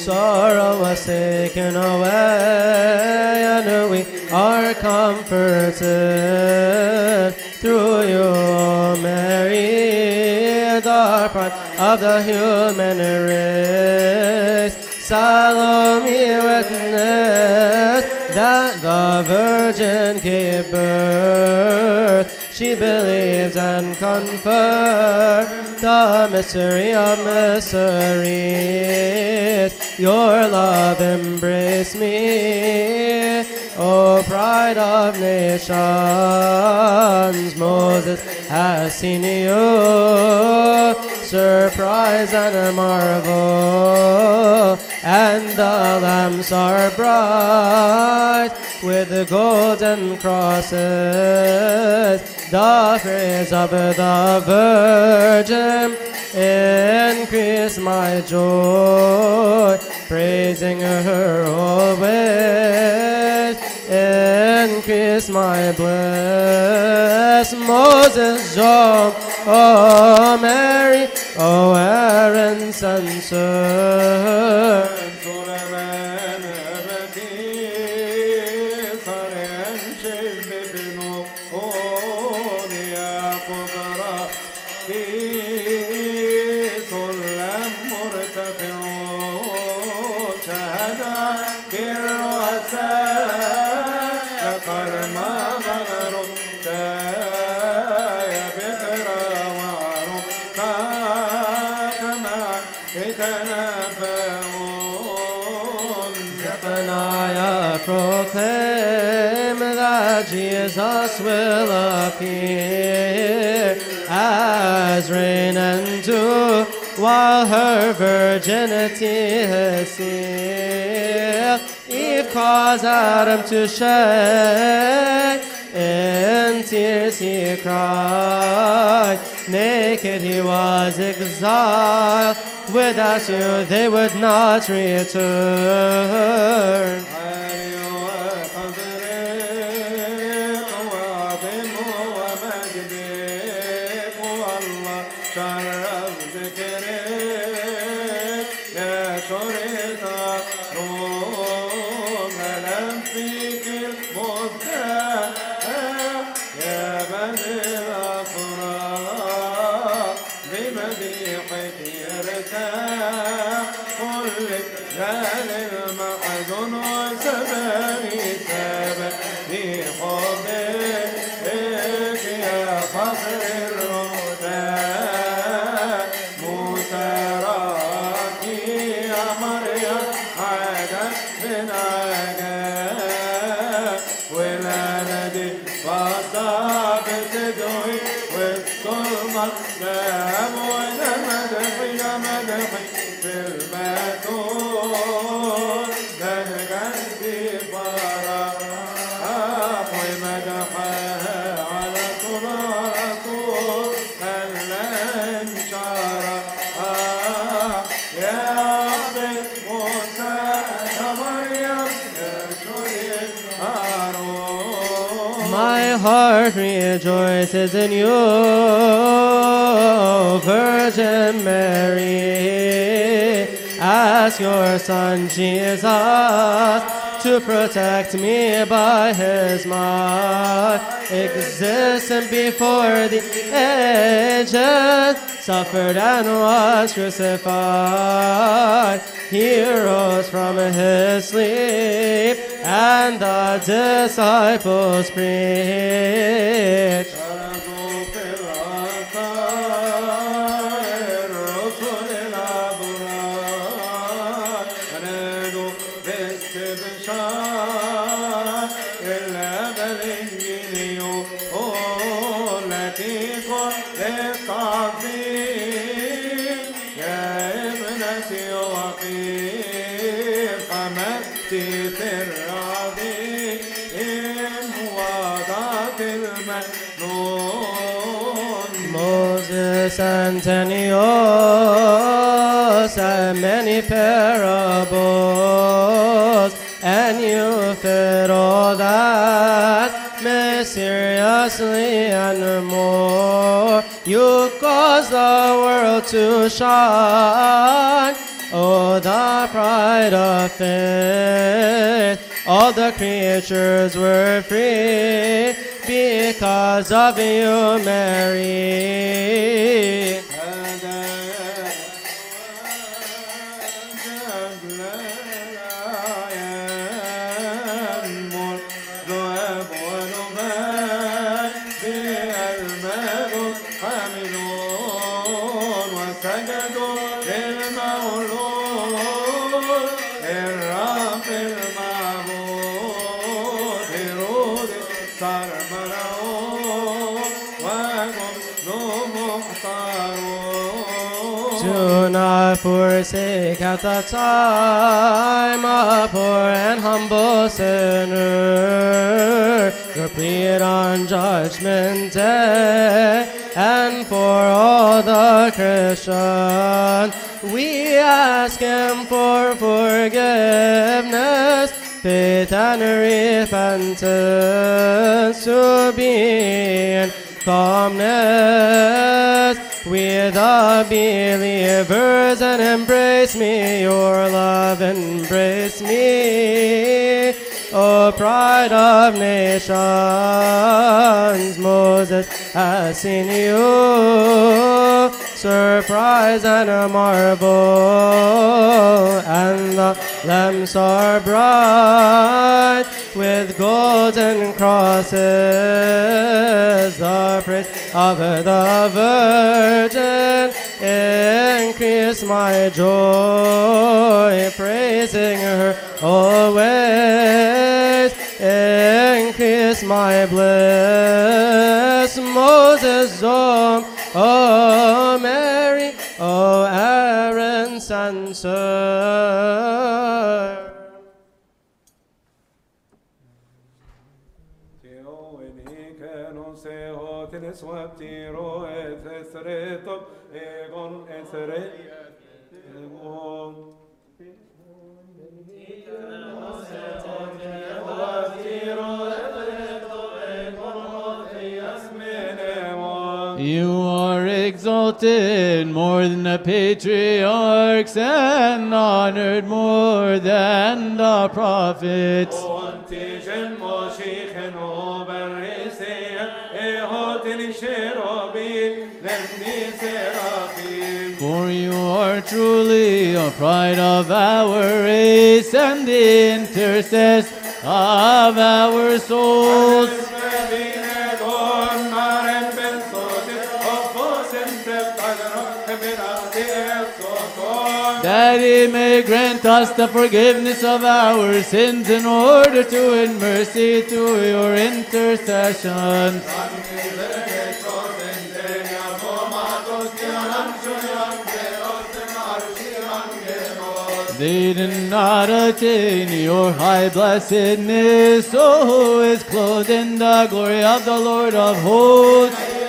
Sorrow was taken away, and we are comforted through you, Mary, the pride of the human race. Salome witnessed that the Virgin gave birth. She believes and confirmed the mystery of mysteries. Your love embrace me, O pride of nations. Moses has seen you, surprise and marvel, and the lamps are bright with the golden crosses. The praise of the Virgin increase my joy, praising her always. Increase my bliss. Moses, John, oh Mary, oh Aaron's censer. Her virginity is sealed. Eve caused Adam to shed in tears he cried. Naked he was exiled. Without you they would not return. Rejoices in you, Virgin Mary. Ask your Son Jesus to protect me by his might. Existent before the ages, suffered and was crucified. He rose from his sleep, and the disciples preached. Many parables, and you fit all that mysteriously and more. You cause the world to shine. Oh, the pride of faith. All the creatures were free because of you, Mary. Forsake at the time a poor and humble sinner. Your plead on judgment day and for all the Christians. We ask Him for forgiveness, faith, and repentance to be in calmness with the believers and embrace me, your love embrace me. O pride of nations, Moses has seen you. Surprise and a marvel, and the lamps are bright with golden crosses. The praise of the Virgin increase my joy, praising her always. Increase my bliss, Moses, oh, oh Oh Aaron's censer. More than the patriarchs and honored more than the prophets. For you are truly a pride of our race and the intercessor of our souls. That he may grant us the forgiveness of our sins in order to in mercy through your intercession. They did not attain your high blessedness, so who is clothed in the glory of the Lord of hosts?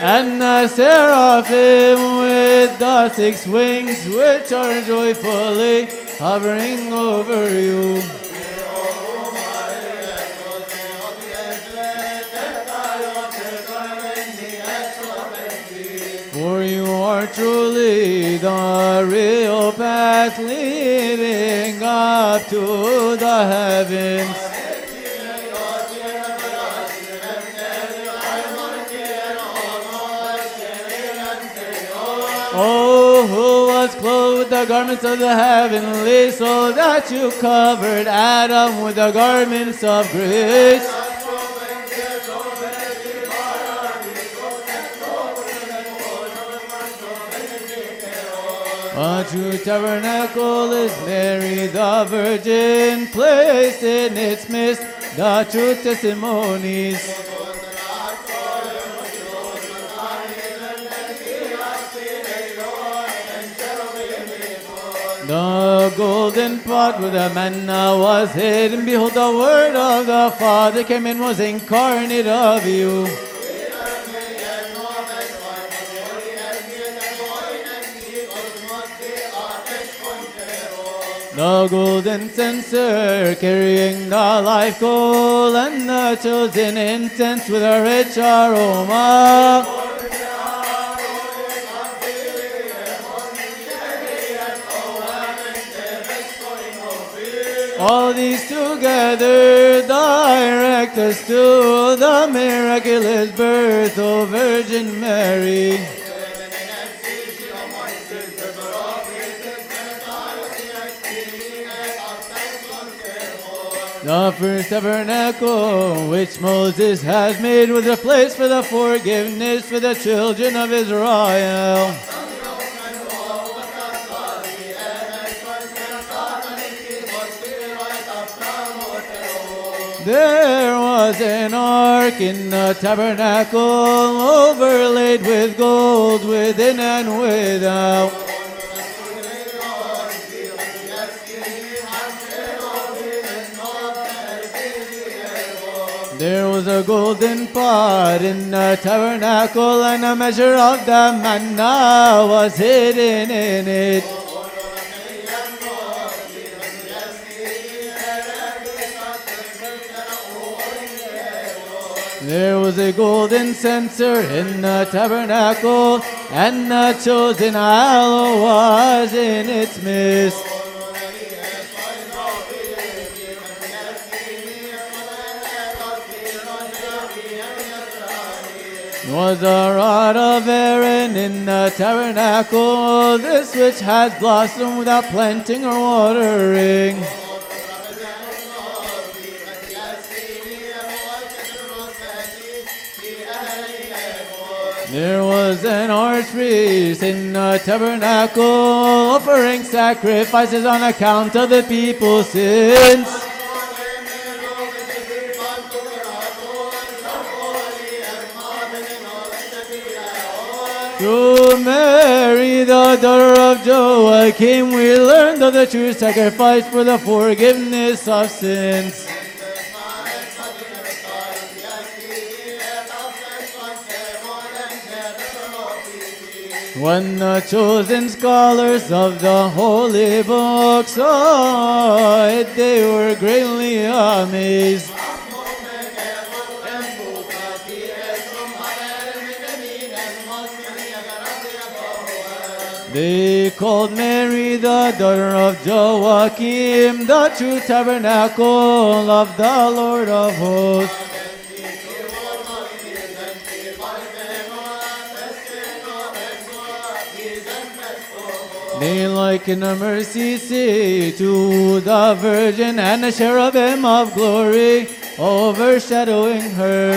And the seraphim with the six wings, which are joyfully hovering over you. For you are truly the real path leading up to the heavens. Was clothed with the garments of the heavenly, so that you covered Adam with the garments of grace. A true tabernacle is Mary the Virgin, placed in its midst the true testimonies. The golden pot where the manna was hidden, behold, the word of the Father came and was incarnate of you. The golden censer carrying the life coal and the chosen incense with a rich aroma. All these together direct us to the miraculous birth of Virgin Mary. The first tabernacle which Moses has made was a place for the forgiveness for the children of Israel. There was an ark in the tabernacle overlaid with gold within and without. There was a golden pot in the tabernacle, and a measure of the manna was hidden in it. There was a golden censer in the tabernacle, and the chosen aloe was in its midst. Was the rod of Aaron in the tabernacle, this which has blossomed without planting or watering. There was an archpriest in a tabernacle offering sacrifices on account of the people's sins. Through Mary, the daughter of Joachim, we learned of the true sacrifice for the forgiveness of sins. When the chosen scholars of the holy book saw oh, it, they were greatly amazed. They called Mary the daughter of Joachim, the true tabernacle of the Lord of hosts. They liken a mercy seat to the Virgin and a cherubim of glory overshadowing her.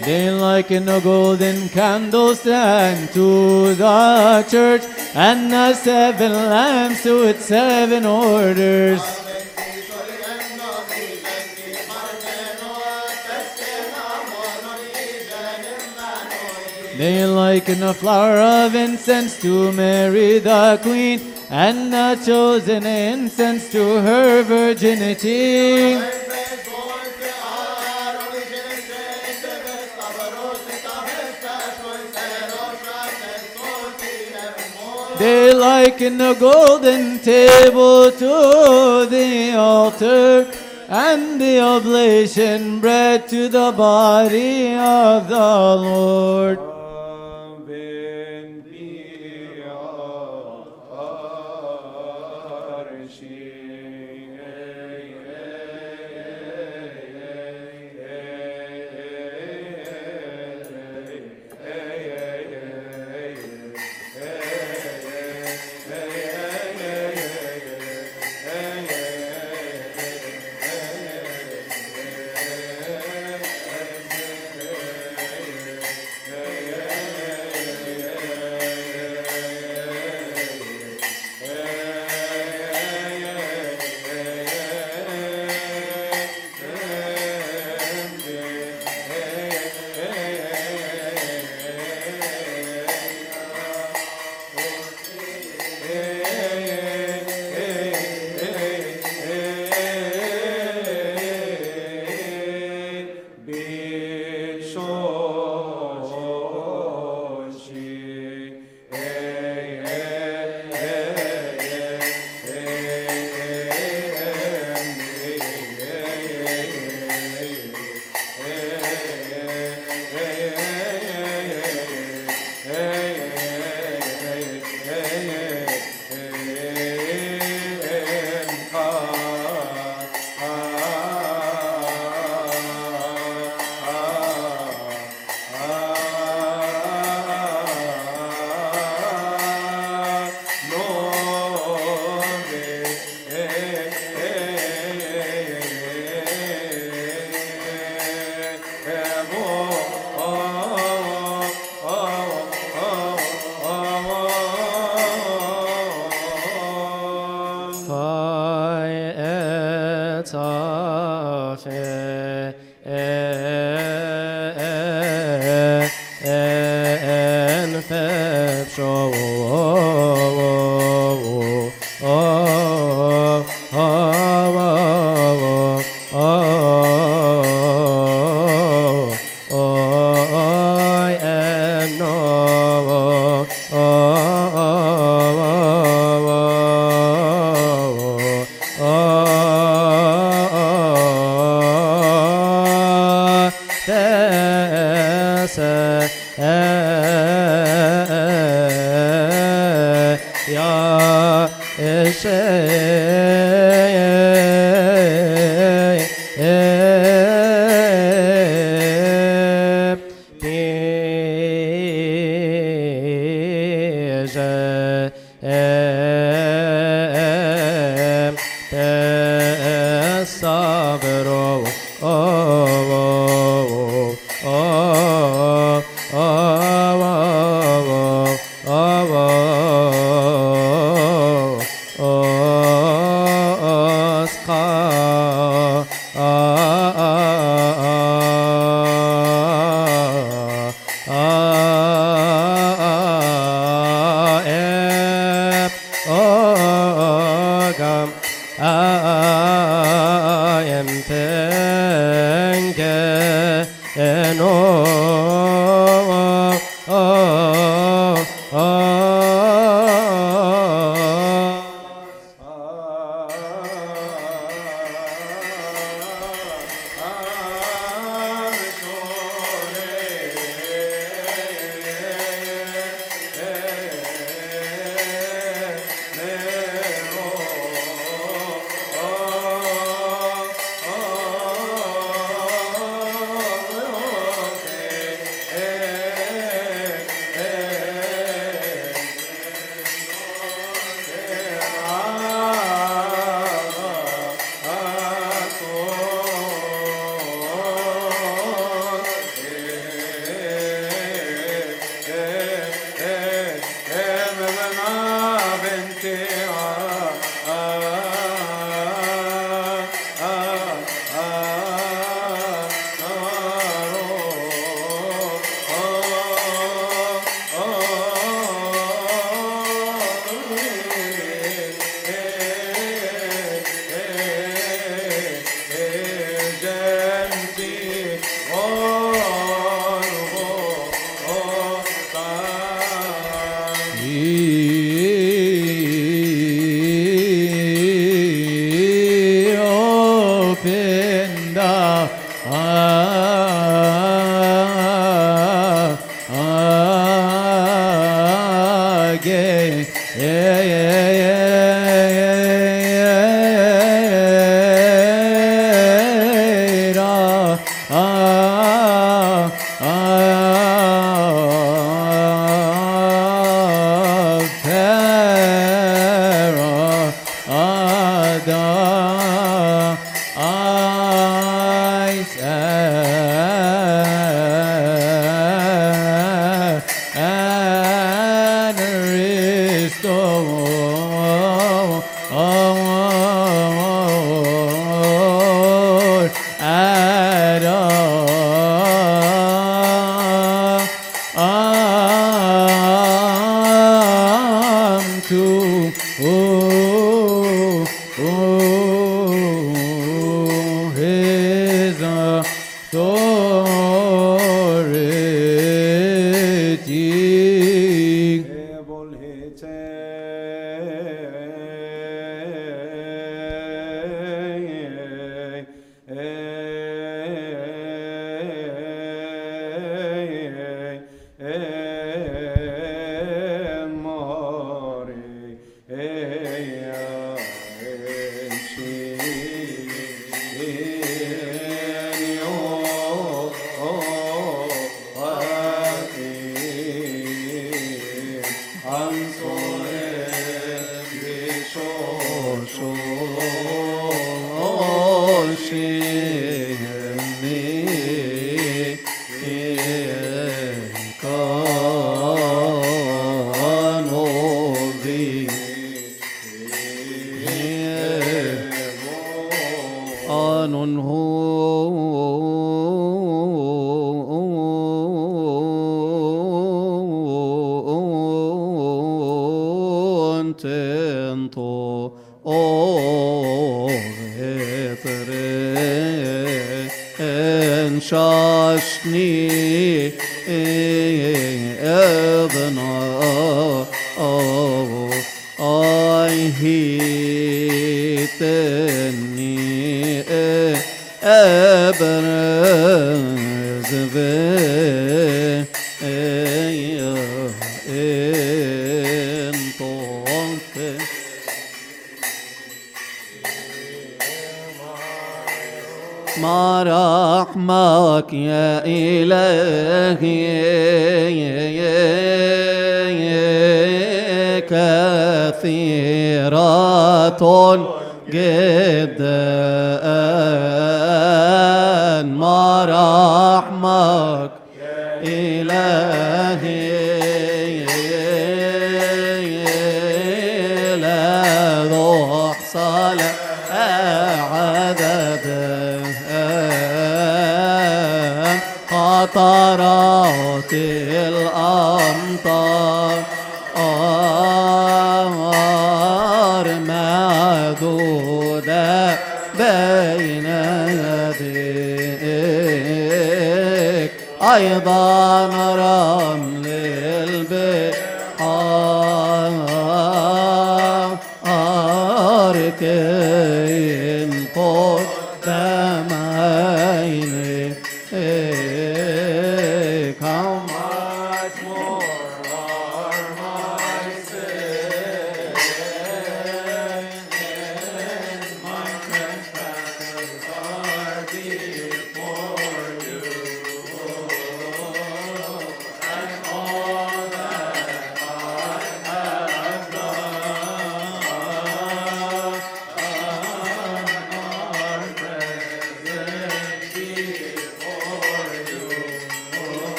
They liken a golden candlestand to the church and the seven lamps to its seven orders. They liken a flower of incense to Mary the Queen, and the chosen incense to her virginity. They liken the golden table to the altar, and the oblation bread to the body of the Lord.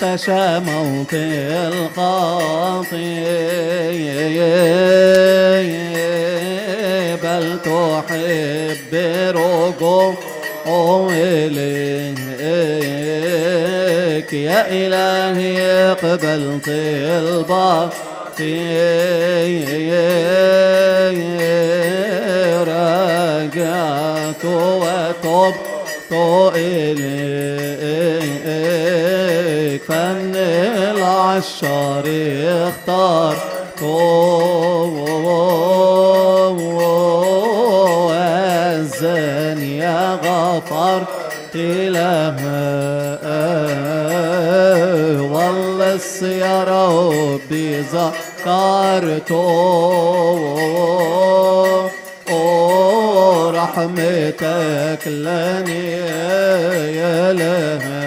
تشاموا القاطي بل تحب رجوع إليك. يا إلهي اقبل طلبك رجعت وتبت إليك. الشهر اختار أذن يا غفر تلما والله السيارة بذكرته رحمتك لني يا لها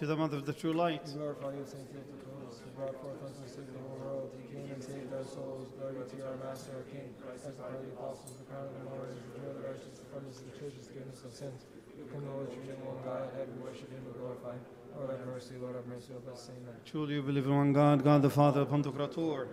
You, the mother of the true light. Glorify you, Saint Theotokos, who brought forth unto us the whole world. He came and saved our souls. Glory to our Master, our King. Christ, the the apostles, the crown of the joy of the righteous, the fullness of the church, the forgiveness of sins. Who can know the true one God, have we worship him and glorify. Lord have mercy, Lord have mercy, O blessed Amen. Truly you believe in one God, God the Father, Pantocrator.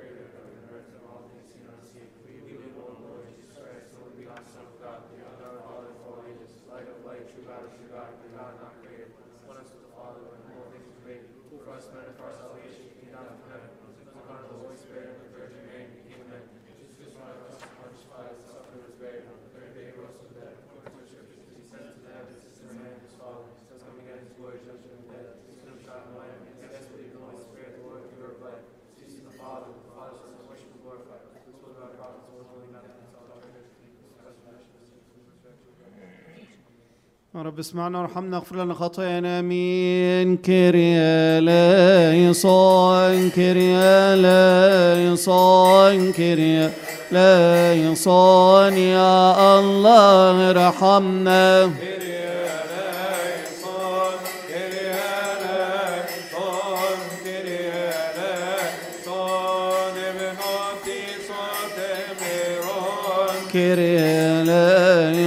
رب اسمعنا وارحمنا اغفر لنا خطايانا آمين. كريا ليصون كريا ليصون كريا ليصون يا الله ارحمنا.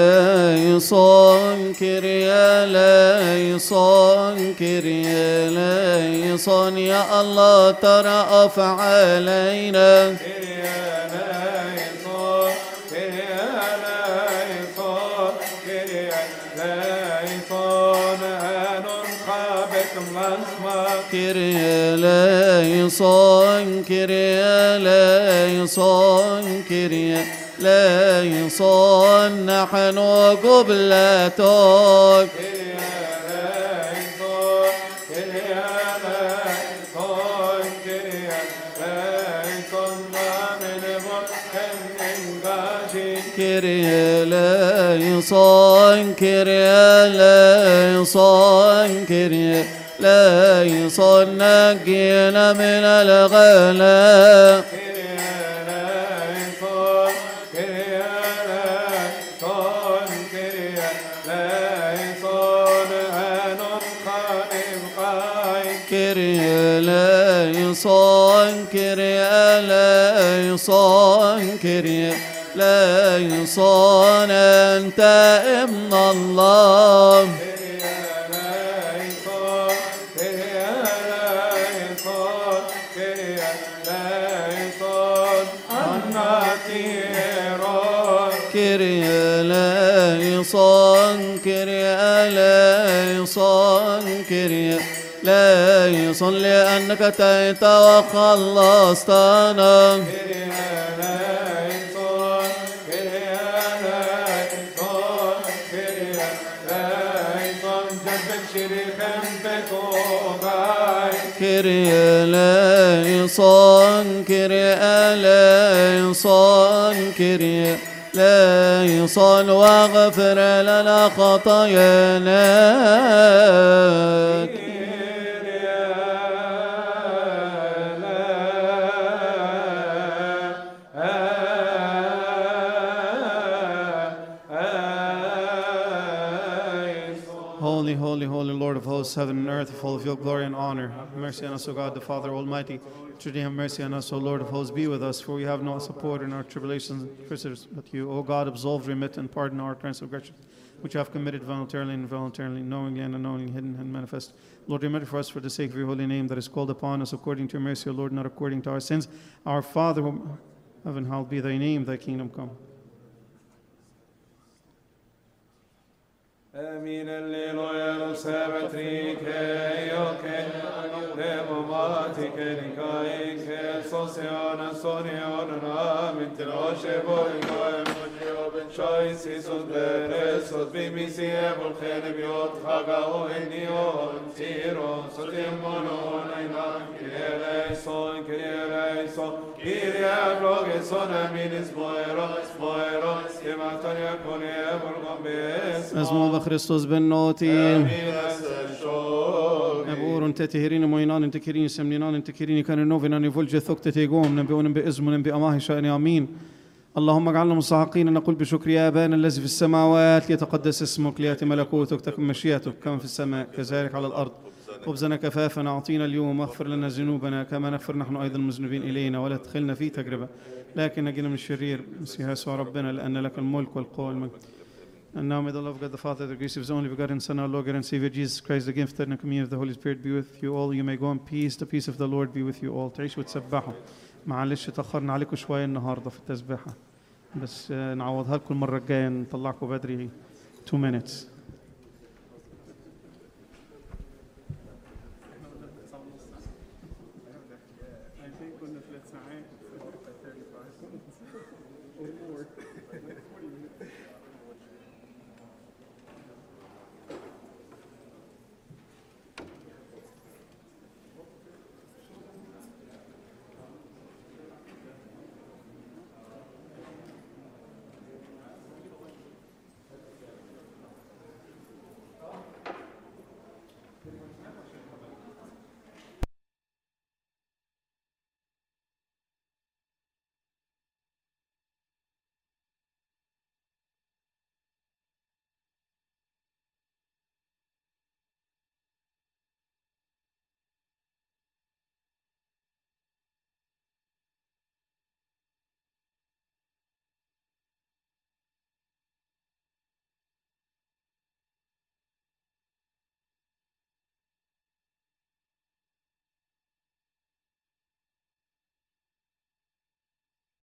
ليصان كريا ليصان كريا ليصان يا الله ترى أفعالينا. كريا ليصان كريا ليصان كريا ليصان هانون كريا ليصان كريا كريا. لا يصان نحن قبلتك. كريا لا يصان كريا لا يصان كريا لا يصان نجينا من الغلاء صان كريم لا يصان أنت ابن الله. كريا صان يصان صان لا لا صل لأنك تيت وخلصتنا كري لا صان كري لا صان كري لا يصان واغفر لنا خطايانا. Hosts, heaven and earth, full of your glory and honor. Have mercy on us, O God, the Father Almighty. Truly have mercy on us, O Lord of hosts. Be with us, for we have no support in our tribulations and but you. O God, absolve, remit, and pardon our transgressions, which have committed voluntarily and involuntarily, knowingly and unknowingly, hidden and manifest. Lord, remit for us for the sake of your holy name that is called upon us according to your mercy, O Lord, not according to our sins. Our Father, heaven, hallowed be thy name, thy kingdom come. Minellino erusebetrike, ioke, nemo matike, nikaike, sosiona, soniona, namite noše bojkoje, mođeo benčaj si sudbere, sudbimi si ebol hene biot, haga oinio, tiro, sudimono, nejna, kirelej, son, kirelej, son, إيريا بلوغي صنع من إسبويروس بويروس كما تنيكون يبرغم باسم أزمو بخريستوس بالنوتي أمين أبور أنت تهرين موينان أنت كيرين سمنينان أنت كيرين كان نوفين أن يفولج ثوك تتيقوم نبيون بإزم نبي أماهي شأن آمين اللهم اجعلنا مستحقين نقول بشكر يا ابانا الذي في السماوات ليتقدس اسمك لياتي ملكوتك تكن مشيئتك كما في السماء كذلك على الأرض خبزنا كفافا أعطينا اليوم واغفر لنا ذنوبنا كما نغفر نحن أيضا المذنبين إلينا ولا تدخلنا في تجربة لكن نجينا من الشرير مسيح يسوع ربنا لأن لك الملك والقوة والمجد And now may the love of God the Father, the grace of His only begotten Son, our Lord and Savior Jesus Christ, the gift and communion of the Holy Spirit be with you all. You may go in peace. The peace of the Lord be with you all. تعيشوا وتسبحوا. معلش تأخرنا عليكم شوية النهاردة في التسبيحة. بس آه، نعوضها لكم المرة الجاية نطلعكم بدري 2 minutes.